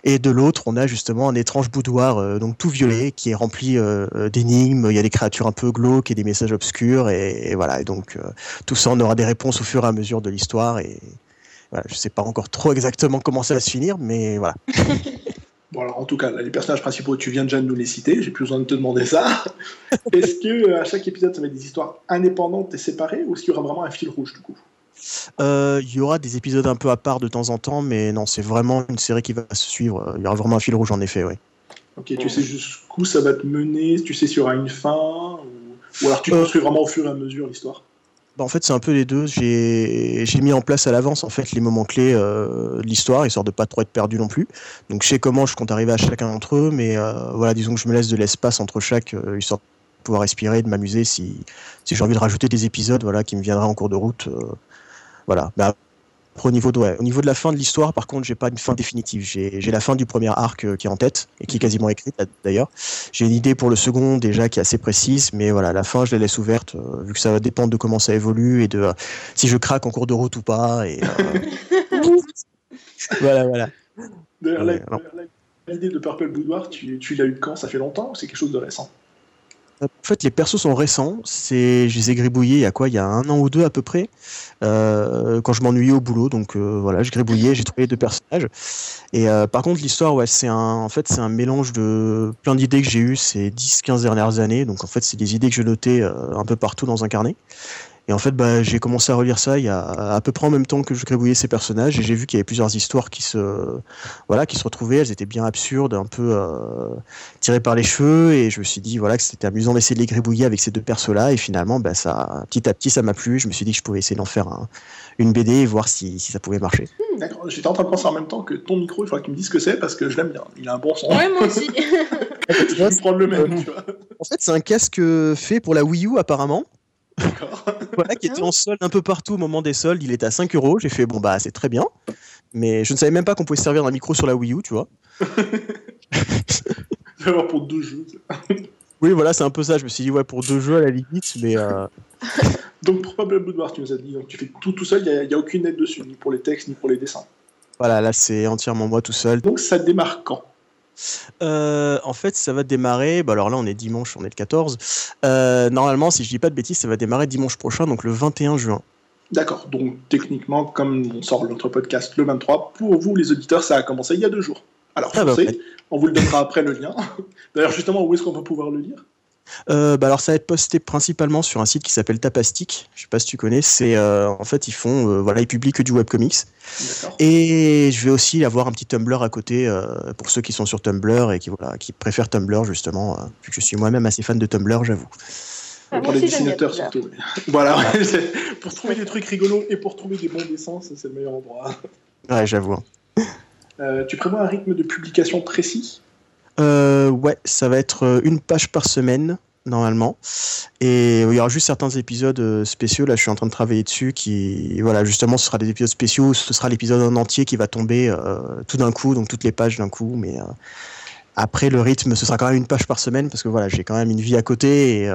Speaker 5: et de l'autre, on a justement un étrange boudoir, euh, donc tout violet, qui est rempli d'énigmes. Il y a des créatures un peu glauques et des messages obscurs, et, voilà. Et donc tout ça, on aura des réponses au fur et à mesure de l'histoire et voilà, je sais pas encore trop exactement comment ça va se finir, mais voilà.
Speaker 1: Bon, alors en tout cas, là, les personnages principaux, tu viens déjà de nous les citer, j'ai plus besoin de te demander ça. Est-ce que euh, à chaque épisode, ça va être des histoires indépendantes et séparées, ou est-ce qu'il y aura vraiment un fil rouge, du coup?
Speaker 5: Euh, Il y aura des épisodes un peu à part de temps en temps, mais non, c'est vraiment une série qui va se suivre. Il y aura vraiment un fil rouge en effet, oui.
Speaker 1: Ok, tu sais jusqu'où ça va te mener, tu sais s'il y aura une fin, ou, ou alors tu
Speaker 5: Euh.
Speaker 1: construis vraiment au fur et à mesure l'histoire?
Speaker 5: Bah, en fait, c'est un peu les deux. J'ai mis en place à l'avance en fait les moments clés euh, de l'histoire, histoire de pas trop être perdu non plus. Donc, je sais comment je compte arriver à chacun d'entre eux, mais euh, voilà, disons que je me laisse de l'espace entre chaque, euh, histoire de pouvoir respirer, de m'amuser si, si j'ai envie de rajouter des épisodes, voilà, qui me viendraient en cours de route. voilà. Bah, après, au niveau de ouais, au niveau de la fin de l'histoire, par contre, j'ai pas une fin définitive. J'ai la fin du premier arc euh, qui est en tête et qui est quasiment écrite d'ailleurs. J'ai une idée pour le second déjà qui est assez précise, mais voilà, la fin je la laisse ouverte euh, vu que ça va dépendre de comment ça évolue et de euh, si je craque en cours de route ou pas. Et euh, voilà, voilà.
Speaker 1: D'ailleurs, l'idée de Purple Boudoir, tu, tu l'as eu quand Ça fait longtemps ou c'est quelque chose de récent
Speaker 5: En fait, les persos sont récents. C'est, je les ai gribouillés il y a quoi? Il y a un an ou deux à peu près, euh, quand je m'ennuyais au boulot. Donc euh, voilà, je gribouillais, j'ai trouvé deux personnages. Et euh, par contre, l'histoire, ouais, c'est un, en fait, c'est un mélange de plein d'idées que j'ai eues ces 10-15 dernières années. Donc en fait, c'est des idées que je notais euh, un peu partout dans un carnet. Et en fait, bah, j'ai commencé à relire ça il y a à peu près en même temps que je gribouillais ces personnages et j'ai vu qu'il y avait plusieurs histoires qui se, voilà, qui se retrouvaient. Elles étaient bien absurdes, un peu euh, tirées par les cheveux et je me suis dit voilà que c'était amusant d'essayer de les gribouiller avec ces deux persos-là et finalement, bah, ça, petit à petit, ça m'a plu. Je me suis dit que je pouvais essayer d'en faire une BD et voir si, si ça pouvait marcher.
Speaker 1: D'accord. J'étais en train de penser en même temps que ton micro, il faudra que tu me dises ce que c'est parce que je l'aime bien. Il a un bon son.
Speaker 2: Ouais, moi aussi.
Speaker 1: je vais prendre le même. Tu vois.
Speaker 5: En fait, c'est un casque fait pour la Wii U apparemment. Voilà, qui était en solde un peu partout au moment des soldes. Il était à 5 euros. J'ai fait, bon, bah, c'est très bien. Mais je ne savais même pas qu'on pouvait servir d'un micro sur la Wii U, tu vois.
Speaker 1: Avoir pour deux jeux.
Speaker 5: oui, voilà, c'est un peu ça. Je me suis dit, ouais, pour deux jeux à la limite, mais. Euh...
Speaker 1: Donc, pour Pablo Boudoir, tu nous as dit, donc tu fais tout tout seul, il n'y a, a, aucune aide dessus, ni pour les textes, ni pour les dessins.
Speaker 5: Voilà, là, c'est entièrement moi tout seul.
Speaker 1: Donc, ça démarre quand?
Speaker 5: Euh, en fait, ça va démarrer. Bah alors là, on est dimanche, on est le 14. Euh, normalement, si je dis pas de bêtises, ça va démarrer dimanche prochain, donc le 21 juin.
Speaker 1: D'accord. Donc techniquement, comme on sort notre podcast le 23, pour vous les auditeurs, ça a commencé il y a deux jours. Alors, ah bah, on vous le donnera après le lien. D'ailleurs, justement, où est-ce qu'on va pouvoir le lire?
Speaker 5: Euh, bah alors ça va être posté principalement sur un site qui s'appelle Tapastic. Je sais pas si tu connais. C'est euh, en fait ils font euh, voilà ils publient que du webcomics. Et je vais aussi avoir un petit Tumblr à côté pour ceux qui sont sur Tumblr et qui voilà qui préfèrent Tumblr justement. vu que je suis moi-même assez fan de Tumblr, j'avoue.
Speaker 1: Ah, pour les dessinateurs surtout. voilà, pour trouver des trucs rigolos et pour trouver des bons dessins, c'est le meilleur endroit.
Speaker 5: Ouais, j'avoue.
Speaker 1: tu prévois un rythme de publication précis?
Speaker 5: Euh, ouais, ça va être euh, une page par semaine normalement. Et il y aura juste certains épisodes euh, spéciaux. Là, je suis en train de travailler dessus. Qui, voilà, justement, ce sera des épisodes spéciaux. Ce sera l'épisode en entier qui va tomber tout d'un coup, donc toutes les pages d'un coup. Mais après, le rythme, ce sera quand même une page par semaine parce que voilà, j'ai quand même une vie à côté. Et,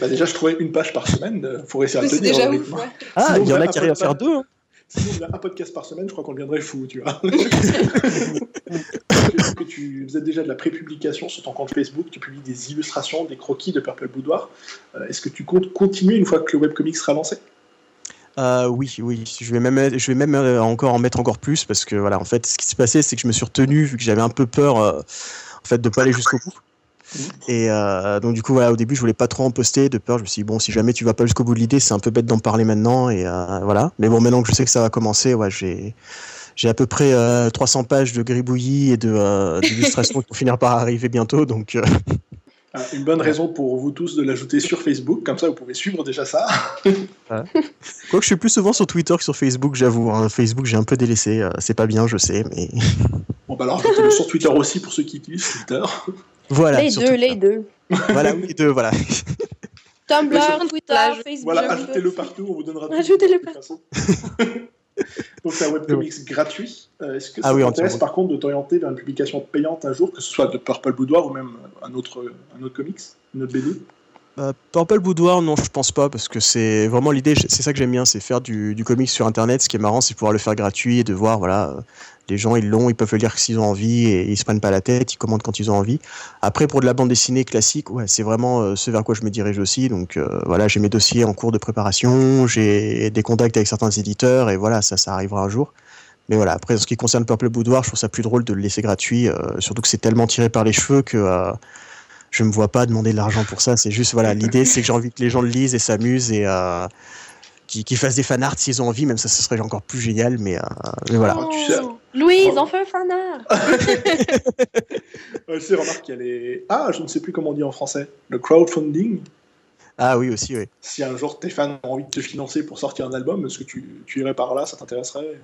Speaker 1: bah déjà, je trouvais une page par semaine. Faut réussir à tenir
Speaker 2: déjà.
Speaker 1: Ouf, ouais.
Speaker 5: Ah, il y en a qui arrivent à faire deux. Hein.
Speaker 1: Sinon, un podcast par semaine, je crois qu'on deviendrait fou, tu vois. que tu faisais déjà de la prépublication sur ton compte Facebook, tu publies des illustrations, des croquis de Purple Boudoir. Euh, Est-ce que tu comptes continuer une fois que le webcomic sera lancé?
Speaker 5: Euh, oui, oui, je vais même, je vais même euh, encore en mettre encore plus parce que voilà, en fait, ce qui s'est passé, c'est que je me suis retenu vu que j'avais un peu peur, euh, en fait, de pas aller jusqu'au bout. Et euh, donc du coup, voilà, au début, je voulais pas trop en poster de peur. Je me suis dit bon, si jamais tu vas pas jusqu'au bout de l'idée, c'est un peu bête d'en parler maintenant. Et euh, voilà. Mais bon, maintenant que je sais que ça va commencer, ouais, j'ai j'ai à peu près euh, 300 pages de gribouillis et de euh, d'illustrations qui vont finir par arriver bientôt. Donc.
Speaker 1: Ah, une bonne raison pour vous tous de l'ajouter sur Facebook, comme ça vous pouvez suivre déjà ça.
Speaker 5: Quoique je suis plus souvent sur Twitter que sur Facebook, j'avoue. Hein. Facebook, j'ai un peu délaissé. c'est pas bien, je sais, mais.
Speaker 1: Bon, bah alors, sur Twitter aussi pour ceux qui utilisent Twitter.
Speaker 5: Voilà.
Speaker 3: Les deux, les deux.
Speaker 5: Voilà, oui, les deux, voilà.
Speaker 3: Tumblr, Twitter, Facebook.
Speaker 1: Voilà, ajoutez-le partout, on vous donnera tout.
Speaker 3: Ajoutez-le partout.
Speaker 1: Donc c'est un webcomics gratuit. Euh, Est-ce que ça
Speaker 5: Ah oui,
Speaker 1: t'intéresse par contre de t'orienter vers une publication payante un jour, que ce soit de Purple Boudoir ou même un autre, un autre comics, une autre BD
Speaker 5: Euh, Purple Boudoir, non, je pense pas, parce que c'est vraiment l'idée, c'est ça que j'aime bien, c'est faire du, du comics sur Internet. Ce qui est marrant, c'est pouvoir le faire gratuit et de voir, voilà, euh, les gens, ils l'ont, ils peuvent le lire s'ils ont envie et ils se prennent pas la tête, ils commandent quand ils ont envie. Après, pour de la bande dessinée classique, ouais, c'est vraiment euh, ce vers quoi je me dirige aussi. Donc euh, voilà, j'ai mes dossiers en cours de préparation, j'ai des contacts avec certains éditeurs et voilà, ça, ça arrivera un jour. Mais voilà, après, en ce qui concerne Purple Boudoir, je trouve ça plus drôle de le laisser gratuit, euh, surtout que c'est tellement tiré par les cheveux que euh, je me vois pas demander de l'argent pour ça. C'est juste, voilà, l'idée, c'est que j'ai envie que les gens le lisent et s'amusent et euh, qu'ils fassent des fanarts s'ils ont envie, même ça, ce serait encore plus génial, mais, euh, mais voilà.
Speaker 1: Alors, tu sais,
Speaker 3: Louise, on fait un
Speaker 1: tu sais, remarque qu'il y a les. Ah, je ne sais plus comment on dit en français. Le crowdfunding.
Speaker 5: Ah oui, aussi, oui.
Speaker 1: Si un jour tes fans ont envie de te financer pour sortir un album, est-ce que tu, tu irais par là? Ça t'intéresserait?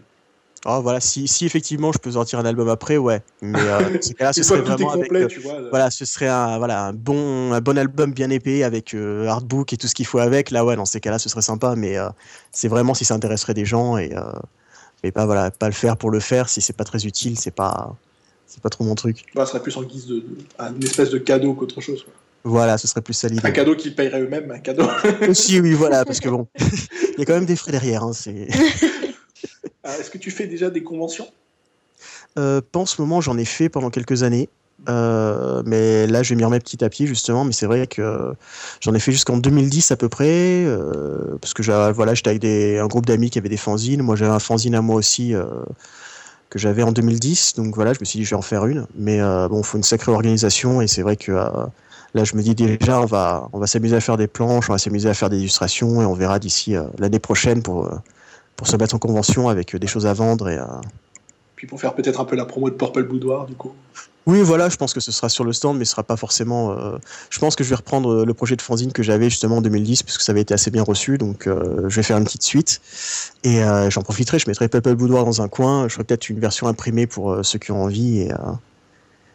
Speaker 5: Ah, voilà, si, si effectivement je peux sortir un album après, ouais. Mais euh, ce cas-là, ce
Speaker 1: Une
Speaker 5: serait vraiment
Speaker 1: complet,
Speaker 5: avec, euh,
Speaker 1: tu vois.
Speaker 5: voilà, ce serait un, voilà, un, bon, un bon album bien épais avec euh, artbook et tout ce qu'il faut avec. Là, ouais, dans ces cas-là, ce serait sympa, mais euh, c'est vraiment si ça intéresserait des gens et, euh, et pas, voilà, pas le faire pour le faire. Si c'est pas très utile, c'est pas, c'est pas trop mon truc.
Speaker 1: Bah, ce serait plus en guise de, de- une espèce de cadeau qu'autre chose. quoi.
Speaker 5: Voilà, ce serait plus ça
Speaker 1: Un cadeau qu'ils paieraient eux-mêmes, un cadeau.
Speaker 5: Aussi, oui, voilà, parce que bon, il y a quand même des frais derrière. Hein, c'est...
Speaker 1: Ah, Est-ce que tu fais déjà des conventions?
Speaker 5: Euh, pas en ce moment, j'en ai fait pendant quelques années. Euh, mais là, je vais m'y remettre petit à petit, justement. Mais c'est vrai que j'en ai fait jusqu'en 2010 à peu près. euh, parce que voilà, j'étais avec un groupe d'amis qui avaient des fanzines. Moi, j'avais un fanzine à moi aussi euh, que j'avais en 2010. Donc voilà, je me suis dit, je vais en faire une. Mais bon, il faut une sacrée organisation. Et c'est vrai que Là, je me dis déjà, on va, on va s'amuser à faire des planches, on va s'amuser à faire des illustrations et on verra d'ici l'année prochaine pour, pour se mettre en convention avec des choses à vendre. Et, euh,
Speaker 1: Puis pour faire peut-être un peu la promo de Purple Boudoir, du coup.
Speaker 5: Oui, voilà, je pense que ce sera sur le stand, mais ce sera pas forcément. euh, Je pense que je vais reprendre euh, le projet de fanzine que j'avais justement en 2010, puisque ça avait été assez bien reçu, donc euh, je vais faire une petite suite. Et j'en profiterai, je mettrai Purple Boudoir dans un coin, je ferai peut-être une version imprimée pour ceux qui ont envie,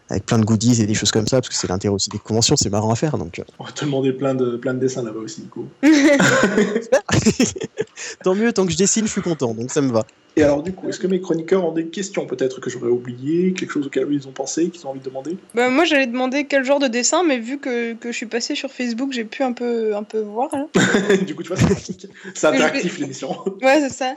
Speaker 5: avec plein de goodies et des choses comme ça, parce que c'est l'intérêt aussi des conventions, c'est marrant à faire, donc. euh,
Speaker 1: On va te demander plein de, plein de dessins là-bas aussi, du coup.
Speaker 5: tant mieux, tant que je dessine, je suis content, donc ça me va.
Speaker 1: Et alors, du coup, est-ce que mes chroniqueurs ont des questions peut-être que j'aurais oublié, quelque chose auquel ils ont pensé, qu'ils ont envie de demander?
Speaker 2: Bah, moi, j'allais demander quel genre de dessin, mais vu que, que je suis passée sur Facebook, j'ai pu un peu, un peu voir. Là.
Speaker 1: Du coup, tu vois. C'est interactif l'émission.
Speaker 2: Ouais, c'est ça.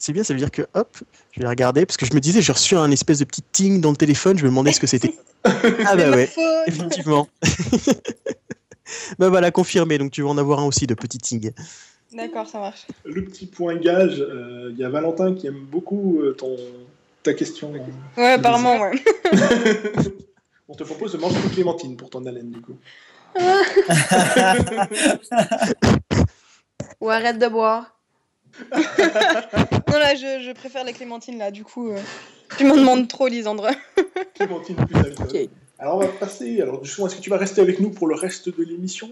Speaker 5: C'est bien, ça veut dire que hop, je vais regarder, parce que je me disais, j'ai reçu un espèce de petit ting dans le téléphone, je me demandais ce que c'était. ah bah ouais, effectivement. bah voilà, confirmé, donc tu vas en avoir un aussi de petit ting.
Speaker 2: D'accord, ça marche.
Speaker 1: Le petit point gage, euh, il y a Valentin qui aime beaucoup euh, ton, ta question.
Speaker 2: Ouais, apparemment, ouais.
Speaker 1: On te propose de manger une clémentine pour ton haleine, du coup.
Speaker 3: Ou arrête de boire.
Speaker 2: Non, là, je, je préfère les clémentines, là, du coup. euh, Tu m'en demandes trop, Lisandre.
Speaker 1: Clémentine plus alcool.
Speaker 3: Ok.
Speaker 1: Alors, on va passer. Alors, justement, est-ce que tu vas rester avec nous pour le reste de l'émission?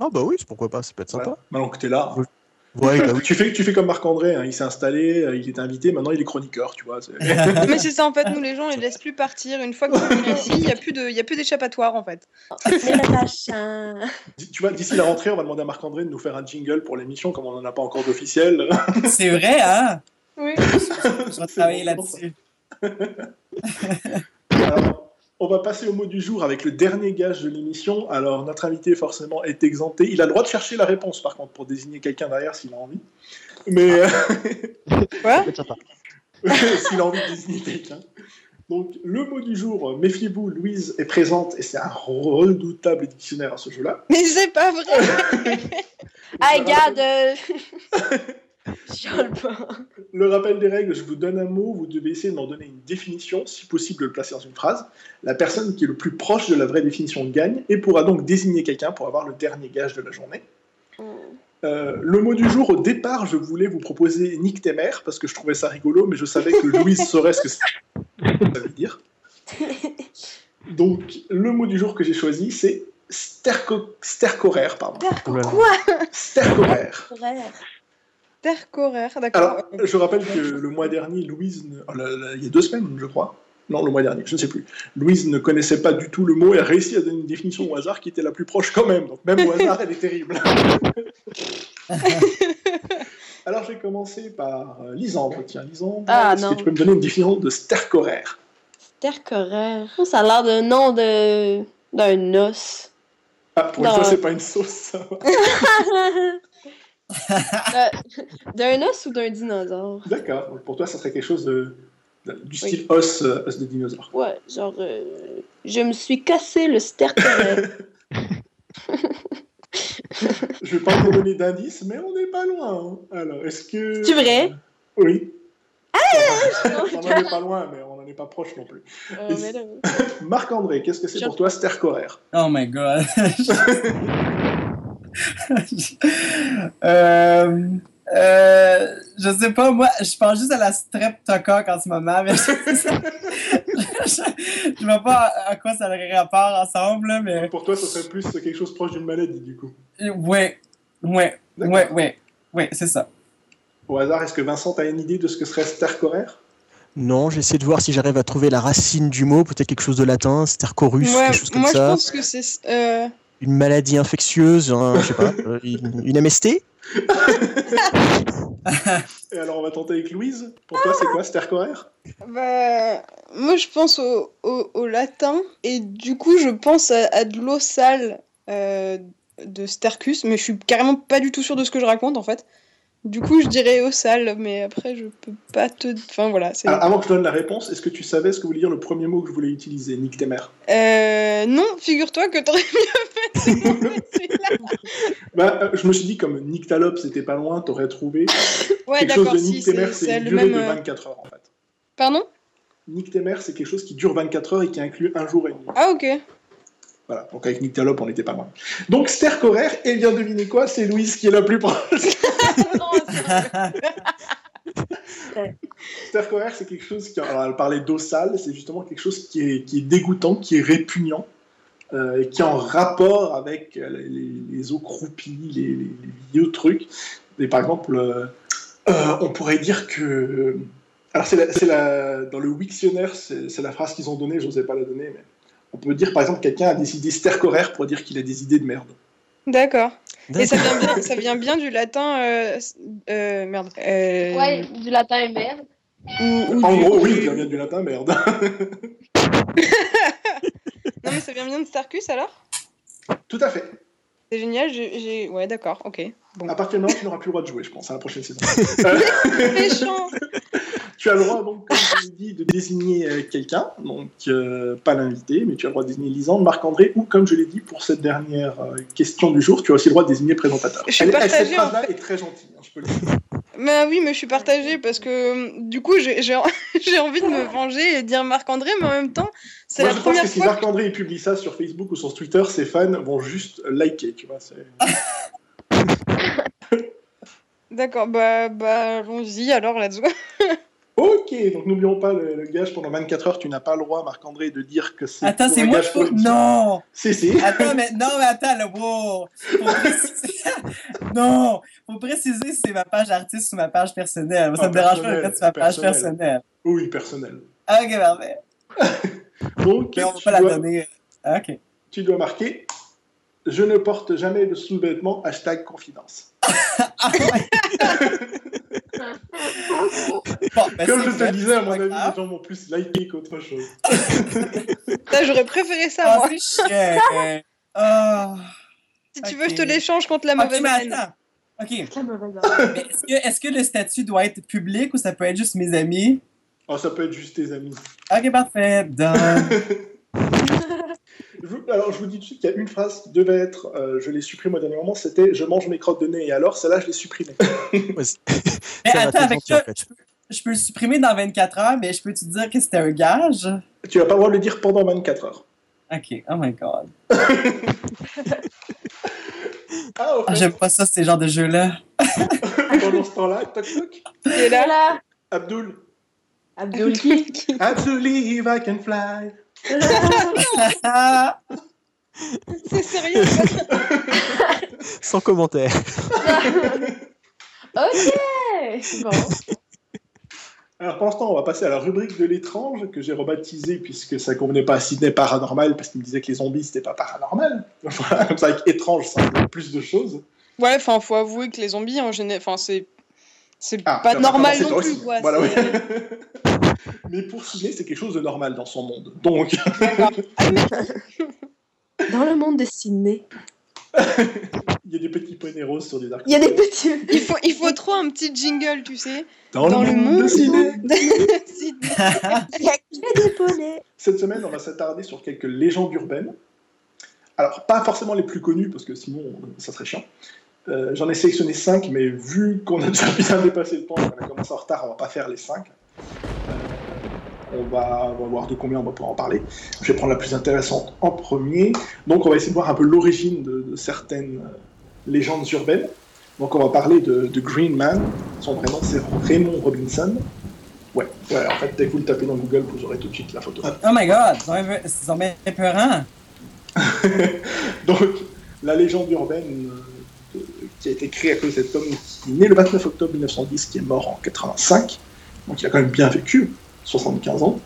Speaker 5: Ah bah oui, pourquoi pas, ça peut être sympa.
Speaker 1: Voilà. Maintenant que tu es là.
Speaker 5: Ouais, bah oui.
Speaker 1: tu, fais, tu fais comme Marc-André, hein, il s'est installé, euh, il était invité, maintenant il est chroniqueur, tu vois.
Speaker 2: Mais c'est ça, en fait, nous, les gens, ils laissent plus partir. Une fois que tu es ici, il n'y a plus d'échappatoire, en fait.
Speaker 1: Dis- Tu vois, d'ici la rentrée, on va demander à Marc-André de nous faire un jingle pour l'émission, comme on n'en a pas encore d'officiel.
Speaker 4: C'est vrai, hein?
Speaker 2: Oui.
Speaker 4: Je vais travailler là-dessus.
Speaker 1: On va passer au mot du jour avec le dernier gage de l'émission. Alors, notre invité, forcément, est exempté. Il a le droit de chercher la réponse, par contre, pour désigner quelqu'un derrière s'il a envie. Mais euh,
Speaker 2: Quoi?
Speaker 1: S'il a envie de désigner quelqu'un. Donc, le mot du jour, euh, méfiez-vous, Louise est présente et c'est un redoutable dictionnaire à ce jeu-là.
Speaker 2: Mais c'est pas vrai.
Speaker 3: Hey, regarde.
Speaker 1: Le rappel des règles, je vous donne un mot, vous devez essayer de m'en donner une définition, si possible de le placer dans une phrase. La personne qui est le plus proche de la vraie définition gagne et pourra donc désigner quelqu'un pour avoir le dernier gage de la journée. Euh, le mot du jour, au départ, je voulais vous proposer Nick tes mères, parce que je trouvais ça rigolo, mais je savais que Louise saurait ce que ça veut dire. Donc, le mot du jour que j'ai choisi, c'est sterco... stercoraire. Pardon.
Speaker 3: Quoi?
Speaker 1: Stercoraire.
Speaker 2: Coraire, d'accord.
Speaker 1: Alors, je rappelle que le mois dernier, Louise, ne- oh, là, là, il y a deux semaines, je crois. Non, le mois dernier, je ne sais plus. Louise ne connaissait pas du tout le mot et a réussi à donner une définition au hasard qui était la plus proche quand même. Donc même au hasard, elle est terrible. Alors je vais commencer par euh, Lisandre. Tiens, Lisandre,
Speaker 3: Ah,
Speaker 1: est-ce que tu peux me donner une définition de stercoraire
Speaker 3: Stercoraire. Ça a l'air d'un nom de. d'un os.
Speaker 1: Ah, pour une
Speaker 3: Non.
Speaker 1: fois, c'est pas une sauce, ça va.
Speaker 3: d'un os ou d'un dinosaure?
Speaker 1: D'accord. Pour toi, ça serait quelque chose de, de- du style os, euh, os de dinosaure.
Speaker 3: Ouais, genre. euh, je me suis cassé le stercoraire.
Speaker 1: Je vais pas vous donner d'indices, mais on n'est pas loin. hein. Alors, est-ce que...
Speaker 3: C'est vrai?
Speaker 1: Oui.
Speaker 3: Ah,
Speaker 1: on n'en est pas loin, mais on n'en est pas proche non plus.
Speaker 3: Euh,
Speaker 1: Marc-André, qu'est-ce que c'est
Speaker 3: Je-
Speaker 1: pour toi, stercoraire
Speaker 4: Oh my god. Euh, euh, je sais pas, moi, je pense juste à la streptocoque en ce moment, mais je, je, je vois pas à quoi ça aurait rapport ensemble, mais
Speaker 1: Pour toi, ça serait plus quelque chose proche d'une maladie, du coup.
Speaker 4: ouais, ouais,
Speaker 1: D'accord.
Speaker 4: ouais, ouais, ouais, c'est ça.
Speaker 1: Au hasard, est-ce que Vincent a une idée de ce que serait stercoraire?
Speaker 5: Non, j'essaie de voir si j'arrive à trouver la racine du mot, peut-être quelque chose de latin, stercorus,
Speaker 2: Ouais,
Speaker 5: quelque chose comme
Speaker 2: moi, je
Speaker 5: ça.
Speaker 2: pense que c'est. euh,
Speaker 5: Une maladie infectieuse, un- je sais pas, euh, une, une MST
Speaker 1: Et alors, on va tenter avec Louise. Pour toi, c'est quoi, stercoraire
Speaker 2: Bah, moi, je pense au, au, au latin. Et du coup, je pense à, à de l'eau sale euh, de Stercus. Mais je suis carrément pas du tout sûre de ce que je raconte, en fait. Du coup, je dirais eau sale. Mais après, je peux pas te. Enfin, voilà. c'est-
Speaker 1: Ah, Avant que je donne la réponse, est-ce que tu savais ce que voulait dire le premier mot que je voulais utiliser, Nick tes mères
Speaker 2: Euh, non, figure-toi que t'aurais mieux fait.
Speaker 1: bah, euh, Je me suis dit, comme Nyctalope, c'était pas loin, t'aurais trouvé.
Speaker 2: ouais, d'accord, si,
Speaker 1: Nick
Speaker 2: c'est le même.
Speaker 1: de
Speaker 2: euh,
Speaker 1: 24 heures, en fait.
Speaker 2: Pardon?
Speaker 1: Nick tes mères, c'est quelque chose qui dure 24 heures et qui inclut un jour et demi.
Speaker 2: Ah, ok.
Speaker 1: Voilà, donc avec Nyctalope, on n'était pas loin. Donc, stercoraire, et bien devinez quoi, c'est Louise qui est la plus proche. stercoraire, c'est quelque chose qui, alors, elle parlait d'eau sale, c'est justement quelque chose qui est, qui est dégoûtant, qui est répugnant, euh, et qui est en rapport avec euh, les, eaux croupies, les, vieux trucs. Et par exemple, euh, on pourrait dire que. Alors, c'est dans le Wiktionnaire, c'est c'est la phrase qu'ils ont donnée, je n'osais pas la donner, mais on peut dire par exemple quelqu'un a des idées stercoraires pour dire qu'il a des idées de merde.
Speaker 2: D'accord. Et ça vient, bien, ça vient bien du latin. euh, euh, merde. euh,
Speaker 3: Ouais, du latin et merde.
Speaker 2: ou- ou
Speaker 1: En
Speaker 2: du-
Speaker 1: gros, oui, ça vient du latin merde.
Speaker 2: Non, mais ça vient bien de Starcus alors?
Speaker 1: Tout à fait.
Speaker 2: C'est génial. j'ai- Ouais, d'accord, ok. Bon.
Speaker 1: À partir de maintenant, tu n'auras plus le droit de jouer, je pense, à la prochaine saison. Euh,
Speaker 2: Méchant
Speaker 1: tu as le droit, donc, dit, de désigner euh, quelqu'un, donc euh, pas l'invité, mais tu as le droit de désigner Lisande, Marc-André, ou comme je l'ai dit pour cette dernière euh, question du jour, tu as aussi le droit de désigner présentateur.
Speaker 2: Je suis
Speaker 1: Elle- elle-
Speaker 2: partagée,
Speaker 1: cette phrase-là
Speaker 2: en fait.
Speaker 1: est très gentille, hein, je peux le dire.
Speaker 2: Bah oui, mais je suis partagée parce que du coup, j'ai envie de me venger et dire Marc-André, mais en même temps, c'est la
Speaker 1: je pense
Speaker 2: première
Speaker 1: que si. Marc-André publie ça sur Facebook ou sur Twitter, ses fans vont juste liker, tu vois.
Speaker 2: D'accord, bah, bah allons-y alors, let's go.
Speaker 1: Ok, donc n'oublions pas le, le gage pendant 24 heures, tu n'as pas le droit, Marc-André, de dire que c'est.
Speaker 4: Attends, c'est moi qui faut. Non!
Speaker 1: Si, si.
Speaker 4: Attends, mais non, mais attends, là, wow! Faut préciser. non! Faut préciser si c'est ma page artiste ou ma page personnelle. Ça
Speaker 1: Ah,
Speaker 4: me dérange pas
Speaker 1: personnel,
Speaker 4: quand c'est ma page
Speaker 1: personnel.
Speaker 4: personnelle.
Speaker 1: Oui, personnel.
Speaker 4: Ah, ok, parfait.
Speaker 1: Donc,
Speaker 4: Mais on pas la
Speaker 1: dois-
Speaker 4: donner. Ah, ok.
Speaker 1: tu dois marquer Je ne porte jamais de sous-vêtements, hashtag confidence.
Speaker 4: Ah, ouais. Bon, ben,
Speaker 1: Comme je te disais, à mon avis,
Speaker 4: grave.
Speaker 1: les gens vont plus liker qu'autre chose.
Speaker 2: Ça, j'aurais préféré ça,
Speaker 4: Ah,
Speaker 2: moi.
Speaker 4: c'est chiant. Ah.
Speaker 2: Si tu veux, je te l'échange contre la
Speaker 4: Ok,
Speaker 2: mauvaise
Speaker 4: mais
Speaker 2: haine.
Speaker 4: attends. Ok. Mais Est-ce que, le statut doit être public ou ça peut être juste mes amis?
Speaker 1: Oh, ça peut être juste tes amis.
Speaker 4: Ok, parfait. Done.
Speaker 1: Je vous- alors, je vous dis tout de suite qu'il y a une phrase qui devait être, euh, je l'ai supprimée au dernier moment, c'était Je mange mes crottes de nez, et alors, celle-là, je l'ai supprimée.
Speaker 4: Mais attends, avec
Speaker 5: en fait.
Speaker 4: peux, je peux le supprimer dans 24 heures, mais je peux te dire que c'était un gage?
Speaker 1: Tu n'as pas de le dire pendant 24 heures.
Speaker 4: Ok, oh my god.
Speaker 1: Ah,
Speaker 4: Ah, J'aime pas ça, ces genres de jeux-là.
Speaker 1: pendant ce temps-là, toc toc,
Speaker 2: Et là,
Speaker 3: Voilà.
Speaker 1: Abdul.
Speaker 3: Abdul qui
Speaker 1: Abdul, if I can fly.
Speaker 2: C'est sérieux?
Speaker 5: Sans commentaire.
Speaker 3: Ok. Bon.
Speaker 1: Alors, pour l'instant, on va passer à la rubrique de l'étrange que j'ai rebaptisée puisque ça convenait pas à Sydney paranormal parce qu'il me disait que les zombies c'était pas paranormal. Voilà, comme ça, avec étrange, ça englobe plus de choses.
Speaker 2: Ouais, enfin, faut avouer que les zombies, en général, enfin, c'est. C'est
Speaker 1: Ah,
Speaker 2: pas normal non plus, quoi.
Speaker 1: Voilà, oui. Mais pour Sydney, c'est quelque chose de normal dans son monde. Donc.
Speaker 3: Dans le monde de Sydney,
Speaker 1: il y a des petits poinets roses sur des arcs.
Speaker 3: il y a des petits.
Speaker 2: Il faut, il faut trop un petit jingle, tu sais.
Speaker 1: Dans,
Speaker 2: dans
Speaker 1: le,
Speaker 2: le
Speaker 1: monde de. Sydney.
Speaker 3: Il y a que des poneys.
Speaker 1: Cette semaine, on va s'attarder sur quelques légendes urbaines. Alors, pas forcément les plus connues, parce que sinon, ça serait chiant. Euh, J'en ai sélectionné 5, mais vu qu'on a déjà bien dépassé le temps qu'on a commencé en retard, on va pas faire les 5. On, va, on va voir de combien on va pouvoir en parler. Je vais prendre la plus intéressante en premier. Donc, on va essayer de voir un peu l'origine de, de certaines euh, légendes urbaines. Donc, on va parler de, de Green Man. Son vrai nom, c'est Raymond Robinson. Ouais, ouais, en fait, dès que vous le tapez dans Google, vous aurez tout de suite la photo.
Speaker 4: oh my god, c'est bien épeurant.
Speaker 1: Donc, la légende urbaine euh, qui a été créée à cause de cet homme qui est né le 29 octobre 1910, qui est mort en 85, donc il a quand même bien vécu, 75 ans.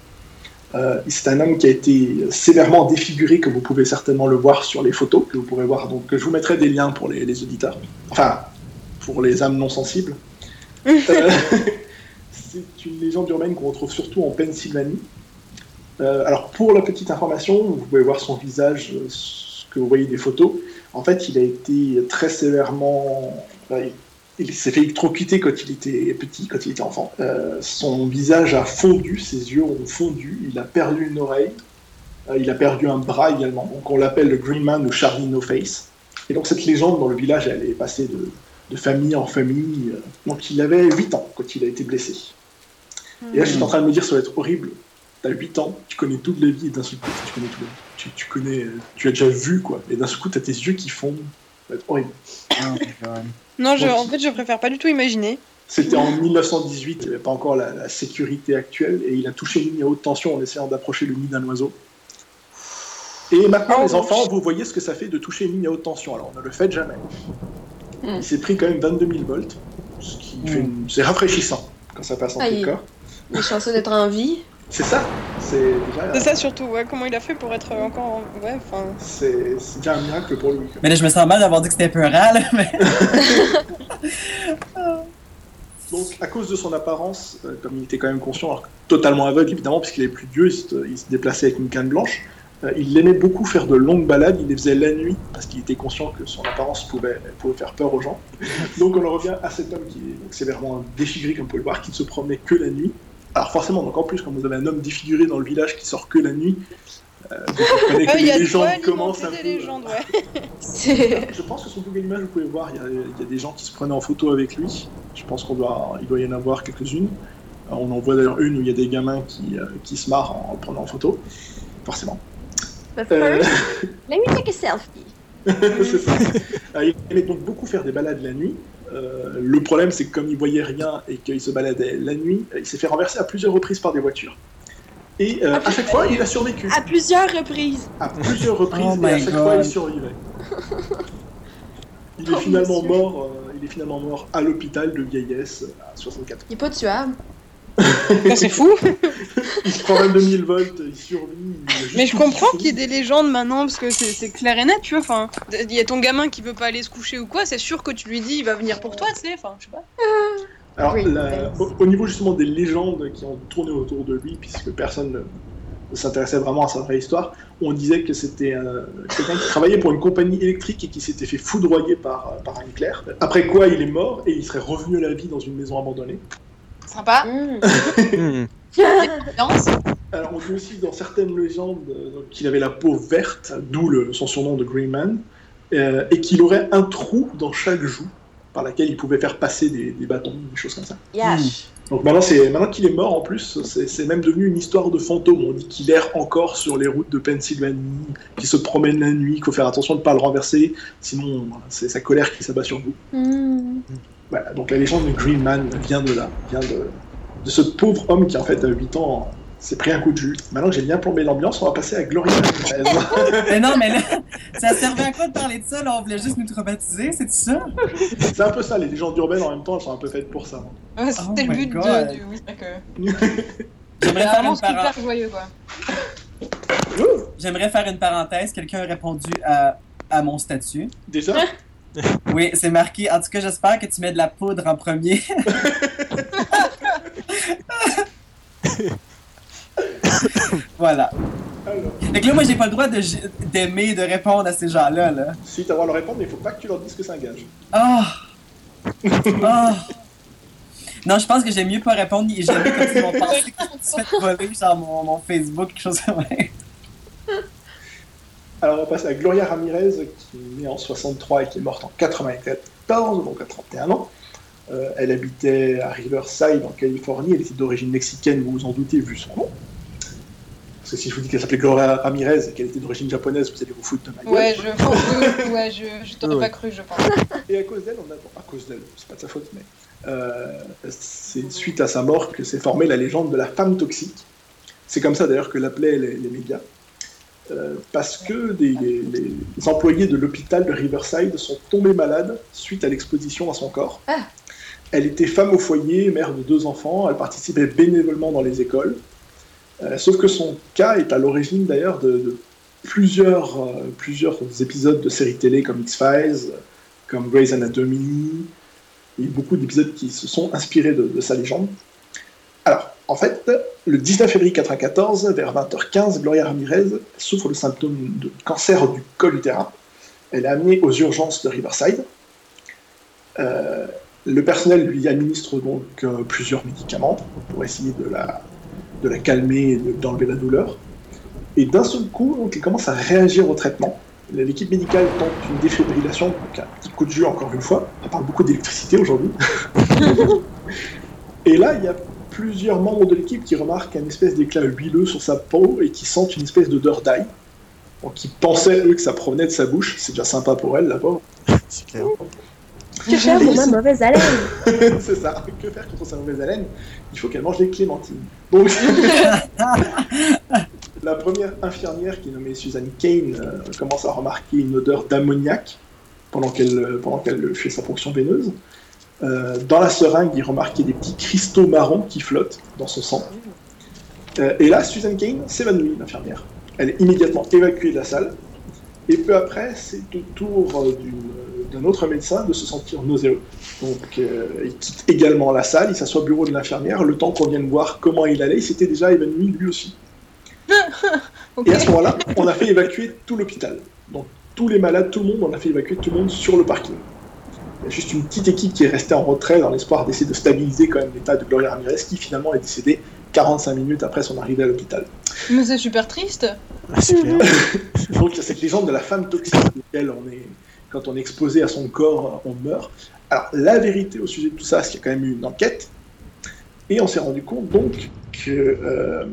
Speaker 1: Euh, c'est un homme qui a été sévèrement défiguré, que vous pouvez certainement le voir sur les photos, que vous pourrez voir, donc je vous mettrai des liens pour les, les auditeurs, enfin, pour les âmes non sensibles. Euh, c'est une légende urbaine qu'on retrouve surtout en Pennsylvanie. Euh, alors, pour la petite information, vous pouvez voir son visage, ce que vous voyez des photos. En fait, il a été très sévèrement. Il s'est fait électrocuter quand il était petit, quand il était enfant. Euh, son visage a fondu, ses yeux ont fondu, il a perdu une oreille, euh, il a perdu un bras également. Donc, on l'appelle le Green Man ou Charlie No Face. Et donc, cette légende dans le village, elle est passée de, famille en famille. euh, Donc, il avait 8 ans quand il a été blessé. Et là, j'étais en train de me dire, ça va être horrible. T'as 8 ans, tu connais toute la vie et d'un seul coup, tu connais tout. tu, connais, tu as déjà vu quoi. Et d'un seul coup, tu as tes yeux qui fondent. Ça va être horrible.
Speaker 4: Oh.
Speaker 2: Non, je, en fait, je préfère pas du tout imaginer.
Speaker 1: C'était en 1918, il n'y avait pas encore la, la sécurité actuelle, et il a touché une ligne à haute tension en essayant d'approcher le nid d'un oiseau. Et maintenant,
Speaker 2: Oh,
Speaker 1: les enfants, vous voyez ce que ça fait de toucher une ligne à haute tension. Alors, ne le faites jamais.
Speaker 2: Hmm.
Speaker 1: Il s'est pris quand même 22 000 volts, ce qui fait une- c'est rafraîchissant quand ça passe en
Speaker 3: Aïe.
Speaker 1: tout corps.
Speaker 3: Il est chanceux d'être en vie.
Speaker 1: C'est ça. C'est déjà,
Speaker 2: C'est ça surtout, ouais, comment il a fait pour être encore. Ouais, enfin.
Speaker 1: c'est c'est déjà un miracle pour lui.
Speaker 4: Mais là, je me sens mal d'avoir dit que c'était peurant, là, mais...
Speaker 1: Donc, à cause de son apparence, euh, comme il était quand même conscient, alors totalement aveugle évidemment, puisqu'il avait plus d'yeux, il, se- il se déplaçait avec une canne blanche, euh, il aimait beaucoup faire de longues balades, il les faisait la nuit, parce qu'il était conscient que son apparence pouvait, pouvait faire peur aux gens. Donc, on en revient à cet homme qui est donc, sévèrement défiguré, comme vous pouvez le voir, qui ne se promenait que la nuit. Alors, forcément, donc en plus, quand vous avez un homme défiguré dans le village qui sort que la nuit, euh, vous que
Speaker 2: Ah, il y
Speaker 1: les légendes commencent un
Speaker 2: des
Speaker 1: peu.
Speaker 2: légendes, ouais.
Speaker 3: C'est-
Speaker 1: Je pense que sur Google Images, vous pouvez voir, il y, a, il y a des gens qui se prenaient en photo avec lui. Je pense qu'on doit, il doit y en avoir quelques-unes. Euh, On en voit d'ailleurs une où il y a des gamins qui, euh, qui se marrent en le prenant en photo, forcément.
Speaker 3: But
Speaker 1: Euh,
Speaker 3: first, let me take a selfie.
Speaker 1: c'est ça. Euh, il aimait donc beaucoup faire des balades la nuit. Euh, le problème, c'est que comme il voyait rien et qu'il se baladait la nuit, il s'est fait renverser à plusieurs reprises par des voitures. Et euh, à chaque fois, il a survécu.
Speaker 3: À plusieurs reprises.
Speaker 1: À plusieurs reprises,
Speaker 4: Oh
Speaker 1: et à chaque
Speaker 4: God.
Speaker 1: fois, il survivait. Il est,
Speaker 3: Oh,
Speaker 1: finalement
Speaker 3: monsieur.
Speaker 1: mort, euh, il est finalement mort à l'hôpital de vieillesse à 64 ans.
Speaker 3: Il est pas tuable.
Speaker 2: Ça, c'est fou.
Speaker 1: Il se prend 22 000 volts, il survit. il
Speaker 2: Mais je comprends
Speaker 1: qui
Speaker 2: qu'il y ait des légendes maintenant, parce que c'est clair et net, tu vois. Enfin, il y a ton gamin qui veut pas aller se coucher ou quoi, c'est sûr que tu lui dis il va venir pour toi, tu sais. Enfin, je sais pas.
Speaker 1: Alors,
Speaker 3: Oui,
Speaker 1: la- au, au niveau justement des légendes qui ont tourné autour de lui, puisque personne ne, ne s'intéressait vraiment à sa vraie histoire, on disait que c'était euh, quelqu'un qui travaillait pour une compagnie électrique et qui s'était fait foudroyer par, par un éclair. Après quoi, il est mort et il serait revenu à la vie dans une maison abandonnée.
Speaker 2: Sympa.
Speaker 3: Mm.
Speaker 1: Alors, on dit aussi dans certaines légendes euh, qu'il avait la peau verte, d'où le- son surnom de Green Man, euh, et qu'il aurait un trou dans chaque joue par laquelle il pouvait faire passer des, des bâtons, des choses comme ça.
Speaker 3: Yash.
Speaker 1: Donc maintenant, c'est maintenant qu'il est mort en plus, c'est c'est même devenu une histoire de fantôme. On dit qu'il erre encore sur les routes de Pennsylvanie, qu'il se promène la nuit, qu'il faut faire attention de ne pas le renverser, sinon c'est sa colère qui s'abat sur vous.
Speaker 3: Mm.
Speaker 1: Voilà, donc la légende de Green Man vient de là, vient de, de ce pauvre homme qui en fait à 8 ans s'est pris un coup de jus. Maintenant que j'ai bien plombé l'ambiance, on va passer à Gloria.
Speaker 4: Mais non, mais là, ça servait à quoi de parler de ça, là? On voulait juste nous traumatiser, c'est ça?
Speaker 1: c'est un peu ça, les légendes urbaines en même temps, elles sont un peu faites pour ça.
Speaker 2: Ouais, C'était
Speaker 4: Oh
Speaker 2: le but
Speaker 4: God.
Speaker 2: de, du. Oui, que.
Speaker 4: J'aimerais faire, une
Speaker 2: joyeux, quoi.
Speaker 4: J'aimerais faire une parenthèse. Quelqu'un a répondu à, à mon statut.
Speaker 1: Déjà,
Speaker 4: Oui, c'est marqué. En tout cas, j'espère que tu mets de la poudre en premier. voilà.
Speaker 1: alors,
Speaker 4: que là, moi, j'ai pas le droit de d'aimer, de répondre à ces gens-là. Là.
Speaker 1: si tu as le droit de leur répondre, mais il faut pas que tu leur dises que c'est un gage.
Speaker 4: Ah! Ah! Non, je pense que j'aime mieux pas répondre. J'aime mieux comme ils vont penser que suis fait voler, genre mon, mon Facebook, quelque chose comme ça.
Speaker 1: Alors on va passer à Gloria Ramirez, qui est née en 63 et qui est morte en 94, donc à 31 ans. Euh, elle habitait à Riverside, en Californie. Elle était d'origine mexicaine, vous vous en doutez, vu son nom. Parce que si je vous dis qu'elle s'appelait Gloria Ramirez et qu'elle était d'origine japonaise, vous allez vous foutre de ma gueule.
Speaker 2: Ouais, je, ouais, je, je t'aurais
Speaker 5: Ouais.
Speaker 2: pas cru, je pense.
Speaker 1: Et à cause d'elle, on a... bon, à cause d'elle, c'est pas de sa faute, mais euh, c'est suite à sa mort que s'est formée la légende de la femme toxique. C'est comme ça d'ailleurs que l'appelaient les, les médias. Euh, parce que des- les, employés de l'hôpital de Riverside sont tombés malades suite à l'exposition à son corps.
Speaker 3: Ah.
Speaker 1: Elle était femme au foyer, mère de deux enfants, elle participait bénévolement dans les écoles. Euh, sauf que son cas est à l'origine d'ailleurs de, de plusieurs, euh, plusieurs épisodes de séries télé comme X-Files, comme Grey's Anatomy, et beaucoup d'épisodes qui se sont inspirés de, de sa légende. En fait, le 19 février 1994, vers 20h15, Gloria Ramirez souffre de symptômes de cancer du col utérin. Elle est amenée aux urgences de Riverside. Euh, le personnel lui administre donc euh, plusieurs médicaments pour essayer de la, de la calmer et de- d'enlever la douleur. Et d'un seul coup, donc, elle commence à réagir au traitement. L'équipe médicale tente une défibrillation, donc un petit coup de jus encore une fois. On parle beaucoup d'électricité aujourd'hui. et là, il y a plusieurs membres de l'équipe qui remarquent un espèce d'éclat huileux sur sa peau et qui sentent une espèce d'odeur d'ail. Donc ils pensaient, eux, que ça provenait de sa bouche. C'est déjà sympa pour elle, la pauvre.
Speaker 5: C'est clair.
Speaker 3: Que faire pour ma mauvaise haleine
Speaker 1: c'est ça. Que faire contre sa mauvaise haleine? Il faut qu'elle mange des clémentines. Donc, la première infirmière qui est nommée Suzanne Kane euh, commence à remarquer une odeur d'ammoniac pendant qu'elle euh, pendant qu'elle fait sa fonction veineuse. Euh, dans la seringue, il remarquait des petits cristaux marrons qui flottent dans son sang. Euh, et là, Suzanne Kane s'évanouit, l'infirmière. Elle est immédiatement évacuée de la salle. Et peu après, c'est au tour euh, d'un autre médecin de se sentir nauséeux. Donc, euh, il quitte également la salle, il s'assoit au bureau de l'infirmière. Le temps qu'on vienne voir comment il allait, il s'était déjà évanoui lui aussi. Et à ce moment-là, on a fait évacuer tout l'hôpital. Donc, tous les malades, tout le monde, on a fait évacuer tout le monde sur le parking. Juste une petite équipe qui est restée en retrait dans l'espoir d'essayer de stabiliser quand même l'état de Gloria Ramirez, qui finalement est décédée 45 minutes après son arrivée à l'hôpital.
Speaker 2: Mais c'est super triste.
Speaker 5: Ah, c'est clair.
Speaker 1: Donc il y a cette légende de la femme toxique, laquelle on est, quand on est exposé à son corps, on meurt. Alors la vérité au sujet de tout ça, c'est qu'il y a quand même eu une enquête, et on s'est rendu compte donc que euh,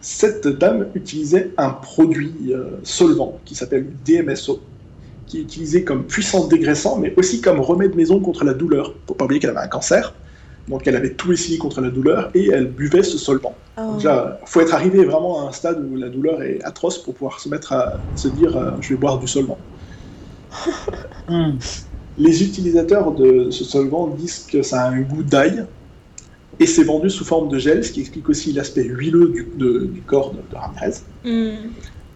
Speaker 1: cette dame utilisait un produit euh, solvant qui s'appelle DMSO, qui est utilisé comme puissant dégraissant, mais aussi comme remède maison contre la douleur. Faut pas oublier qu'elle avait un cancer, donc elle avait tout essayé contre la douleur et elle buvait ce solvant.
Speaker 3: Oh.
Speaker 1: Déjà, faut être arrivé vraiment à un stade où la douleur est atroce pour pouvoir se mettre à se dire euh, je vais boire du solvant.
Speaker 4: Hmm.
Speaker 1: Les utilisateurs de ce solvant disent que ça a un goût d'ail et c'est vendu sous forme de gel, ce qui explique aussi l'aspect huileux du, de- du corps de, de Ramirez.
Speaker 2: Hmm.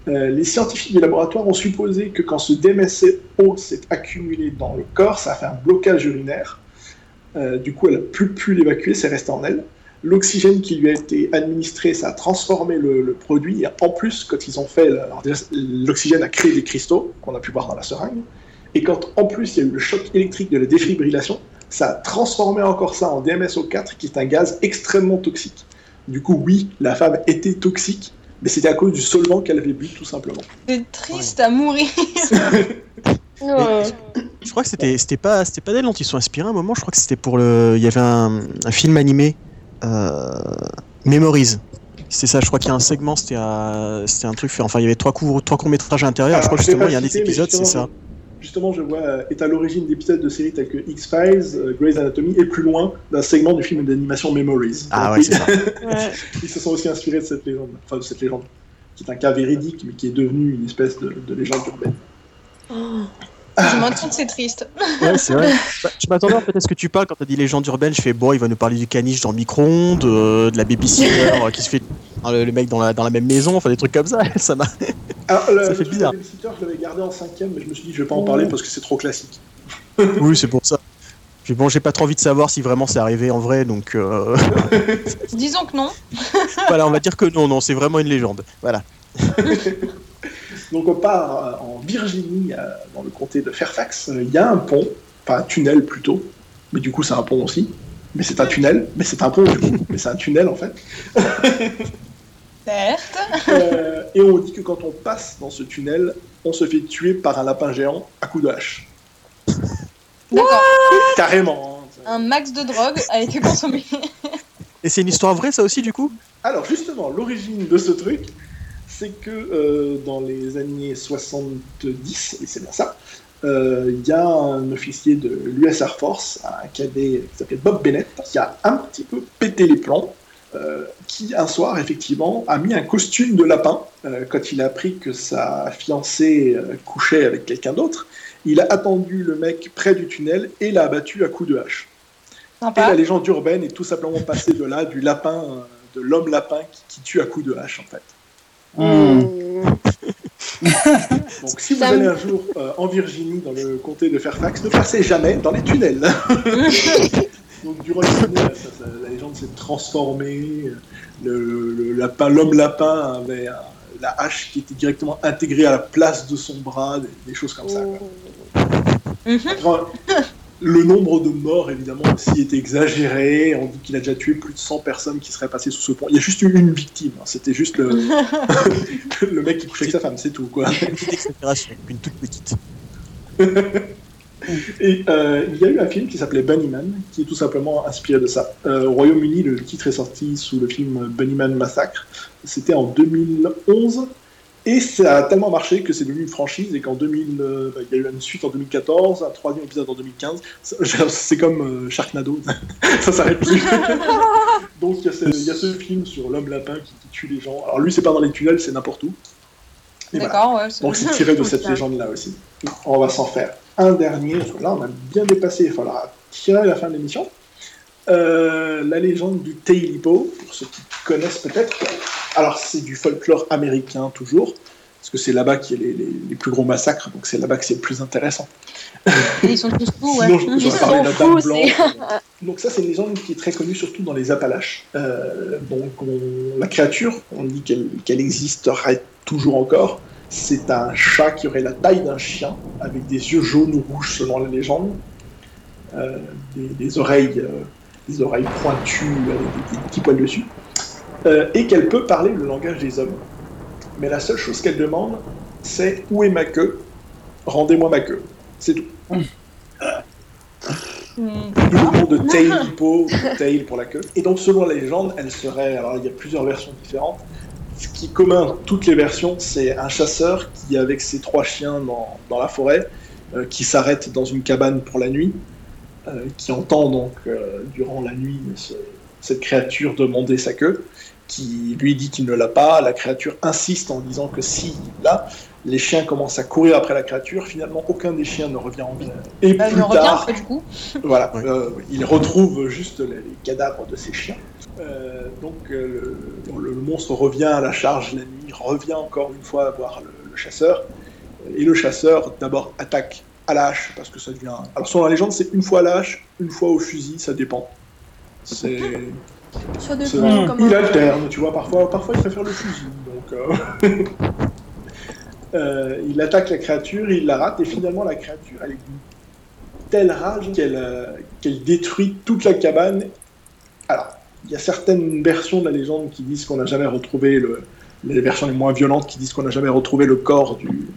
Speaker 1: Euh, les scientifiques du laboratoire ont supposé que quand ce DMSO s'est accumulé dans le corps, ça a fait un blocage urinaire. Euh, du coup, elle n'a plus pu l'évacuer, c'est resté en elle. L'oxygène qui lui a été administré, ça a transformé le, produit. En plus, quand ils ont fait, l'oxygène a créé des cristaux qu'on a pu voir dans la seringue. Et quand en plus il y a eu le choc électrique de la défibrillation, ça a transformé encore ça en DMSO4, qui est un gaz extrêmement toxique. Du coup, oui, la femme était toxique, mais c'était à cause du solvant qu'elle avait bu, tout simplement.
Speaker 2: C'est triste à mourir.
Speaker 5: Je crois que c'était c'était pas c'était pas d'elle dont ils sont inspirés à un moment. Je crois que c'était pour le. Il y avait un, un film animé, euh, Memories. C'était ça. Je crois qu'il y a un segment. C'était un, truc. fait- Enfin, il y avait trois courts trois courts métrages à l'intérieur. Je crois
Speaker 1: vais
Speaker 5: justement il y a un des épisodes, c'est ça.
Speaker 1: Justement, je vois, euh, est à l'origine d'épisodes de séries telles que X-Files, euh, Grey's Anatomy, et plus loin, d'un segment du film d'animation Memories.
Speaker 5: Ah ouais,
Speaker 1: oui,
Speaker 5: c'est ça.
Speaker 1: Ils se sont aussi inspirés de cette légende, enfin de cette légende, qui est un cas véridique, mais qui est devenu une espèce de, de légende urbaine.
Speaker 2: Je m'entends que c'est triste.
Speaker 5: Ouais, c'est vrai. Je m'attendais en fait à ce que tu parles quand t'as dit légende urbaine. Je fais bon, il va nous parler du caniche dans le micro-ondes, euh, de la babysitter euh, qui se fait hein, le, le mec dans la, dans la même maison, enfin des trucs comme ça. Ça m'a.
Speaker 1: Alors, le,
Speaker 5: Ça fait bizarre.
Speaker 1: Babysitter, je l'avais gardé en cinquième, mais je me suis dit, je vais pas en parler parce que c'est trop classique.
Speaker 5: Oui, c'est pour ça. Puis bon, j'ai pas trop envie de savoir si vraiment c'est arrivé en vrai, donc euh,
Speaker 2: Disons que non.
Speaker 5: voilà, on va dire que non, non, c'est vraiment une légende. Voilà.
Speaker 1: Donc on part euh, en Virginie, euh, dans le comté de Fairfax. Il y a un pont, enfin un tunnel plutôt, mais du coup c'est un pont aussi. Mais c'est un tunnel, mais c'est un pont du coup, mais c'est un tunnel en fait.
Speaker 2: Certes.
Speaker 1: Euh, et on dit que quand on passe dans ce tunnel, on se fait tuer par un lapin géant à coups de hache.
Speaker 2: D'accord.
Speaker 1: Carrément. hein.
Speaker 2: Un max de drogue a été consommé.
Speaker 5: Et c'est une histoire vraie, ça aussi, du coup?
Speaker 1: Alors justement, l'origine de ce truc, c'est que euh, dans les années 70, et c'est bien ça, euh, il y a un officier de l'US Air Force, un cadet qui s'appelait Bob Bennett, qui a un petit peu pété les plombs, euh, qui un soir, effectivement, a mis un costume de lapin quand il a appris que sa fiancée couchait avec quelqu'un d'autre. Il a attendu le mec près du tunnel et l'a abattu à coups de hache. Et la
Speaker 2: Sympa.
Speaker 1: légende urbaine est tout simplement passée de là, du lapin, de l'homme lapin qui, qui tue à coups de hache, en fait.
Speaker 4: Hmm.
Speaker 1: Donc si vous
Speaker 3: Ça
Speaker 1: allez un jour euh, en Virginie, dans le comté de Fairfax, ne passez jamais dans les tunnels. Donc durant les ça- la légende s'est transformée. Le, le lapin, l'homme lapin avait un- la hache qui était directement intégrée à la place de son bras, des, des choses comme ça. quoi.
Speaker 2: Mhm.
Speaker 1: Enfin, le nombre de morts, évidemment, aussi est exagéré. On dit qu'il a déjà tué plus de 100 personnes qui seraient passées sous ce pont. Il y a juste eu une victime. hein. C'était juste le... le mec qui couchait avec sa femme, c'est tout. Quoi.
Speaker 5: Une petite exagération, une toute petite.
Speaker 1: Et euh, il y a eu un film qui s'appelait Bunnyman, qui est tout simplement inspiré de ça. Euh, au Royaume-Uni, le titre est sorti sous le film Bunnyman Massacre. C'était en 2011. Et ça a tellement marché que c'est devenu une franchise et qu'en 2000, euh, bah, il y a eu une suite en 2014, un troisième épisode en 2015. C'est- comme euh, Sharknado, ça s'arrête plus. Donc il y, a ce- il y a ce film sur l'homme lapin qui, qui tue les gens. Alors lui, c'est pas dans les tunnels, c'est n'importe où. Et voilà.
Speaker 2: D'accord, ouais.
Speaker 1: Donc c'est tiré de cette légende-là aussi. On va s'en faire un dernier. Là, on a bien dépassé. Il faudra tirer à la fin de l'émission. Euh, la légende du Tailipo, pour ceux qui connaissent peut-être. Alors c'est du folklore américain toujours, parce que c'est là-bas qu'il y a les, les- les plus gros massacres, donc c'est là-bas que c'est le plus intéressant.
Speaker 2: Et Ils sont tous fous, ouais.
Speaker 1: Sinon,
Speaker 3: Ils
Speaker 1: la
Speaker 3: sont fous,
Speaker 1: Blanche. Donc ça, c'est une légende qui est très connue, surtout dans les Appalaches. Euh, donc on- la créature, on dit qu'elle qu'elle existerait toujours encore. C'est un chat qui aurait la taille d'un chien, avec des yeux jaunes ou rouges selon la légende, Euh, des, des oreilles, euh, des oreilles pointues avec des, des petits poils dessus, Euh, et qu'elle peut parler le langage des hommes. Mais la seule chose qu'elle demande, c'est où est ma queue? Rendez-moi ma queue. C'est tout.
Speaker 2: Hmm.
Speaker 1: D'où le nom de Tail Hippo, Tail pour la queue. Et donc, selon la légende, elle serait. Alors, il y a plusieurs versions différentes. Ce qui est commun dans toutes les versions, c'est un chasseur qui, avec ses trois chiens dans, dans la forêt, euh, qui s'arrête dans une cabane pour la nuit, euh, qui entend donc euh, durant la nuit ce- cette créature demander sa queue, qui lui dit qu'il ne l'a pas. La créature insiste en disant que s'il l'a, les chiens commencent à courir après la créature. Finalement, aucun des chiens ne revient en vie. Et
Speaker 2: Bah,
Speaker 1: plus tard,
Speaker 2: du coup.
Speaker 1: voilà,
Speaker 5: Ouais.
Speaker 1: euh, il retrouve juste les, les cadavres de ses chiens. Euh, donc euh, le, le monstre revient à la charge la nuit, revient encore une fois voir le, le chasseur. Et le chasseur d'abord attaque à la hache parce que ça devient. Alors selon la légende, c'est une fois à la hache, une fois au fusil, ça dépend. C'est. Il alterne, tu vois. Parfois, parfois il préfère le fusil. Donc. euh, euh, il attaque la créature, il la rate et finalement la créature, elle est d'une telle rage qu'elle euh, qu'elle détruit toute la cabane. Alors, il y a certaines versions de la légende qui disent qu'on n'a jamais retrouvé le, les versions les moins violentes qui disent qu'on n'a jamais retrouvé le corps du,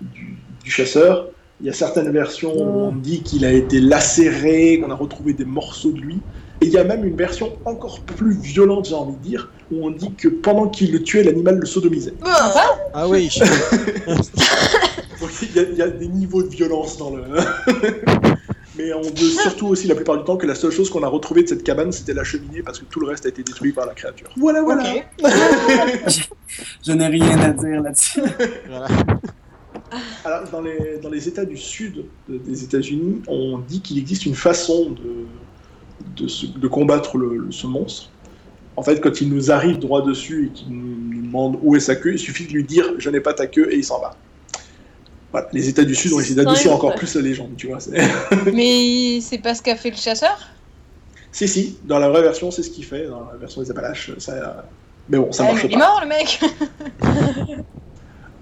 Speaker 1: du, du chasseur. Il y a certaines versions où on dit qu'il a été lacéré, qu'on a retrouvé des morceaux de lui. Et il y a même une version encore plus violente, j'ai envie de dire, où on dit que pendant qu'il le tuait, l'animal le sodomisait.
Speaker 5: Ah oui.
Speaker 1: Donc il y, a- il y a des niveaux de violence dans le. Mais on dit surtout aussi la plupart du temps que la seule chose qu'on a retrouvée de cette cabane c'était la cheminée parce que tout le reste a été détruit par la créature. Voilà, voilà.
Speaker 4: Je n'ai rien à dire là-dessus.
Speaker 5: Voilà.
Speaker 1: Alors, dans les, dans les États du Sud de- des États-Unis, on dit qu'il existe une façon de, de, combattre le- le- ce monstre. En fait, quand il nous arrive droit dessus et qu'il nous, demande où est sa queue, il suffit de lui dire je n'ai pas ta queue et il s'en va. Voilà. Les États du Sud ont essayé d'adoucir encore plus la légende, tu vois.
Speaker 2: Mais c'est pas ce qu'a fait le chasseur?
Speaker 1: Si, si, dans la vraie version, c'est ce qu'il fait. Dans la version des Appalaches, ça. Mais bon, ça
Speaker 2: Ah,
Speaker 1: marche
Speaker 2: mais Il est
Speaker 1: pas.
Speaker 2: mort le mec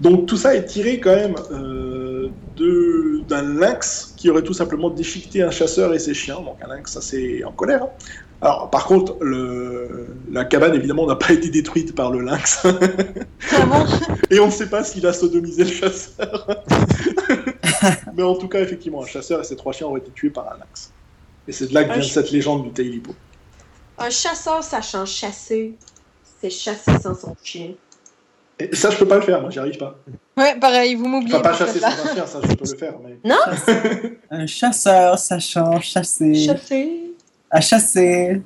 Speaker 1: Donc tout ça est tiré quand même euh, d'un lynx qui aurait tout simplement déchiqueté un chasseur et ses chiens. Donc un lynx assez en colère. hein. Alors par contre, le, la cabane évidemment n'a pas été détruite par le lynx.
Speaker 2: Ah
Speaker 1: et on ne sait pas s'il a sodomisé le chasseur. Mais en tout cas, effectivement, un chasseur et ses trois chiens auraient été tués par un lynx. Et c'est de là que vient cette légende du Tailipo.
Speaker 3: Un chasseur sachant chasser, c'est chasser sans son chien.
Speaker 1: Et ça, je peux pas le faire, moi, j'y arrive pas.
Speaker 2: Ouais, pareil, vous m'oubliez.
Speaker 1: Enfin, pas chasser
Speaker 2: ça.
Speaker 1: sans un chien, ça, je peux le faire. Mais...
Speaker 4: Un chasseur sachant chasser.
Speaker 3: Chasser.
Speaker 4: À chasser.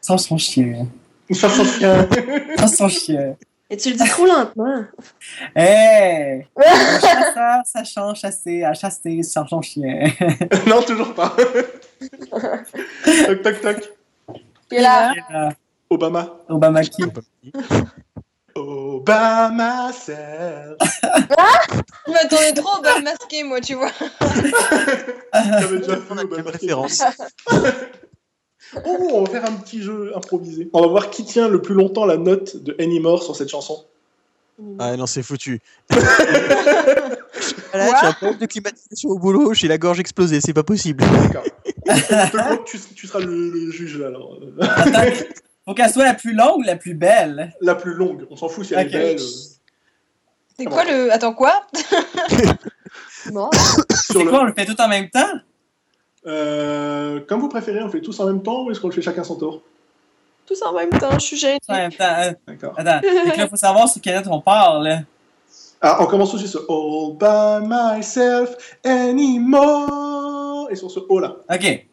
Speaker 4: Sans son chien.
Speaker 1: Sans son chien.
Speaker 4: Sans son chien.
Speaker 3: Et tu le dis trop lentement.
Speaker 4: Hey! Un chasseur sachant chasser, à chasser sans son chien.
Speaker 1: non, toujours pas. toc, toc, toc.
Speaker 2: Et là,
Speaker 1: Obama.
Speaker 4: Obama qui?
Speaker 1: Obama Serge.
Speaker 2: je m'attendais trop au masqué, moi, tu vois.
Speaker 1: J'avais déjà
Speaker 5: a
Speaker 1: Obama
Speaker 5: référence
Speaker 1: Oh, on va faire un petit jeu improvisé. On va voir qui tient le plus longtemps la note de Anymore sur cette chanson.
Speaker 5: Ah non, c'est foutu. Voilà, j'ai un problème de climatisation au boulot, j'ai la gorge explosée, c'est pas possible.
Speaker 1: D'accord. Je te compte, tu, tu seras le, le juge là. Alors.
Speaker 4: Faut qu'elle soit la plus longue ou la plus belle?
Speaker 1: La plus longue. On s'en fout si elle
Speaker 4: Ok.
Speaker 1: est belle.
Speaker 2: C'est quoi le. Attends, quoi?
Speaker 3: Bon.
Speaker 4: C'est
Speaker 1: le-
Speaker 4: quoi, on le fait tout en même temps?
Speaker 1: Euh, comme vous préférez, on le fait tous en même temps ou est-ce qu'on le fait chacun son tour?
Speaker 3: Tous en même temps, je suis gênée.
Speaker 4: En même temps, euh,
Speaker 1: D'accord.
Speaker 4: attends. Que là, faut savoir sur quelle lettre on parle.
Speaker 1: Ah, on commence aussi sur All by myself anymore. Et sur ce O là.
Speaker 4: OK.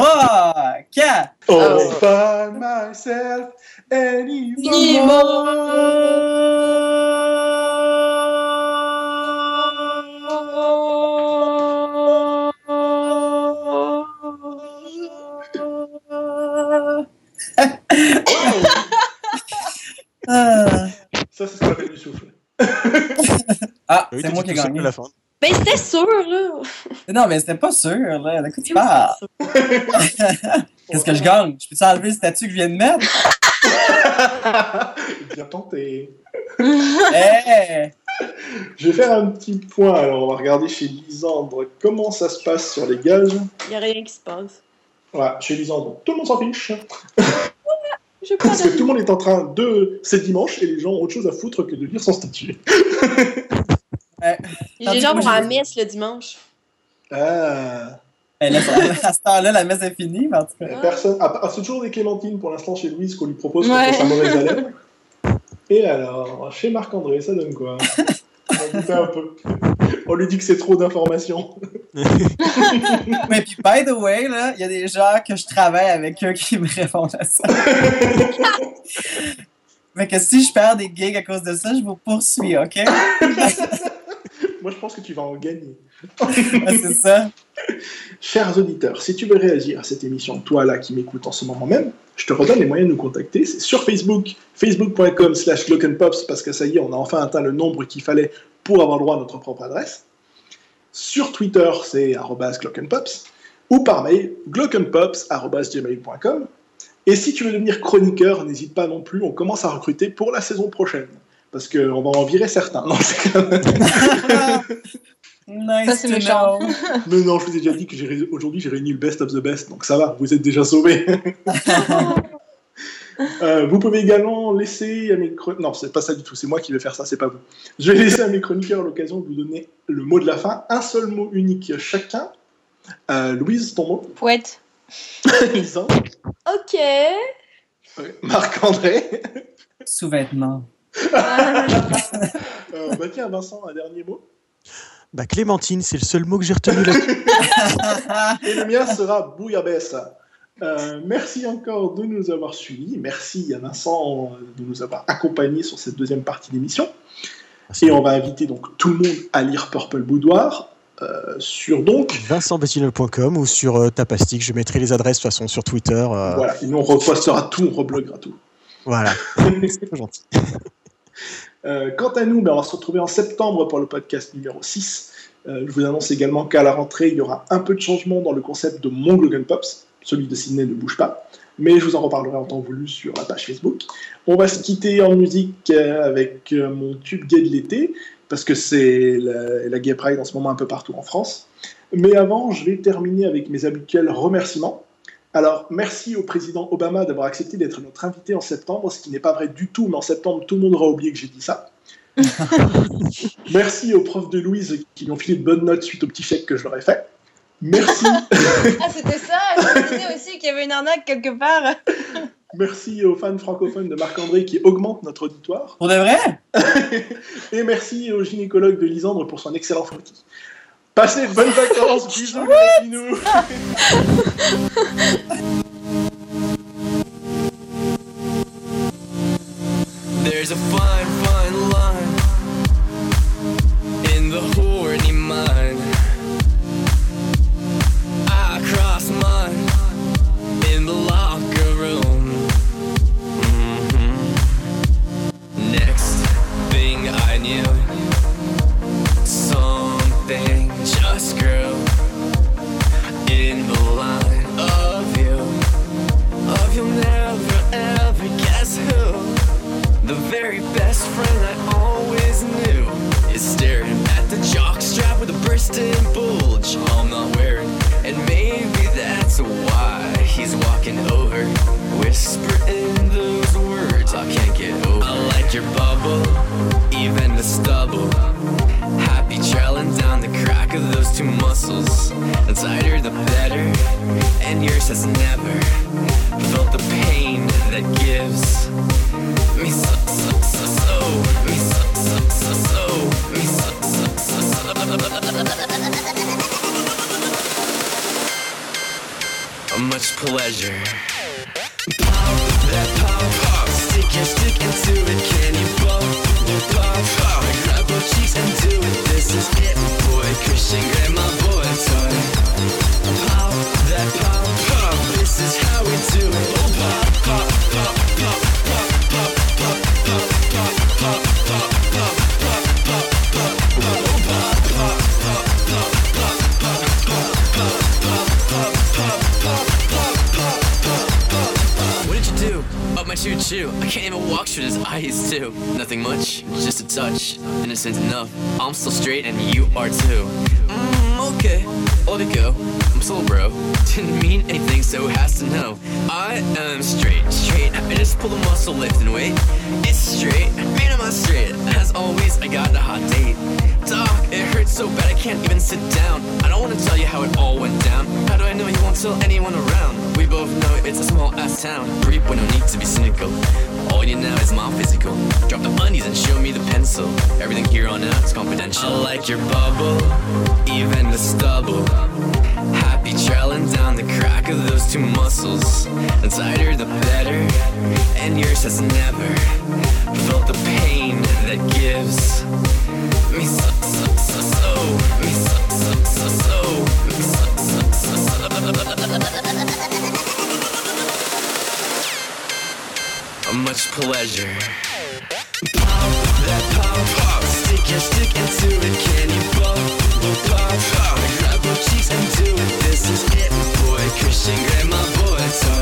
Speaker 4: 3, 4.
Speaker 1: All
Speaker 3: Oh.
Speaker 1: by myself
Speaker 4: Ah,
Speaker 1: Ça, c'est ce qu'on appelle du souffle.
Speaker 4: Ah,
Speaker 5: Oui,
Speaker 4: c'est
Speaker 5: t'as
Speaker 4: moi qui ai gagné.
Speaker 5: la fin.
Speaker 3: Ben, c'était sûr, là.
Speaker 4: Non, mais c'était pas sûr, là. De quoi tu parles? Qu'est-ce que je gagne? Je peux-tu enlever le statut que je viens de mettre?
Speaker 1: Bien tenté.
Speaker 4: Hey!
Speaker 1: Je vais faire un petit point. Alors, on va regarder chez Lisandre comment ça se passe sur les gages.
Speaker 3: Il y a rien qui se passe.
Speaker 1: Voilà, chez Lisandre, tout le monde s'en fiche. Parce que tout le monde est en train de. C'est dimanche et les gens ont autre chose à foutre que de lire son statut.
Speaker 3: Les gens
Speaker 4: Moi,
Speaker 3: vont à la
Speaker 4: j'ai-
Speaker 3: messe le dimanche.
Speaker 1: Ah.
Speaker 4: Eh, là, à ce temps-là, la messe est finie, mais en tout cas.
Speaker 1: Euh, Personne. Ah, ah, c'est toujours des clémentines pour l'instant chez Louise qu'on lui propose
Speaker 2: Ouais.
Speaker 1: contre sa mauvaise haleine. Et alors, chez Marc-André, ça donne quoi? On doutait un peu. On lui dit que c'est trop d'informations.
Speaker 4: Mais puis, by the way, là, il y a des gens que je travaille avec eux qui me répondent à ça. Mais que si je perds des gigs à cause de ça, je vous poursuis, OK?
Speaker 1: Moi, je pense que tu vas en gagner.
Speaker 4: C'est ça.
Speaker 1: Chers auditeurs, si tu veux réagir à cette émission, toi là qui m'écoutes en ce moment même, je te redonne les moyens de nous contacter. C'est sur Facebook, facebook.com slash glockenpops, parce que ça y est, on a enfin atteint le nombre qu'il fallait pour avoir droit à notre propre adresse. Sur Twitter, c'est arrobas glockenpops, ou par mail, glockenpops arrobas gmail.com. Et si tu veux devenir chroniqueur, n'hésite pas non plus, on commence à recruter pour la saison prochaine. Parce qu'on va en virer certains. Non, c'est quand même-
Speaker 4: Nice
Speaker 2: Ça, c'est
Speaker 4: to
Speaker 2: méchant.
Speaker 1: Mais non, je vous ai déjà dit que j'ai aujourd'hui j'ai réuni le best of the best, donc ça va, vous êtes déjà sauvés. Euh, vous pouvez également laisser à mes chroniqueurs... Non, c'est pas ça du tout, c'est moi qui vais faire ça, c'est pas vous. Je vais laisser à mes chroniqueurs l'occasion de vous donner le mot de la fin, un seul mot unique chacun. Euh, Louise, ton mot
Speaker 2: Poète.
Speaker 1: Lisa
Speaker 3: Ok.
Speaker 1: Ouais. Marc-André
Speaker 4: Sous-vêtements.
Speaker 1: Euh, Bah tiens, Vincent, un dernier mot.
Speaker 5: Bah, Clémentine, c'est le seul mot que j'ai retenu là.
Speaker 1: Et le mien sera Bouillabaisse. Euh, merci encore de nous avoir suivis. Merci à Vincent euh, de nous avoir accompagnés sur cette deuxième partie d'émission. Et on va inviter donc tout le monde à lire Purple Boudoir euh, sur donc.
Speaker 5: VincentBettinol.com ou sur euh, Tapastic. Je mettrai les adresses de toute façon sur Twitter.
Speaker 1: Voilà, et nous on repostera tout, on rebloguera tout.
Speaker 5: Voilà. C'est gentil.
Speaker 1: Euh, quant à nous, ben, on va se retrouver en septembre pour le podcast numéro 6. Euh, je vous annonce également qu'à la rentrée, il y aura un peu de changement dans le concept de mon Glogan Pops. Celui de Sydney ne bouge pas. Mais je vous en reparlerai en temps voulu sur la page Facebook. On va se quitter en musique euh, avec mon tube gay de l'été, parce que c'est la, la Gay Pride en ce moment un peu partout en France. Mais avant, je vais terminer avec mes habituels remerciements. Alors, merci au président Obama d'avoir accepté d'être notre invité en septembre, ce qui n'est pas vrai du tout, mais en septembre, tout le monde aura oublié que j'ai dit ça. merci aux profs de Louise qui lui ont filé de bonnes notes suite au petit chèque que je leur ai fait. Merci,
Speaker 2: Ah, c'était ça Je me disais aussi qu'il y avait une arnaque quelque part.
Speaker 1: merci aux fans francophones de Marc-André qui augmentent notre auditoire.
Speaker 4: Pour de vrai?
Speaker 1: Et merci au gynécologue de Lisandre pour son excellent frottis. Passez de bonnes vacances, bisous les.
Speaker 6: There's a fine, fine line Enough. I'm still straight and you are too. Mm, okay, let it go. I'm still a bro. Didn't mean anything, so has to know. I am straight, straight. I just pull the muscle, lift and weight. It's straight, man, am I straight? As always, I got a hot date. Doc, it hurts so bad I can't even sit down. I don't wanna tell you how it all went down. How do I know you won't tell anyone around? We both know it's a small ass town. When no need to be cynical. All you know is my physical. Drop the undies and show me the pencil. Everything here on out is confidential. I like your bubble, even the stubble. Happy trailing down the crack of those two muscles. The tighter, the better. And yours has never felt the pain that gives me so, Much pleasure. Pop, that pop. Stick your stick into it. Can you pop, pop? Grab both cheeks and do it. This is it, boy. Christian my boy,